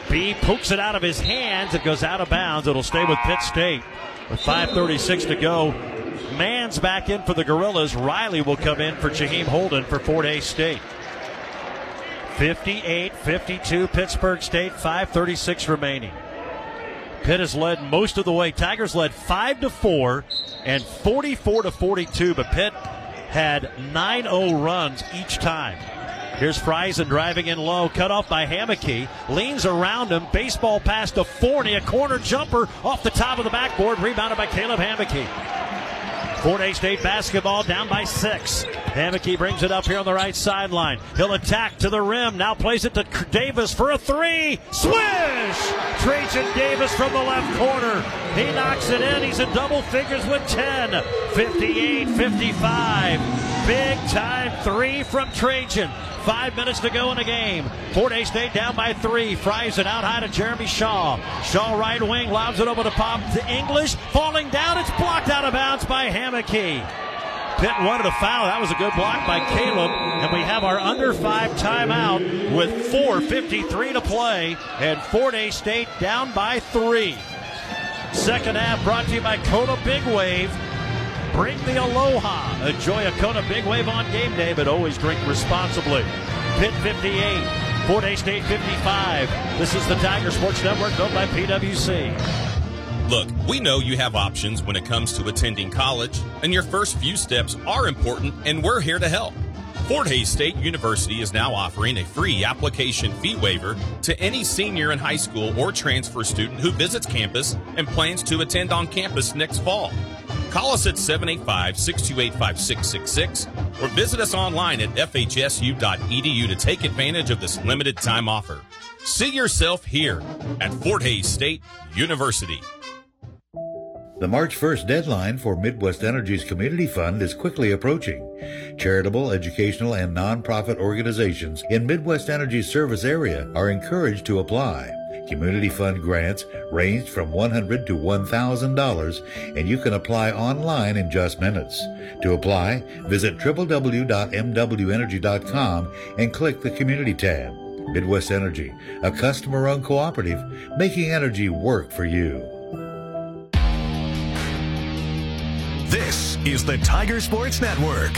B pokes it out of his hands. It goes out of bounds. It'll stay with Pitt State. With 5.36 to go. Man's back in for the Gorillas. Riley will come in for Jaheim Holden for Fort Hays State. 58 52 Pittsburg State, 5.36 remaining. Pitt has led most of the way. Tigers led 5 to 4 and 44 to 42, but Pitt had 9 0 runs each time. Here's Friesen driving in low, cut off by Hammocky. Leans around him. Baseball pass to Forney. A corner jumper off the top of the backboard. Rebounded by Caleb Hammocky. Fort State basketball down by six. Hammocky brings it up here on the right sideline. He'll attack to the rim. Now plays it to Davis for a three. Swish! Trajan Davis from the left corner. He knocks it in. He's in double figures with 10. 58 55. Big time three from Trajan. Five minutes to go in the game. Fort Hays State down by three. Fries it out high to Jeremy Shaw. Shaw right wing lobs it over to Pop to English. Falling down. It's blocked out of bounds by Hammocky. Pitt wanted a foul. That was a good block by Caleb. And we have our under five timeout with 4.53 to play. And Fort Hays State down by three. Second half brought to you by Kona Big Wave. Bring the aloha. Enjoy a Kona Big Wave on game day, but always drink responsibly. Pitt 58, Fort Hays State 55. This is the Tiger Sports Network, built by PWC. Look, we know you have options when it comes to attending college, and your first few steps are important, and we're here to help. Fort Hays State University is now offering a free application fee waiver to any senior in high school or transfer student who visits campus and plans to attend on campus next fall. Call us at 785 628 5666 or visit us online at fhsu.edu to take advantage of this limited time offer. See yourself here at Fort Hays State University. The March 1st deadline for Midwest Energy's Community Fund is quickly approaching. Charitable, educational, and nonprofit organizations in Midwest Energy's service area are encouraged to apply. Community Fund grants range from 100 to $1,000, and you can apply online in just minutes. To apply, visit www.mwenergy.com and click the Community tab. Midwest Energy, a customer owned cooperative, making energy work for you. This is the Tiger Sports Network.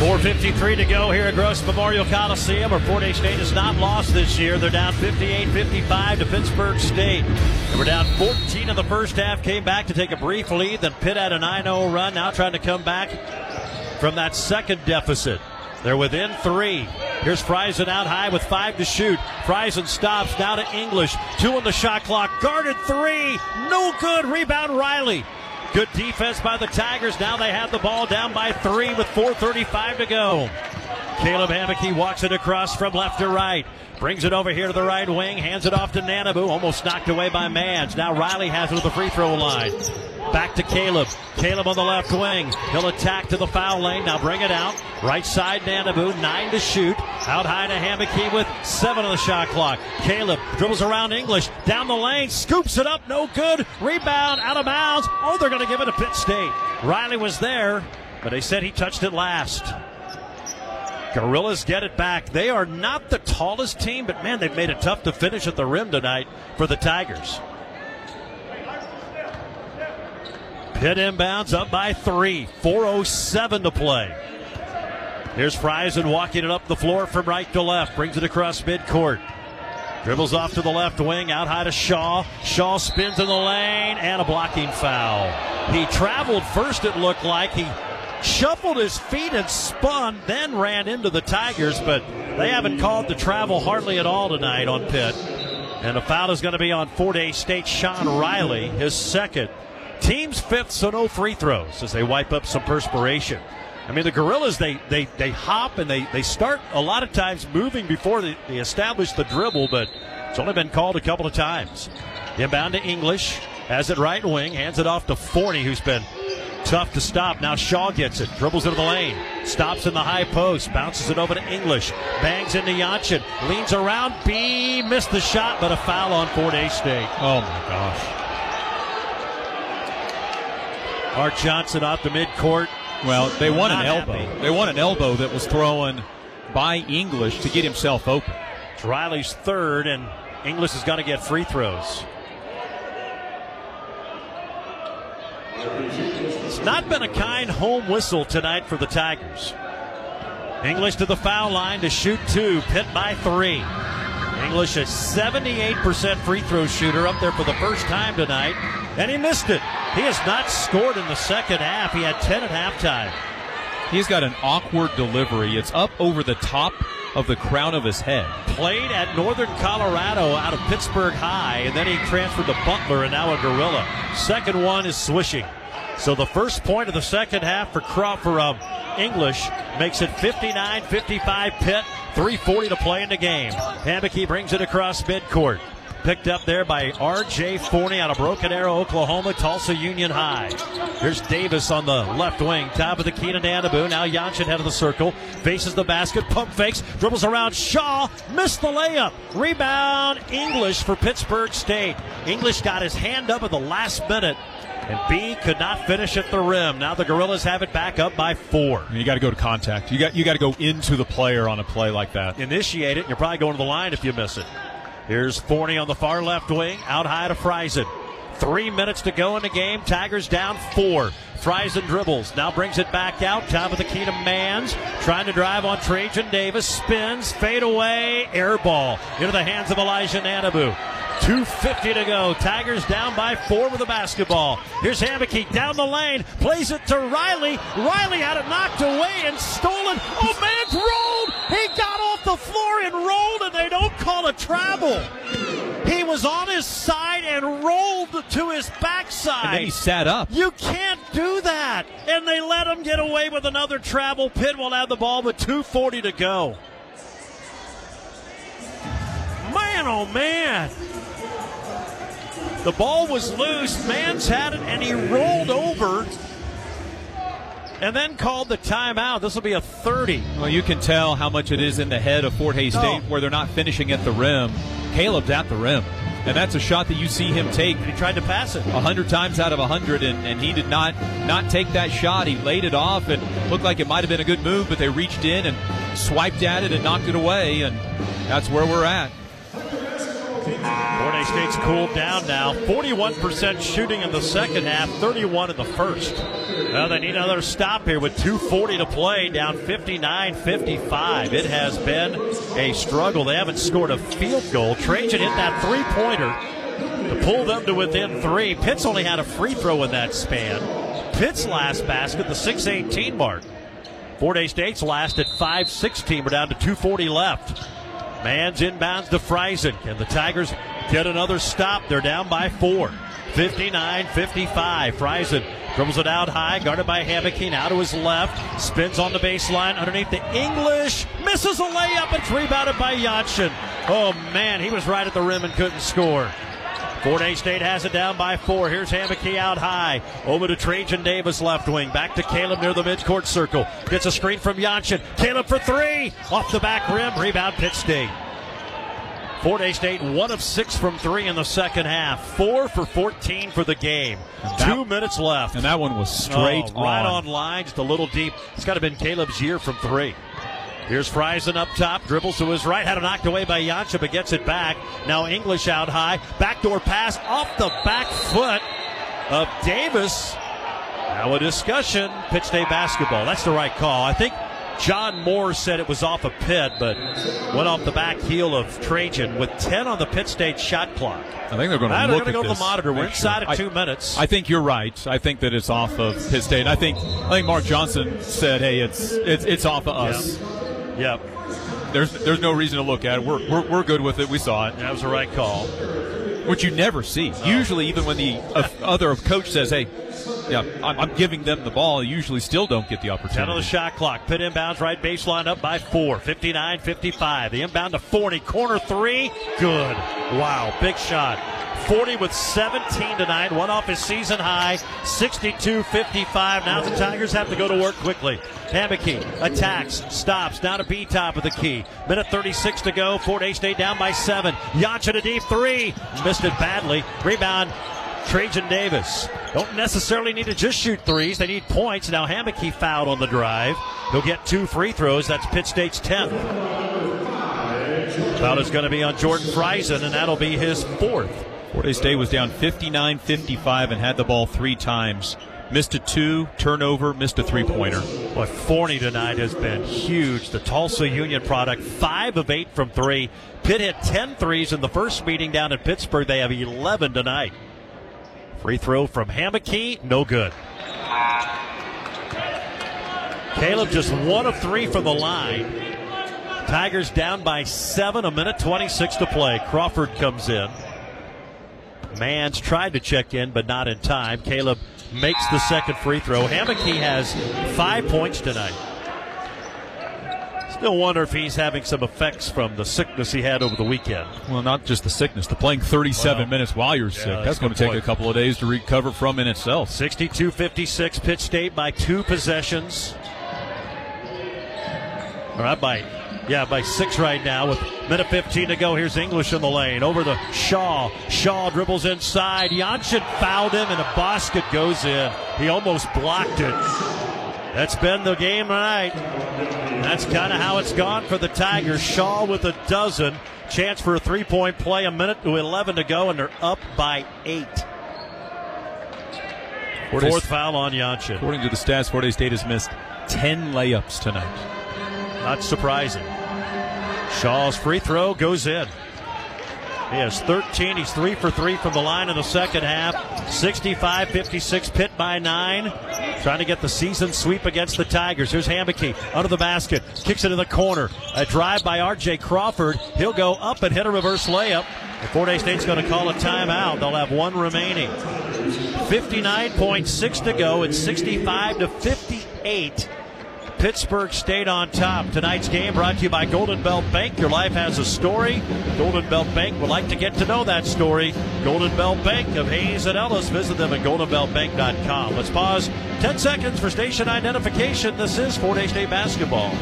4.53 to go here at Gross Memorial Coliseum, where Fort Hays State has not lost this year. They're down 58-55 to Pittsburg State. They were down 14 in the first half, came back to take a brief lead, then Pitt had a 9-0 run, now trying to come back from that second deficit. They're within three. Here's Friesen out high with five to shoot. Friesen stops, now to English. Two on the shot clock, guarded three, no good, rebound Riley. Good defense by the Tigers. Now they have the ball down by three with 4.35 to go. Caleb Hammocky walks it across from left to right. Brings it over here to the right wing. Hands it off to Nanabu. Almost knocked away by Mans. Now Riley has it at the free throw line. Back to Caleb. Caleb on the left wing. He'll attack to the foul lane. Now bring it out. Right side Nanabu. Nine to shoot. Out high to Hammocky with seven on the shot clock. Caleb dribbles around English. Down the lane. Scoops it up. No good. Rebound out of bounds. Oh, they're going to give it to Pitt State. Riley was there, but they said he touched it last. Gorillas get it back. They are not the tallest team, but man, they've made it tough to finish at the rim tonight for the Tigers. Pit inbounds up by three. 4.07 to play. Here's Friesen walking it up the floor from right to left. Brings it across midcourt. Dribbles off to the left wing, out high to Shaw. Shaw spins in the lane, and a blocking foul. He traveled first, it looked like. He shuffled his feet and spun, then ran into the Tigers, but they haven't called the travel hardly at all tonight on Pitt. And the foul is going to be on Fort Hays State Sean Riley, his second. Team's fifth, so no free throws as they wipe up some perspiration. I mean, the Gorillas, they, they, they hop and they, they start a lot of times moving before they, they establish the dribble, but it's only been called a couple of times. Inbound to English, has it right wing, hands it off to Forney, who's been tough to stop. Now Shaw gets it, dribbles into the lane, stops in the high post, bounces it over to English, bangs into Yanchin, leans around, B missed the shot, but a foul on Fort Hays State. Oh my gosh. Art Johnson off the midcourt. Well, they want an elbow. happy. They want an elbow that was thrown by English to get himself open. It's Riley's third, and English is going to get free throws. It's not been a kind home whistle tonight for the Tigers. English to the foul line to shoot two, pit by three. English, a 78% free throw shooter, up there for the first time tonight, and he missed it. He has not scored in the second half. He had 10 at halftime. He's got an awkward delivery. It's up over the top of the crown of his head. Played at Northern Colorado out of Pittsburg High, and then he transferred to Butler and now a Gorilla. Second one is swishing. So the first point of the second half for Craw- for um, English makes it 59-55 Pitt. 340 to play in the game. Hammocky brings it across midcourt. Picked up there by R.J. Forney out of Broken Arrow, Oklahoma, Tulsa Union High. Here's Davis on the left wing, top of the key to Nanabu. Now Yanchin head of the circle, faces the basket, pump fakes, dribbles around Shaw, missed the layup. Rebound English for Pittsburg State. English got his hand up at the last minute, and B could not finish at the rim. Now the Gorillas have it back up by four. You got to go to contact. You got you got to go into the player on a play like that. Initiate it, and you're probably going to the line if you miss it. Here's Forney on the far left wing, out high to Friesen. Three minutes to go in the game. Tigers down four. Friesen dribbles, now brings it back out. Top of the key to Mans. Trying to drive on Trajan Davis. Spins, fade away, air ball into the hands of Elijah Nanabu. 2.50 to go. Tigers down by four with the basketball. Here's Hammocky down the lane. Plays it to Riley. Riley had it knocked away and stolen. Oh, man, Mans rolled. He got off the floor and rolled, and they don't call a travel. He was on his side and rolled to his backside. And then he sat up. You can't do that. And they let him get away with another travel. Pitt will have the ball with 2.40 to go. Man, oh man. The ball was loose. Mans had it, and he rolled over and then called the timeout. This will be a 30. Well, you can tell how much it is in the head of Fort Hays State Oh. where they're not finishing at the rim. Caleb's at the rim. And that's a shot that you see him take He tried to pass it. a hundred times out of a hundred, and, and he did not not take that shot. He laid it off and looked like it might have been a good move, but they reached in and swiped at it and knocked it away, and that's where we're at. Hays State's cooled down now. 41% shooting in the second half, 31 in the first. Well, they need another stop here with 2.40 to play, down 59 55. It has been a struggle. They haven't scored a field goal. Trajan hit that three pointer to pull them to within three. Pitt's only had a free throw in that span. Pitt's last basket, the 618 mark. Fort Hays State's last at 516. We're down to 2.40 left. Man's inbounds to Friesen. Can the Tigers get another stop? They're down by four. 59 55. Friesen dribbles it out high, guarded by Hammocky. Now to his left. Spins on the baseline underneath the English. Misses a layup. It's rebounded by Yanchin. Oh, man. He was right at the rim and couldn't score. Fort Hays State has it down by four. Here's Hammocky out high. Over to Trajan Davis, left wing. Back to Caleb near the midcourt circle. Gets a screen from Yanchin. Caleb for three. Off the back rim. Rebound Pitt State. Fort Hays State, one of six from three in the second half. Four for 14 for the game. Two minutes left. And that one was oh, straight Oh, right on. on line, just a little deep. It's got to have been Caleb's year from three. Here's Friesen up top, dribbles to his right, had it knocked away by Yancha, but gets it back. Now English out high, backdoor pass off the back foot of Davis. Now a discussion, Pitt State basketball. That's the right call. I think John Moore said it was off a of Pitt, but went off the back heel of Trajan with 10 on the Pitt State shot clock. I think they're going to look at go to the monitor. We're inside sure. of two I, minutes. I think you're right. I think that it's off of Pitt State. I think I think Mark Johnson said, "Hey, it's it's, it's off of us." Yep. Yep. There's there's no reason to look at it. We're, we're, we're good with it. We saw it. That was the right call. Which you never see. Usually, even when the uh, other coach says, "Hey, yeah, I'm, I'm, giving them the ball. Usually still don't get the opportunity. 10 on the shot clock. Pitt inbounds right baseline up by four. 59 55. The inbound to Forney. Corner three. Good. Wow. Big shot. Forney with 17 tonight, one off his season high, 62 55. Now the Tigers have to go to work quickly. Hammocky attacks, stops, down to B top of the key. Minute 36 to go. Fort Hays State down by seven. Yanchin a deep three. Missed it badly. Rebound Trajan Davis. Don't necessarily need to just shoot threes. They need points. Now Hammocky fouled on the drive. He'll get two free throws. That's Pitt State's 10th. Foul is going to be on Jordan Friesen, and that'll be his fourth. Fort Hays State was down 59 55 and had the ball three times. Missed a two, turnover, missed a three pointer. But Forney tonight has been huge. The Tulsa Union product, five of eight from three. Pitt hit 10 threes in the first meeting down in Pittsburgh. They have 11 tonight. Free throw from Hammocky, no good. Caleb just one of three from the line. Tigers down by seven, a minute 26 to play. Crawford comes in. Mans tried to check in, but not in time. Caleb makes the second free throw. Hammocky has five points tonight. Still wonder if he's having some effects from the sickness he had over the weekend. Well, not just the sickness, the playing 37 well, minutes while you're yeah, sick. That's, that's going to take a couple of days to recover from in itself. 62 56, Pitt State by two possessions. All right, by yeah, by six right now with minute 15 to go. Here's English in the lane over the Shaw. Shaw dribbles inside. Jansson fouled him, and a basket goes in. He almost blocked it. That's been the game tonight. That's kind of how it's gone for the Tigers. Shaw with a dozen. Chance for a three point play, a minute to 11 to go, and they're up by eight. Fourth foul on Jansson. According to the stats, Fort Hays State has missed 10 layups tonight. Not surprising. Shaw's free throw goes in. He has 13. He's three for three from the line in the second half. 65 56, Pitt by nine. Trying to get the season sweep against the Tigers. Here's Hammocky under the basket. Kicks it in the corner. A drive by R.J. Crawford. He'll go up and hit a reverse layup. The Fort Hays State's going to call a timeout. They'll have one remaining. 59.6 to go. It's 65 to 58. Pittsburg State on top. Tonight's game brought to you by Golden Belt Bank. Your life has a story. Golden Belt Bank would like to get to know that story. Golden Belt Bank of Hays and Ellis. Visit them at goldenbeltbank.com. Let's pause 10 seconds for station identification. This is Fort Hays State basketball.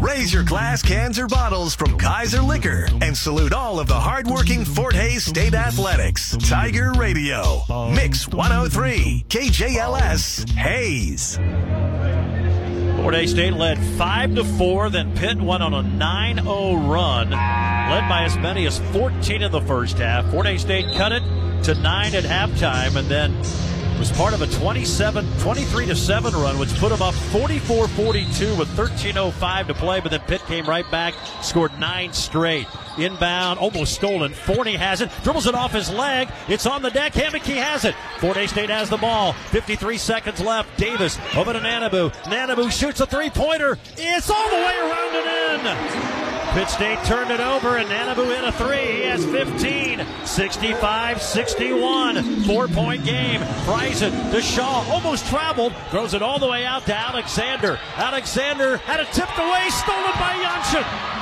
Raise your glass cans or bottles from Kaiser Liquor and salute all of the hardworking Fort Hays State Athletics. Tiger Radio. Mix 103. KJLS. Hays. Fort State led 5 to 4, then Pitt went on a 9 0 run, led by as many as 14 in the first half. Fort State cut it to 9 at halftime and then was part of a 27 23 to 7 run which put them up 44-42 with 13:05 to play but then Pitt came right back scored 9 straight. Inbound almost stolen. Forney has it dribbles it off his leg. It's on the deck. Hammocky has it. Fort Hays State has the ball. 53 seconds left. Davis over to Nanabu. Nanabu shoots a three-pointer. It's all the way around and in Pitt State turned it over, and Nanabu hit a three. He has 15, 65 61. Four point game. Friesen to Shaw, almost traveled, throws it all the way out to Alexander. Alexander had it tipped away, stolen by Jansson.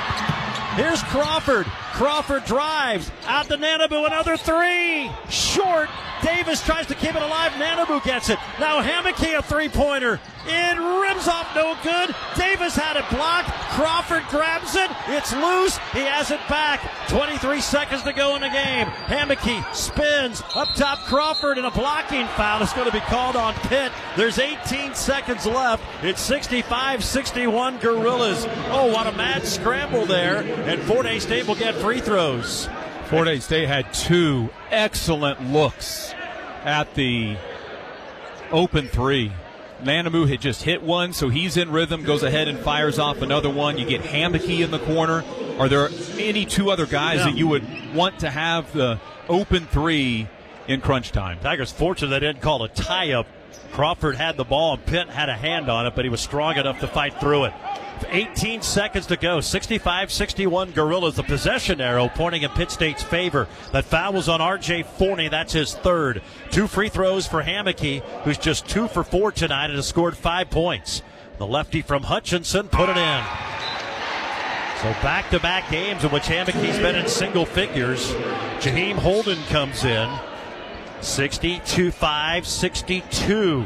Here's Crawford. Crawford drives out to Nanabu, another three. Short. Davis tries to keep it alive. Nanabu gets it. Now Hammocky a three pointer. It rims off no good. Davis had it blocked. Crawford grabs it. It's loose. He has it back. 23 seconds to go in the game. Hammocky spins up top. Crawford and a blocking foul is going to be called on Pitt. There's 18 seconds left. It's 65 61 Gorillas. Oh, what a mad scramble there. And Fort Hays State will get free throws. Fort Hays State had two excellent looks at the open three Nanabu had just hit one, so he's in rhythm, goes ahead and fires off another one. You get Hammocky in the corner. Are there any two other guys Yeah. that you would want to have the open three in crunch time? Tigers fortunate they didn't call a tie up. Crawford had the ball and Pitt had a hand on it, but he was strong enough to fight through it. 18 seconds to go. 65 61 Gorillas. The possession arrow pointing in Pitt State's favor. That foul was on RJ Forney. That's his third. Two free throws for Hammocky, who's just two for four tonight and has scored five points. The lefty from Hutchinson put it in. So back to back games in which Hammocky's been in single figures. Jaheim Holden comes in. 62 5 62.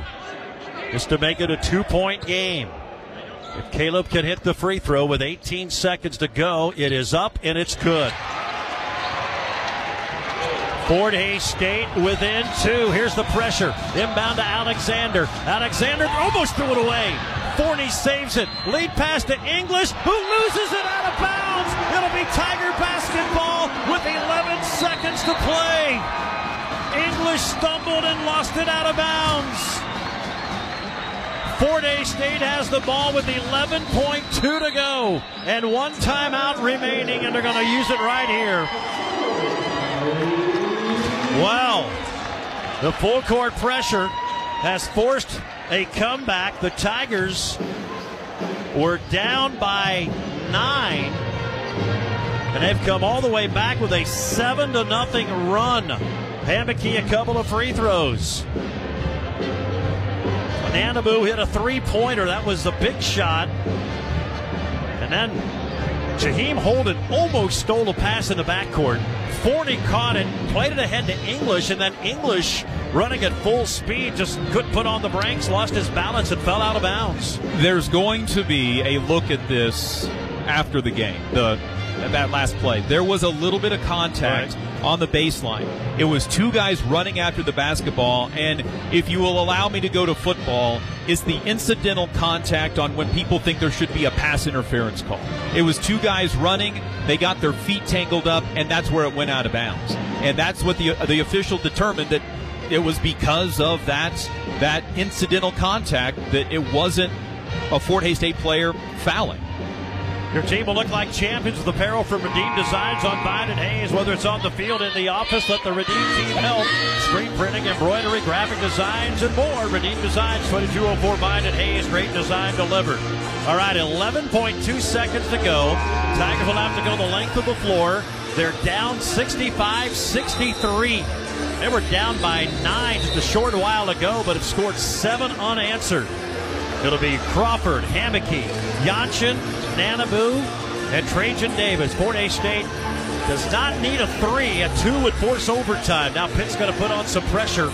Just to make it a two point game. If Caleb can hit the free throw with 18 seconds to go, it is up and it's good. Fort Hays State within two. Here's the pressure. Inbound to Alexander. Alexander almost threw it away. Forney saves it. Lead pass to English, who loses it out of bounds. It'll be Tiger basketball with 11 seconds to play. English stumbled and lost it out of bounds. Fort Hays State has the ball with 11.2 to go and one timeout remaining, and they're going to use it right here. Wow. The full court pressure has forced a comeback. The Tigers were down by nine, and they've come all the way back with a seven to nothing run. Hammocky a couple of free throws. Nanabu hit a three pointer. That was the big shot. And then Jaheim Holden almost stole a pass in the backcourt. Forney caught it, played it ahead to English, and then English running at full speed just couldn't put on the brakes, lost his balance, and fell out of bounds. There's going to be a look at this after the game. The that last play, there was a little bit of contact on the baseline. It was two guys running after the basketball, and if you will allow me to go to football, it's the incidental contact on when people think there should be a pass interference call. It was two guys running, they got their feet tangled up, and that's where it went out of bounds. And that's what the the official determined that it was because of that that incidental contact that it wasn't a Fort Hays State player fouling. Your team will look like champions with apparel from Redeem Designs on Vine and Hays. Whether it's on the field, in the office, let the Redeem team help. Screen printing, embroidery, graphic designs, and more. Redeem Designs, 2204 Vine and Hays. Great design delivered. All right, 11.2 seconds to go. Tigers will have to go the length of the floor. They're down 65 63. They were down by nine just a short while ago, but have scored seven unanswered. It'll be Crawford, Hammocky, Yanchin, Nanabu, and Trajan Davis. Fort Hays State does not need a three. A two would force overtime. Now Pitt's going to put on some pressure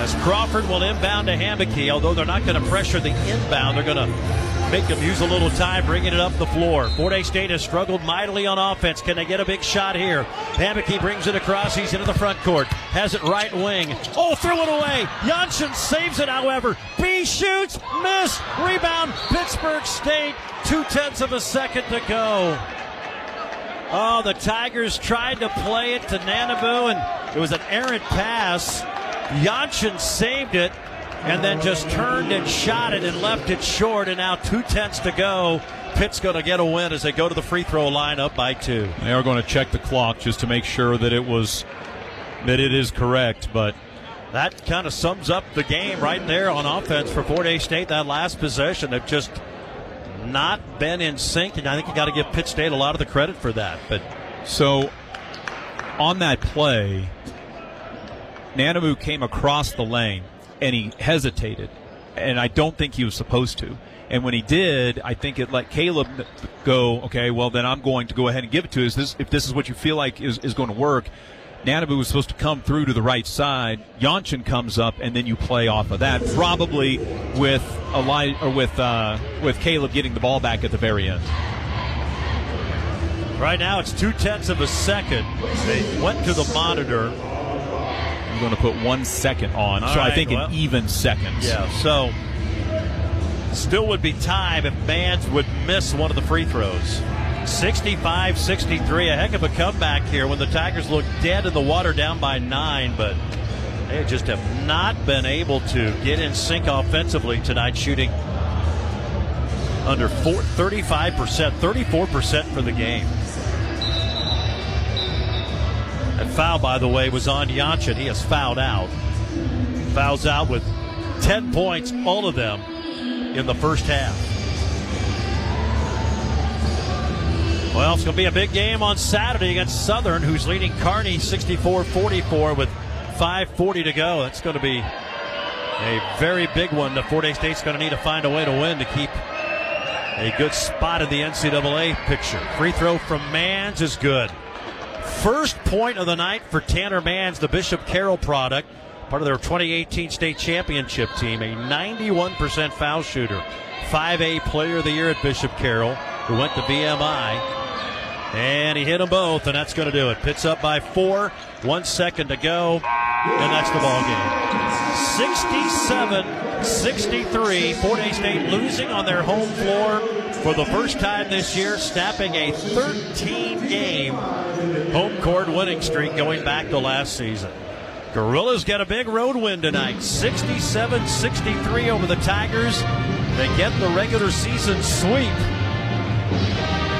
as Crawford will inbound to Hammocky. Although they're not going to pressure the inbound, they're going to make him use a little time bringing it up the floor. Fort Hays State has struggled mightily on offense. Can they get a big shot here? Hammocky brings it across. He's into the front court. Has it right wing. Oh, threw it away. Jansson saves it, however. B shoots, miss, rebound. Pittsburg State. Two tenths of a second to go. Oh, the Tigers tried to play it to Nanabu, and it was an errant pass. Jansson saved it and then just turned and shot it and left it short, and now two tenths to go. Pitt's going to get a win as they go to the free throw line up by two. They are going to check the clock just to make sure that it was that it is correct, but That kind of sums up the game right there on offense for Fort Hays State. That last possession, they've just not been in sync, and I think you got to give Pitt State a lot of the credit for that. But So, on that play, Nanabu came across the lane and he hesitated, and I don't think he was supposed to. And when he did, I think it let Caleb go. Okay, well then I'm going to go ahead and give it to you. Is this if this is what you feel like is, is going to work? Nanabu was supposed to come through to the right side. Yanchin comes up, and then you play off of that. Probably with Eli or with uh, with Caleb getting the ball back at the very end. right now it's two tenths of a second. They went to the monitor. Going to put one second on, All so I think well. in even seconds. Yeah, so still would be time if Mans would miss one of the free throws. 65 63, a heck of a comeback here when the Tigers look dead in the water down by nine, but They just have not been able to get in sync offensively tonight, shooting under four, 35%, 34% for the game. That foul, by the way, was on Jonsson. He has fouled out. Fouls out with 10 points, all of them in the first half. Well, it's going to be a big game on Saturday against Southern, who's leading Kearney 64 44 with 5.40 to go. That's going to be a very big one. The Fort Hays State's going to need to find a way to win to keep a good spot in the NCAA picture. Free throw from Mans is good. First point of the night for Tanner Mans, the Bishop Carroll product, part of their 2018 state championship team, a 91% foul shooter. 5A player of the year at Bishop Carroll, who went to BMI. And he hit them both, and that's going to do it. Pitts up by four, one second to go, and that's the ball game. 67 63. Fort Hays State losing on their home floor for the first time this year, snapping a 13 game home court winning streak going back to last season. Gorillas get a big road win tonight 67 63 over the Tigers. They get the regular season sweep.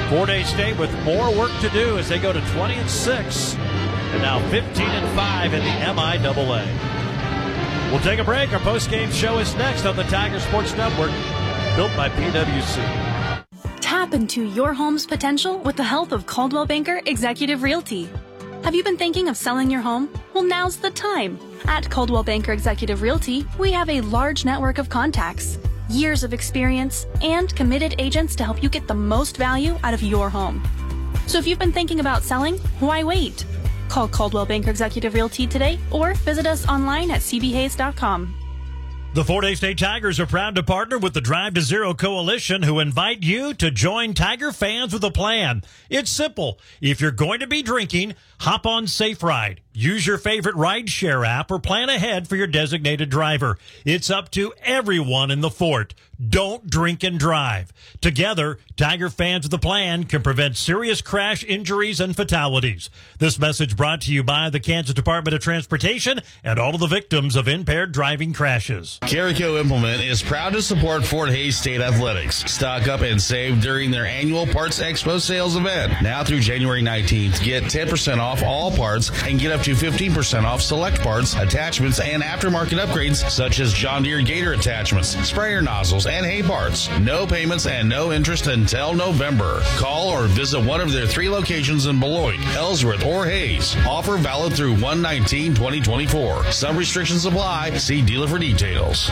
Fort Hays State with more work to do as they go to 20 and 6 and now 15 and 5 in the MIAA. We'll take a break. Our post-game show is next on the Tiger Sports Network, built by PwC. Tap into your home's potential with the help of Coldwell Banker Executive Realty. Have you been thinking of selling your home? Well, now's the time. At Coldwell Banker Executive Realty, we have a large network of contacts, years of experience, and committed agents to help you get the most value out of your home. So if you've been thinking about selling, why wait? Call Coldwell Banker Executive Realty today or visit us online at cbhays.com. The Fort Hays State Tigers are proud to partner with the Drive to Zero Coalition, who invite you to join Tiger fans with a plan. It's simple. If you're going to be drinking, hop on Safe Ride. Use your favorite rideshare app or plan ahead for your designated driver. It's up to everyone in the fort. Don't drink and drive. Together, Tiger fans with a plan can prevent serious crash injuries and fatalities. This message brought to you by the Kansas Department of Transportation and all of the victims of impaired driving crashes. Carrico Implement is proud to support Fort Hays State Athletics. Stock up and save during their annual Parts Expo sales event. Now through January 19th, get 10% off all parts and get up to 15% off select parts, attachments, and aftermarket upgrades such as John Deere Gator attachments, sprayer nozzles, and hay parts. No payments and no interest until November. Call or visit one of their three locations in Beloit, Ellsworth, or Hays. Offer valid through 119 2024. Some restrictions apply. See dealer for details.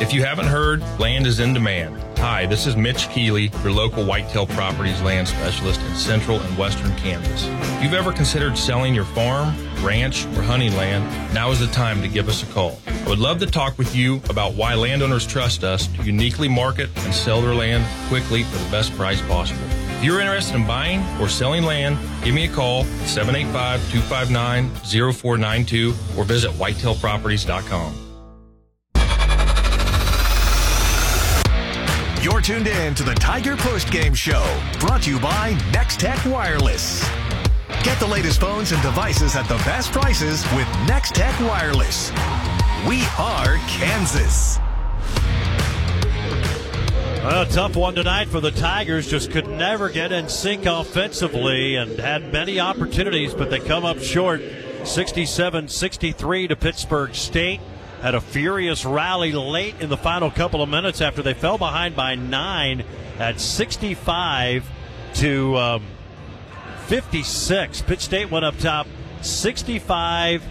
If you haven't heard, land is in demand. Hi, this is Mitch Keeley, your local whitetail properties land specialist in central and western Kansas. If you've ever considered selling your farm, ranch, or hunting land, now is the time to give us a call. I would love to talk with you about why landowners trust us to uniquely market and sell their land quickly for the best price possible. If you're interested in buying or selling land, give me a call 785 259 0492 or visit whitetailproperties.com. You're tuned in to the Tiger Post Game Show, brought to you by Nex-Tech Wireless. Get the latest phones and devices at the best prices with Nex-Tech Wireless. We are Kansas. A tough one tonight for the Tigers. Just could never get in sync offensively and had many opportunities, but they come up short 67 63 to Pittsburg State had a furious rally late in the final couple of minutes after they fell behind by nine at 65 to um, 56. Pitt State went up top 65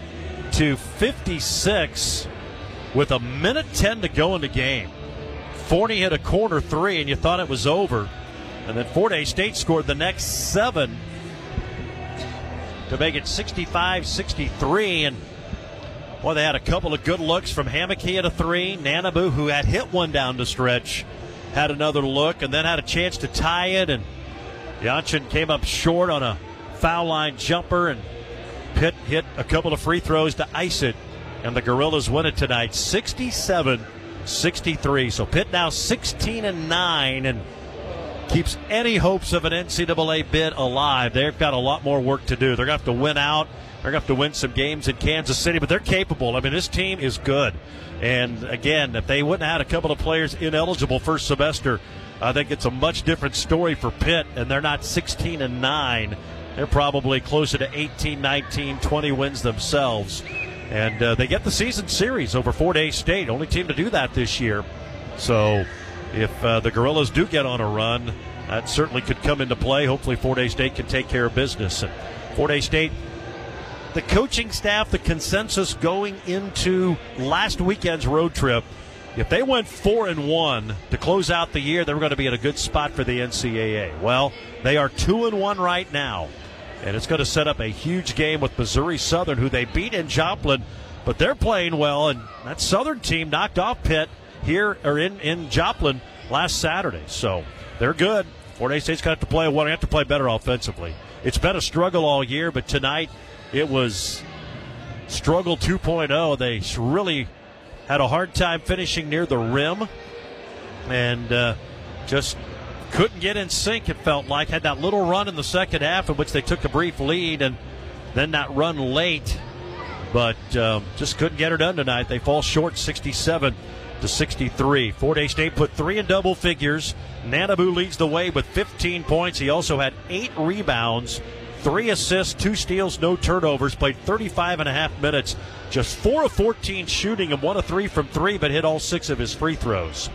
to 56 with a minute 10 to go in the game. Forney hit a corner three, and you thought it was over. And then Fort Hays State scored the next seven to make it 65 63. And Boy, they had a couple of good looks from Hammocky at a three. Nanabu, who had hit one down the stretch, had another look and then had a chance to tie it. And Jonsson came up short on a foul line jumper, and Pitt hit a couple of free throws to ice it. And the Gorillas win it tonight 67 63. So Pitt now 16 and 9 and keeps any hopes of an NCAA bid alive. They've got a lot more work to do. They're going to have to win out They're going to have to win some games in Kansas City, but they're capable. I mean, this team is good. And again, if they wouldn't have had a couple of players ineligible first semester, I think it's a much different story for Pitt, and they're not 16 and 9. They're probably closer to 18, 19, 20 wins themselves. And uh, they get the season series over Fort Hays State, only team to do that this year. So if uh, the Gorillas do get on a run, that certainly could come into play. Hopefully, Fort Hays State can take care of business. And Fort Hays State, the coaching staff, the consensus going into last weekend's road trip, if they went four and one to close out the year, they were going to be in a good spot for the NCAA. Well, they are two and one right now, and it's going to set up a huge game with Missouri Southern, who they beat in Joplin, but they're playing well, and that Southern team knocked off Pitt here or in in Joplin last Saturday, so they're good. Fort Hays State's got to play one. They have to play better offensively. It's been a struggle all year, but tonight it was struggle 2.0. They really had a hard time finishing near the rim and uh, just couldn't get in sync, it felt like. Had that little run in the second half in which they took a brief lead and then that run late, but um, just couldn't get her done tonight. They fall short 67 to 63. Fort Hays State put three in double figures. Nanabu leads the way with 15 points. He also had eight rebounds, three assists, two steals, no turnovers. Played 35 and a half minutes, just four of 14 shooting and one of three from three, but hit all six of his free throws.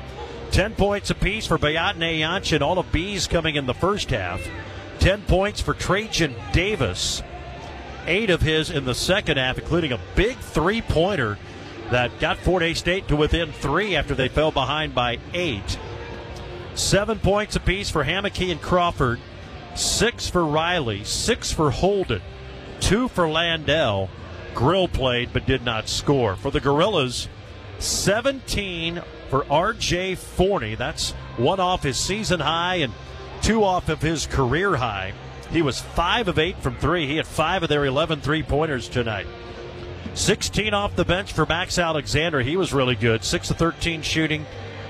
10 points apiece for Bayat and all of B's coming in the first half. 10 points for Trajan Davis. Eight of his in the second half, including a big three pointer that got Fort Hays State to within three after they fell behind by eight. Seven points apiece for Hammocky and Crawford, six for Riley, six for Holden, two for Landell. Grill played but did not score. For the Gorillas, 17 for RJ Forney. That's one off his season high and two off of his career high. He was 5 of 8 from 3. He had 5 of their 11 three pointers tonight. 16 off the bench for Max Alexander. He was really good. 6 of 13 shooting,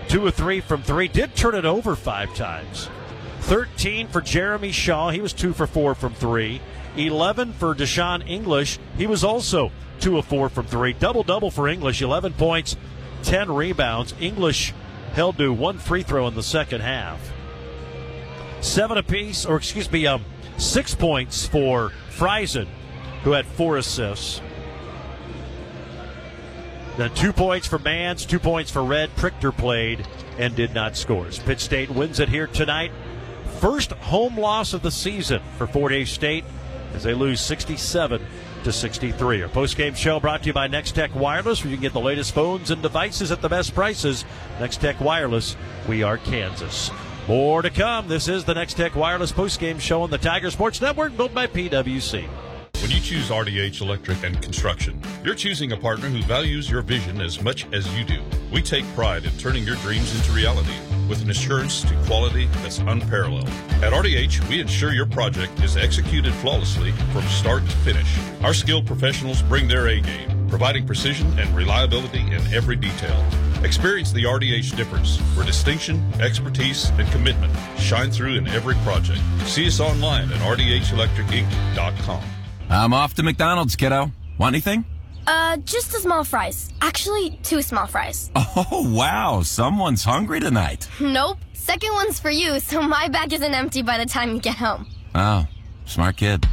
2 of 3 from 3. Did turn it over five times. 13 for Jeremy Shaw. He was 2 for 4 from 3. 11 for Deshaun English. He was also 2 of 4 from 3. Double double for English. 11 points, 10 rebounds. English held to one free throw in the second half. Seven apiece, or excuse me, um, six points for Friesen, who had four assists. Then two points for Mans, two points for Red. Prichter played and did not score. Pitt State wins it here tonight. First home loss of the season for Fort Hays State as they lose 67 to 63. Our post-game show brought to you by Nex-Tech Wireless, where you can get the latest phones and devices at the best prices. Nex-Tech Wireless, we are Kansas. More to come. This is the Nex-Tech Wireless post-game show on the Tiger Sports Network, built by PwC. When you choose RDH Electric and Construction, you're choosing a partner who values your vision as much as you do. We take pride in turning your dreams into reality with an assurance to quality that's unparalleled. At RDH, we ensure your project is executed flawlessly from start to finish. Our skilled professionals bring their A game, providing precision and reliability in every detail. Experience the RDH difference, where distinction, expertise, and commitment shine through in every project. See us online at rdhelectricinc.com. I'm off to McDonald's, kiddo. Want anything? Uh, just a small fries. Actually, two small fries. Oh, wow. Someone's hungry tonight. Nope. Second one's for you, so my bag isn't empty by the time you get home. Oh, smart kid.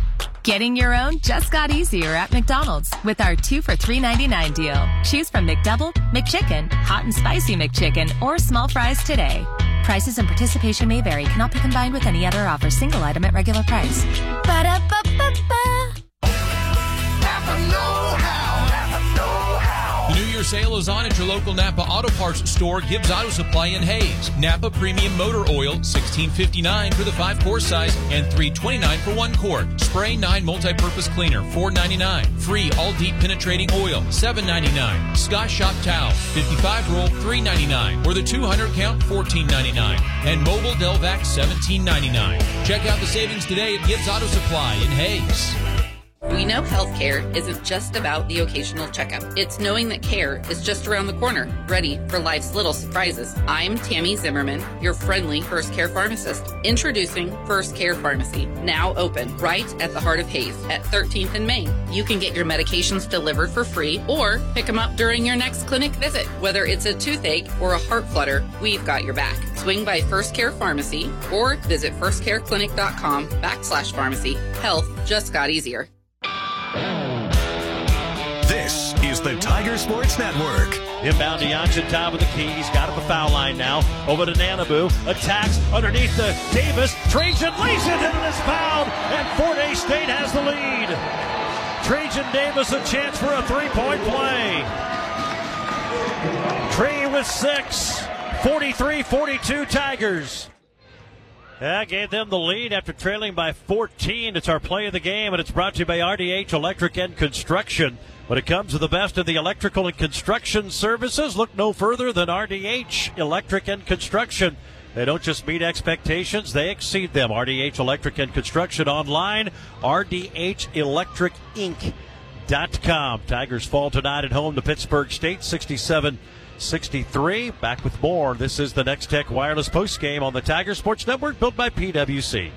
Getting your own just got easier at McDonald's with our two for $3.99 deal. Choose from McDouble, McChicken, Hot and Spicy McChicken, or small fries today. Prices and participation may vary, cannot be combined with any other offer, single item at regular price. Ba-da-ba-ba-ba. Year sale is on at your local Napa Auto Parts store, Gibbs Auto Supply in Hays. Napa Premium Motor Oil, $16.59 for the 5-quart size and $3.29 for 1 quart. Spray 9 Multi-Purpose Cleaner, $4.99. Free All Deep Penetrating Oil, $7.99. Scott Shop Towel, 55 roll, $3.99. Or the 200 count, $14.99. And Mobil Delvac, $17.99. Check out the savings today at Gibbs Auto Supply in Hays. We know healthcare isn't just about the occasional checkup. It's knowing that care is just around the corner, ready for life's little surprises. I'm Tammy Zimmerman, your friendly First Care pharmacist. Introducing First Care Pharmacy, now open right at the heart of Hays at 13th and Main. You can get your medications delivered for free or pick them up during your next clinic visit. Whether it's a toothache or a heart flutter, we've got your back. Swing by First Care Pharmacy or visit firstcareclinic.com backslash pharmacy. Health just got easier. This is the Tiger Sports Network. Inbound to Yanchin, top of the key. He's got up the foul line now. Over to Nanabu. Attacks underneath the Davis. Trajan lays it and is fouled. And Fort Hays State has the lead. Trajan Davis a chance for a three-point play. Trey with six. 43-42 Tigers. That gave them the lead after trailing by 14. It's our play of the game, and it's brought to you by RDH Electric and Construction. When it comes to the best of the electrical and construction services, look no further than RDH Electric and Construction. They don't just meet expectations, they exceed them. RDH Electric and Construction online, rdhelectricinc.com. Tigers fall tonight at home to Pittsburg State, 67- 63. Back with more. This is the Nex-Tech Wireless Post Game on the Tiger Sports Network, built by PWC.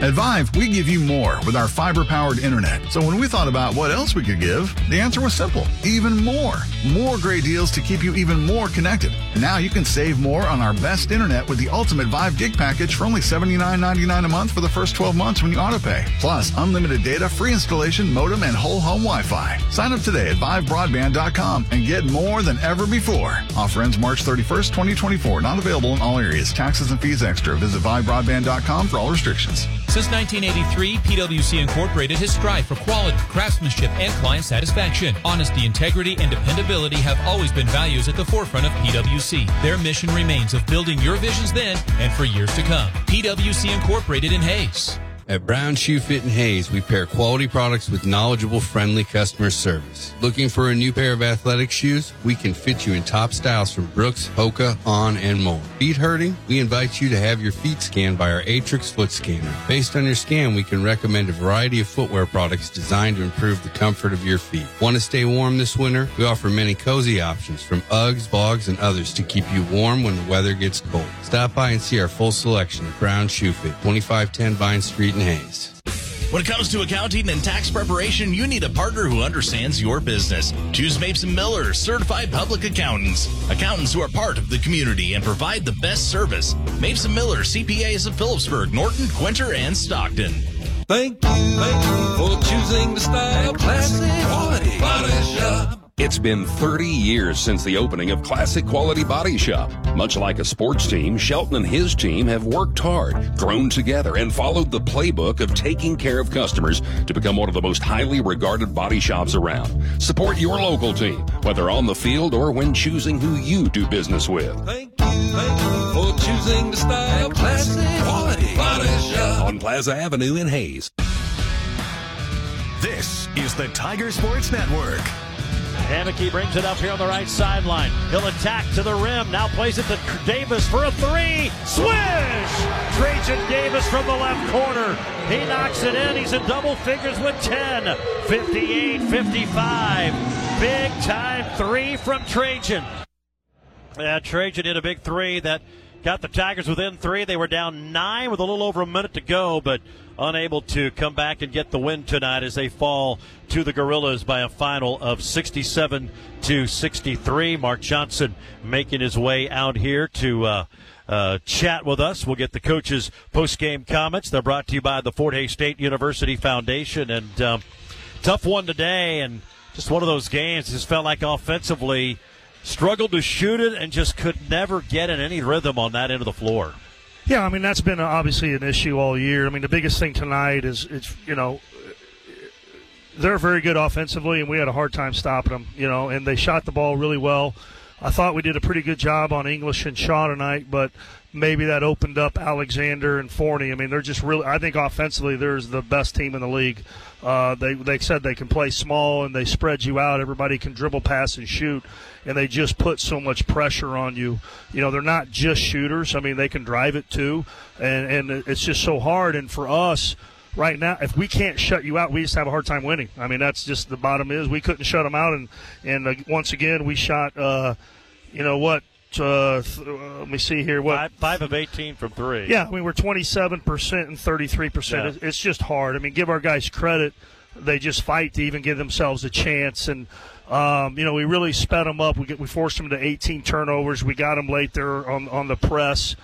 At Vyve, we give you more with our fiber powered internet. So when we thought about what else we could give, the answer was simple even more. More great deals to keep you even more connected. And now you can save more on our best internet with the ultimate Vyve gig package for only $79.99 a month for the first 12 months when you auto pay. Plus, unlimited data, free installation, modem, and whole home Wi Fi. Sign up today at vyvebroadband.com and get more than ever before. Offer ends March 31st, 2024. Not available in all areas. Taxes and fees extra. Visit vyvebroadband.com for all restrictions. Since 1983, PWC Incorporated has strived for quality, craftsmanship, and client satisfaction. Honesty, integrity, and dependability have always been values at the forefront of PWC. Their mission remains of building your visions then and for years to come. PWC Incorporated in Hays. At Brown Shoe Fit and Hays, we pair quality products with knowledgeable, friendly customer service. Looking for a new pair of athletic shoes? We can fit you in top styles from Brooks, Hoka, On, and more. Feet hurting? We invite you to have your feet scanned by our Aetrex foot scanner. Based on your scan, we can recommend a variety of footwear products designed to improve the comfort of your feet. Want to stay warm this winter? We offer many cozy options from Uggs, Bogs, and others to keep you warm when the weather gets cold. Stop by and see our full selection at Brown Shoe Fit, 2510 Vine Street in Hays. When it comes to accounting and tax preparation, you need a partner who understands your business. Choose Mason Miller, certified public accountants. Accountants who are part of the community and provide the best service. Mason Miller, CPAs of Phillipsburg, Norton, Quinter, and Stockton. Thank you, thank you for choosing the style classic quality body shop. It's been 30 years since the opening of Classic Quality Body Shop. Much like a sports team, Shelton and his team have worked hard, grown together, and followed the playbook of taking care of customers to become one of the most highly regarded body shops around. Support your local team, whether on the field or when choosing who you do business with. Thank you, thank you for choosing the style classic quality body shop. On Plaza Avenue in Hays. This is the Tiger Sports Network. Hammocky brings it up here on the right sideline. He'll attack to the rim. Now plays it to Davis for a three. Swish! Trajan Davis from the left corner. He knocks it in. He's in double figures with 10. 58 55. Big time three from Trajan. Yeah, Trajan hit a big three that got the Tigers within three. They were down nine with a little over a minute to go, but unable to come back and get the win tonight as they fall to the Gorillas by a final of 67 to 63. Mark Johnson making his way out here to uh, uh, chat with us. We'll get the coaches' post-game comments. They're brought to you by the Fort Hays State University Foundation, and um, tough one today, and just one of those games. Just felt like offensively struggled to shoot it and just could never get in any rhythm on that end of the floor. Yeah, I mean that's been uh, obviously an issue all year. I mean the biggest thing tonight is it's you know they're very good offensively, and we had a hard time stopping them. You know, and they shot the ball really well. I thought we did a pretty good job on English and Shaw tonight, but maybe that opened up Alexander and Forney. I mean, they're just really. I think offensively, they're the best team in the league. Uh, they they said they can play small and they spread you out. Everybody can dribble, pass, and shoot, and they just put so much pressure on you. You know, they're not just shooters. I mean, they can drive it too, and and it's just so hard. And for us, right now, if we can't shut you out, we just have a hard time winning. I mean, that's just the bottom is we couldn't shut them out, and and uh, once again we shot. Uh, you know what? Uh, th- uh, let me see here. What Five, five of 18 from three. yeah, I mean we're 27 percent and 33 Yeah. percent. It's just hard. I mean, give our guys credit; they just fight to even give themselves a chance. And um, you know, we really sped them up. We get, we forced them to 18 turnovers. We got them late there on on the press.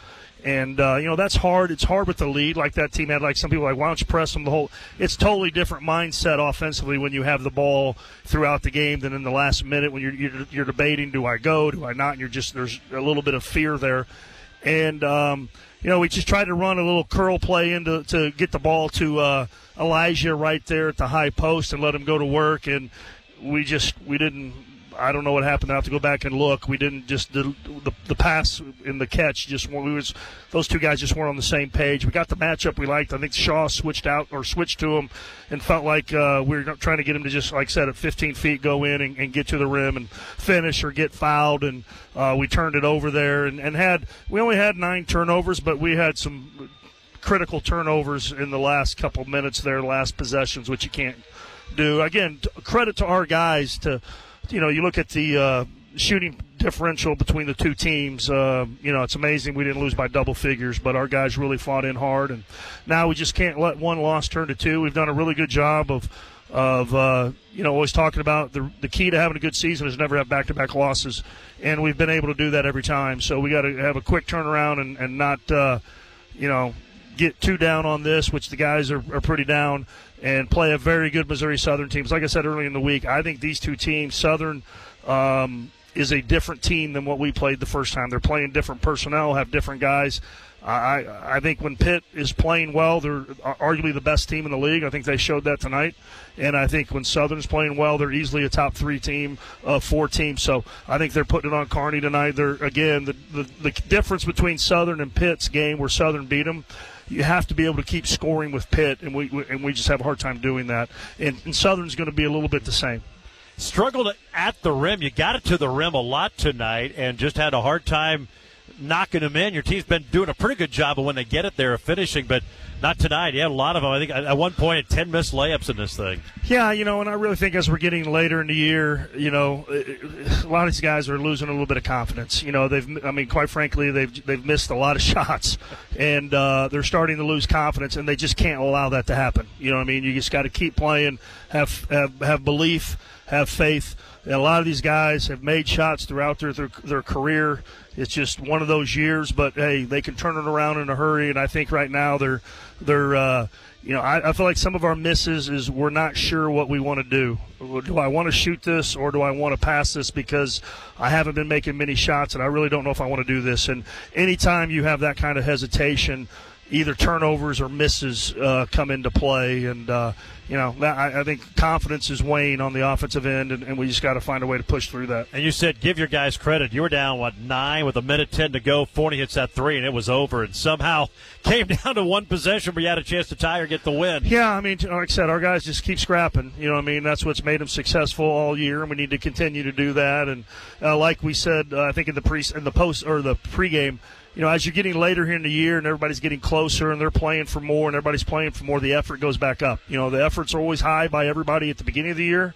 And uh, you know that's hard. It's hard with the lead like that team had. Like some people like, why don't you press them the whole? It's totally different mindset offensively when you have the ball throughout the game than in the last minute when you're you're, you're debating, do I go, do I not? And you're just there's a little bit of fear there and um, you know we just tried to run a little curl play into to get the ball to uh, Elijah right there at the high post and let him go to work, and we just we didn't. I don't know what happened. I have to go back and look. We didn't just the the, the pass and the catch just we was those two guys just weren't on the same page. We got the matchup we liked. I think Shaw switched out or switched to him and felt like uh, we were trying to get him to just like I said at 15 feet go in and, and get to the rim and finish or get fouled and uh, we turned it over there and, and had we only had nine turnovers but we had some critical turnovers in the last couple minutes there last possessions which you can't do again credit to our guys to you know you look at the uh, shooting differential between the two teams uh, you know it's amazing we didn't lose by double figures but our guys really fought in hard and now we just can't let one loss turn to two we've done a really good job of of uh, you know always talking about the the key to having a good season is never have back to back losses, and we've been able to do that every time. So we got to have a quick turnaround and and not uh, you know get too down on this, which the guys are, are pretty down, and play a very good Missouri Southern teams. Like I said earlier in the week, I think these two teams, Southern. Um, is a different team than what we played the first time. They're playing different personnel, have different guys. I I think when Pitt is playing well, they're arguably the best team in the league. I think they showed that tonight. And I think when Southern's playing well, they're easily a top three team, uh, four team. So I think they're putting it on Kearney tonight. They're again the, the the difference between Southern and Pitt's game, where Southern beat them. You have to be able to keep scoring with Pitt, and we, we and we just have a hard time doing that. And, and Southern's going to be a little bit the same. Struggled at the rim. You got it to the rim a lot tonight and just had a hard time knocking them in. Your team's been doing a pretty good job of when they get it there of finishing, but not tonight. You had a lot of them. I think at one point, had 10 missed layups in this thing. Yeah, you know, and I really think as we're getting later in the year, you know, a lot of these guys are losing a little bit of confidence. You know, they've, I mean, quite frankly, they've they've missed a lot of shots, and uh, they're starting to lose confidence, and they just can't allow that to happen. You know, I mean, you just got to keep playing, have have have belief, have faith. And a lot of these guys have made shots throughout their, their their career. It's just one of those years, but hey, they can turn it around in a hurry. And I think right now they're they're uh, you know I, I feel like some of our misses is we're not sure what we want to do. Do I want to shoot this or do I want to pass this because I haven't been making many shots and I really don't know if I want to do this. And anytime you have that kind of hesitation, either turnovers or misses uh, come into play. And, uh, you know, I, I think confidence is weighing on the offensive end, and, and we just got to find a way to push through that. And you said give your guys credit. You were down, what, nine with a minute 10 to go. Forney hits that three, and it was over. And somehow came down to one possession where you had a chance to tie or get the win. Yeah, I mean, like I said, our guys just keep scrapping. You know what I mean? That's what's made them successful all year, and we need to continue to do that. And uh, like we said, uh, I think in the pre in the post or the pregame, you know, as you're getting later here in the year and everybody's getting closer and they're playing for more and everybody's playing for more, the effort goes back up. You know, the efforts are always high by everybody at the beginning of the year,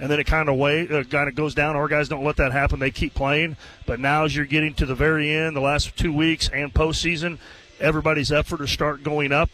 and then it kind of way uh, kind of goes down. Our guys don't let that happen; they keep playing. But now, as you're getting to the very end, the last two weeks and postseason, everybody's effort is start going up.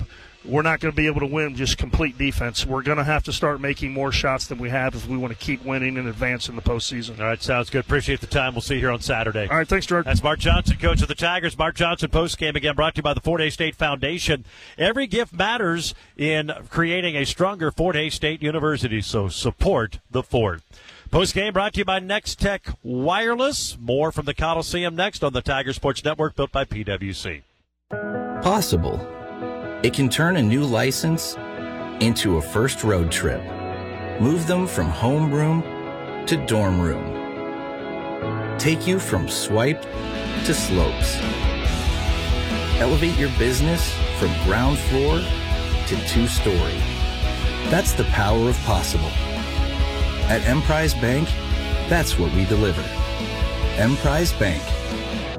We're not going to be able to win just complete defense. We're going to have to start making more shots than we have if we want to keep winning and advance in the postseason. All right, sounds good. Appreciate the time. We'll see you here on Saturday. All right, thanks, George. That's Mark Johnson, coach of the Tigers. Mark Johnson post game again brought to you by the Fort Hays State Foundation. Every gift matters in creating a stronger Fort Hays State University, so support the Fort. Post game brought to you by Nex-Tech Wireless. More from the Coliseum next on the Tiger Sports Network, built by PWC. Possible. It can turn a new license into a first road trip. Move them from homeroom to dorm room. Take you from swipe to slopes. Elevate your business from ground floor to two story. That's the power of possible. At Emprise Bank, that's what we deliver. Emprise Bank,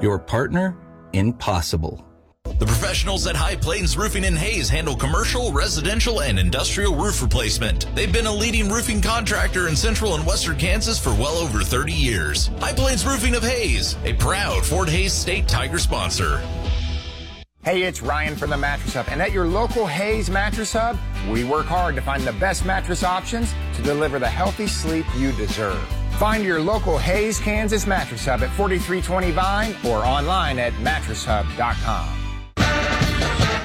your partner in possible. The professionals at High Plains Roofing in Hays handle commercial, residential, and industrial roof replacement. They've been a leading roofing contractor in central and western Kansas for well over 30 years. High Plains Roofing of Hays, a proud Fort Hays State Tiger sponsor. Hey, it's Ryan from the Mattress Hub, and at your local Hays Mattress Hub, we work hard to find the best mattress options to deliver the healthy sleep you deserve. Find your local Hays, Kansas Mattress Hub at 4320 Vine or online at mattresshub.com.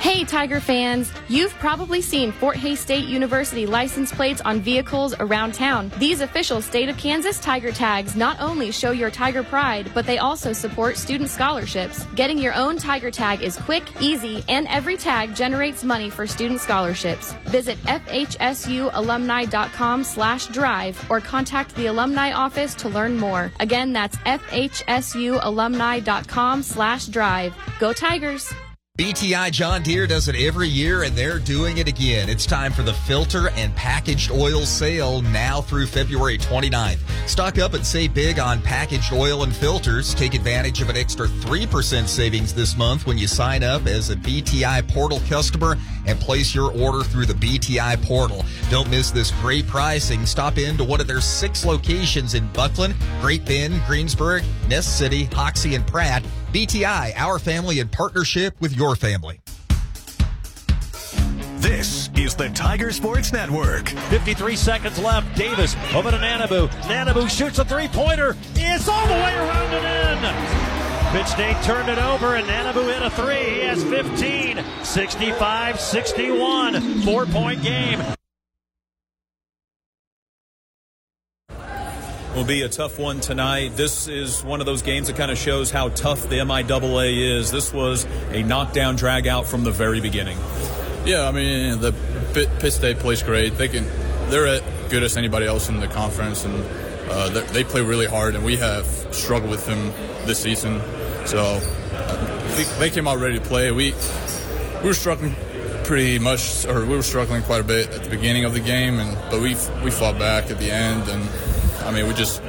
Hey, Tiger fans! You've probably seen Fort Hays State University license plates on vehicles around town. These official state of Kansas Tiger tags not only show your Tiger pride, but they also support student scholarships. Getting your own Tiger tag is quick, easy, and every tag generates money for student scholarships. Visit fhsualumni.com slash drive or contact the alumni office to learn more. Again, that's fhsualumni.com slash drive. Go Tigers! BTI John Deere does it every year and they're doing it again. It's time for the filter and packaged oil sale now through February 29th. Stock up and save big on packaged oil and filters. Take advantage of an extra 3% savings this month when you sign up as a BTI portal customer and place your order through the BTI portal. Don't miss this great pricing. Stop in to one of their six locations in Bucklin, Great Bend, Greensburg, Ness City, Hoxie, and Pratt. BTI, our family in partnership with your family. This is the Tiger Sports Network. 53 seconds left. Davis over to Nanabu. Nanabu shoots a three pointer. It's all the way around and in. Pitt State turned it over, and Nanabu hit a three. He has 15, 65 61. Four point game. Will be a tough one tonight. This is one of those games that kind of shows how tough the MIAA is. This was a knockdown drag out from the very beginning. Yeah, I mean the Pitt, State plays great. They can, they're as good as anybody else in the conference, and uh, they play really hard. And we have struggled with them this season, so uh, they came out ready to play. We we were struggling pretty much, or we were struggling quite a bit at the beginning of the game, and but we we fought back at the end and I mean, we just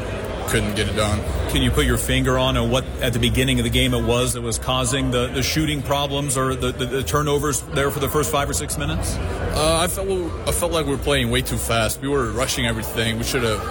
couldn't get it done. Can you put your finger on what at the beginning of the game it was that was causing the, the shooting problems or the, the, the turnovers there for the first five or six minutes? Uh, I felt I felt like we were playing way too fast. We were rushing everything. We should have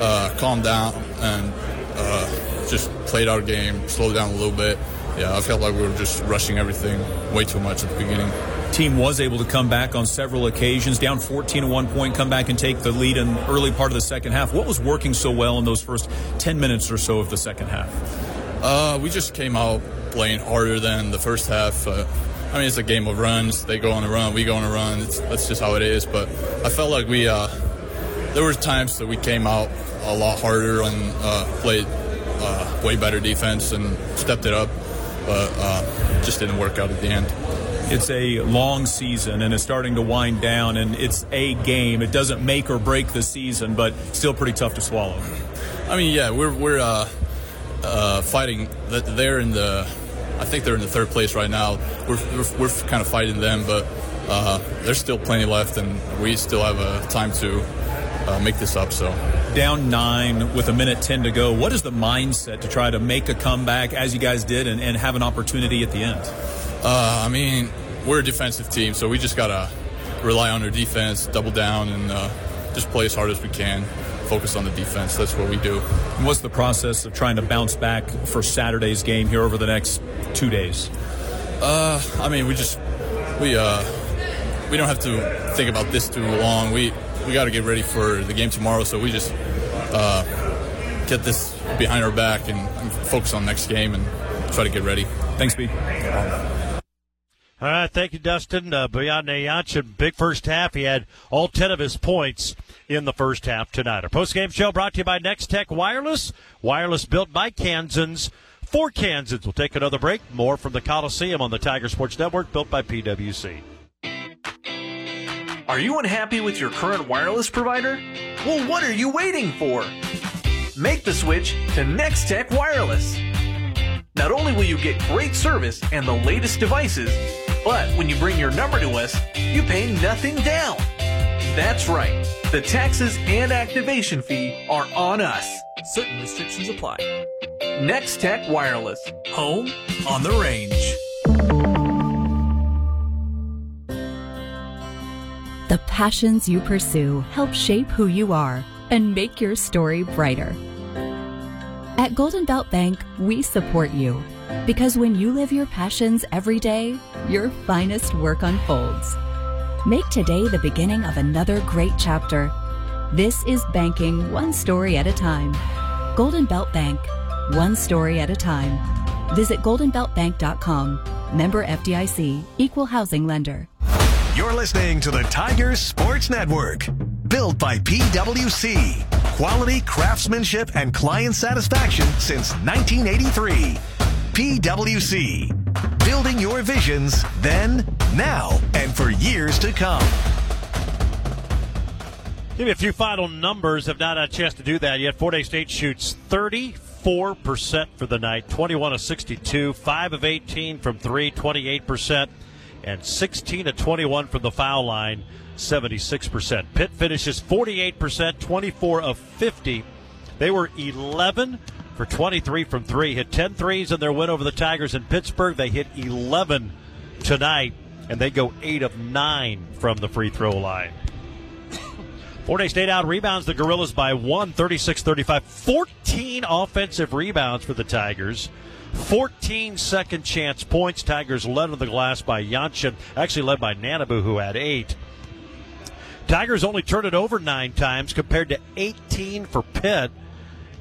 uh, calmed down and uh, just played our game, slowed down a little bit. Yeah, I felt like we were just rushing everything way too much at the beginning team was able to come back on several occasions, down 14 at one point, come back and take the lead in early part of the second half. What was working so well in those first 10 minutes or so of the second half? Uh, we just came out playing harder than the first half. Uh, I mean, it's a game of runs. They go on a run, we go on a run. It's, that's just how it is. But I felt like we, uh, there were times that we came out a lot harder and uh, played uh, way better defense and stepped it up, but uh, just didn't work out at the end it's a long season and it's starting to wind down and it's a game. It doesn't make or break the season, but still pretty tough to swallow. I mean, yeah, we're we're uh, uh, fighting. They're in the, I think they're in the third place right now. We're we're, we're kind of fighting them, but uh, there's still plenty left, and we still have a time to uh, make this up. So down nine with a minute ten to go. What is the mindset to try to make a comeback as you guys did and, and have an opportunity at the end? Uh, I mean, we're a defensive team, so we just gotta rely on our defense, double down, and uh, just play as hard as we can. Focus on the defense. That's what we do. And what's the process of trying to bounce back for Saturday's game here over the next two days? Uh, I mean, we just we uh we don't have to think about this too long. We we got to get ready for the game tomorrow, so we just uh, get this behind our back and, and focus on next game and try to get ready. Thanks, B. All right, thank you, Dustin. Uh, Boyan big first half. He had all 10 of his points in the first half tonight. Our post-game show brought to you by Nex-Tech Wireless. Wireless built by Kansans for Kansans. We'll take another break. More from the Coliseum on the Tiger Sports Network, built by PWC. Are you unhappy with your current wireless provider? Well, what are you waiting for? Make the switch to Nex-Tech Wireless. Not only will you get great service and the latest devices, but when you bring your number to us, you pay nothing down. That's right. The taxes and activation fee are on us. Certain restrictions apply. Nex-Tech Wireless, home on the range. The passions you pursue help shape who you are and make your story brighter. At Golden Belt Bank, we support you because when you live your passions every day, your finest work unfolds. Make today the beginning of another great chapter. This is banking one story at a time. Golden Belt Bank, one story at a time. Visit goldenbeltbank.com. Member FDIC, equal housing lender. You're listening to the Tigers Sports Network. Built by PWC. Quality craftsmanship and client satisfaction since 1983. PWC. Building your visions then, now, and for years to come. Give me a few final numbers. Have not had a chance to do that yet. Fort Hays State shoots 34% for the night, 21 of 62, 5 of 18 from 3, 28%, and 16 of 21 from the foul line, 76%. Pitt finishes 48%, 24 of 50. They were 11 for 23 from 3, hit 10 threes in their win over the Tigers in Pittsburgh. They hit 11 tonight, and they go 8 of 9 from the free throw line. Fort Hays State out rebounds the Gorillas by one, 36 35. 14 offensive rebounds for the Tigers. 14 second chance points. Tigers led on the glass by Yanchin, actually led by Nanabu, who had eight. Tigers only turned it over nine times compared to 18 for Pitt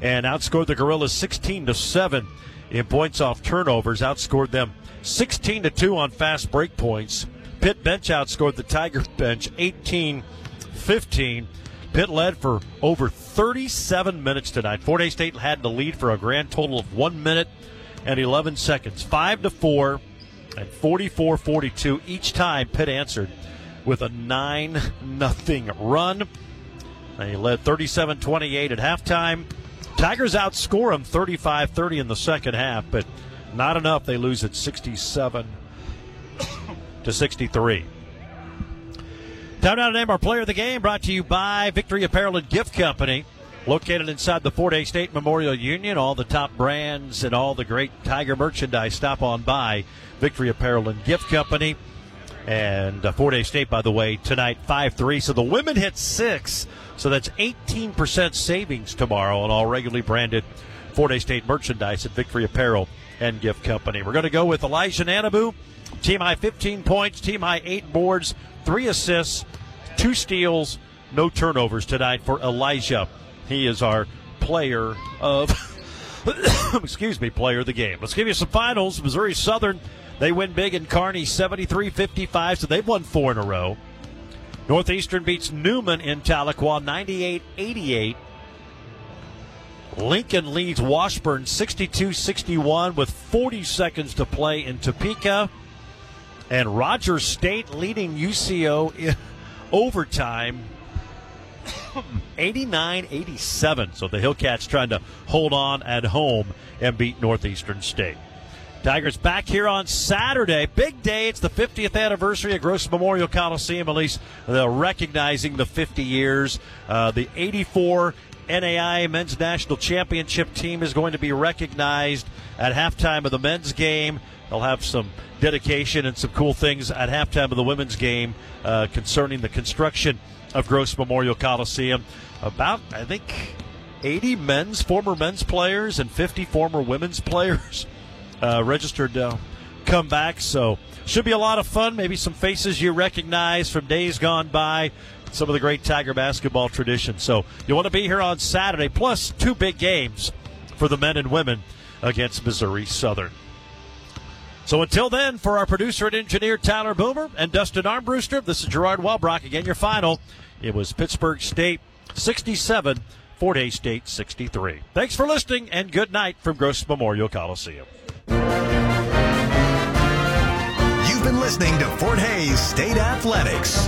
and outscored the Gorillas 16 to 7 in points off turnovers, outscored them 16 to 2 on fast break points. Pitt bench outscored the Tiger bench 18 15. Pitt led for over 37 minutes tonight. Fort Hays State had the lead for a grand total of 1 minute and 11 seconds. 5 to 4 and 44 42 each time Pitt answered with a 9 nothing run. They led 37 28 at halftime. Tigers outscore them 35 30 in the second half, but not enough. They lose at 67 to 63. Time now to name our player of the game, brought to you by Victory Apparel and Gift Company. Located inside the Fort Hays State Memorial Union, all the top brands and all the great Tiger merchandise. Stop on by Victory Apparel and Gift Company. And uh, Fort Hays State, by the way, tonight 5 3. So the women hit six. So that's 18% savings tomorrow on all regularly branded Fort Hays State merchandise at Victory Apparel and Gift Company. We're going to go with Elijah Nanabu. Team high 15 points, team high 8 boards, 3 assists, 2 steals, no turnovers tonight for Elijah. He is our player of, excuse me, player of the game. Let's give you some finals. Missouri Southern, they win big in Kearney 73 55, so they've won four in a row. Northeastern beats Newman in Tahlequah 98 88. Lincoln leads Washburn 62 61 with 40 seconds to play in Topeka. And Rogers State leading UCO in overtime 89 87. So the Hillcats trying to hold on at home and beat Northeastern State. Tigers back here on Saturday. Big day. It's the 50th anniversary of Gross Memorial Coliseum. At least they're recognizing the 50 years. Uh, the 84 NAI Men's National Championship team is going to be recognized at halftime of the men's game. They'll have some dedication and some cool things at halftime of the women's game uh, concerning the construction of Gross Memorial Coliseum. About, I think, 80 men's, former men's players, and 50 former women's players uh, registered come back. So, should be a lot of fun. Maybe some faces you recognize from days gone by. Some of the great Tiger basketball tradition. So, you want to be here on Saturday, plus two big games for the men and women against Missouri Southern. So until then, for our producer and engineer Tyler Boomer and Dustin Armbruster, this is Gerard Wellbrock. Again, your final. It was Pittsburg State 67, Fort Hays State 63. Thanks for listening and good night from Gross Memorial Coliseum. You've been listening to Fort Hays State Athletics.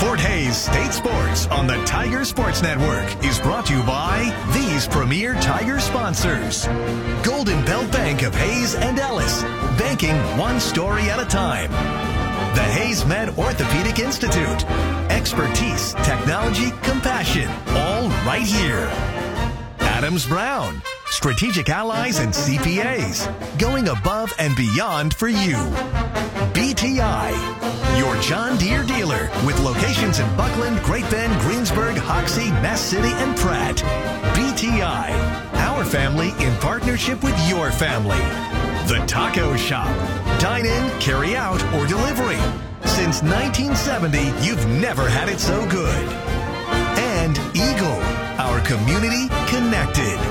Fort Hays State Sports on the Tiger Sports Network is brought to you by these premier Tiger sponsors. Golden Belt Bank of Hays and Ellis, banking one story at a time. The HaysMed Orthopedic Institute, expertise, technology, compassion, all right here. Adams Brown, strategic allies and CPAs, going above and beyond for you. BTI, your John Deere dealer with locations in Bucklin, Great Bend, Greensburg, Hoxie, Ness City, and Pratt. BTI, our family in partnership with your family. The Taco Shop. Dine in, carry out, or delivery. Since 1970, you've never had it so good. Community connected.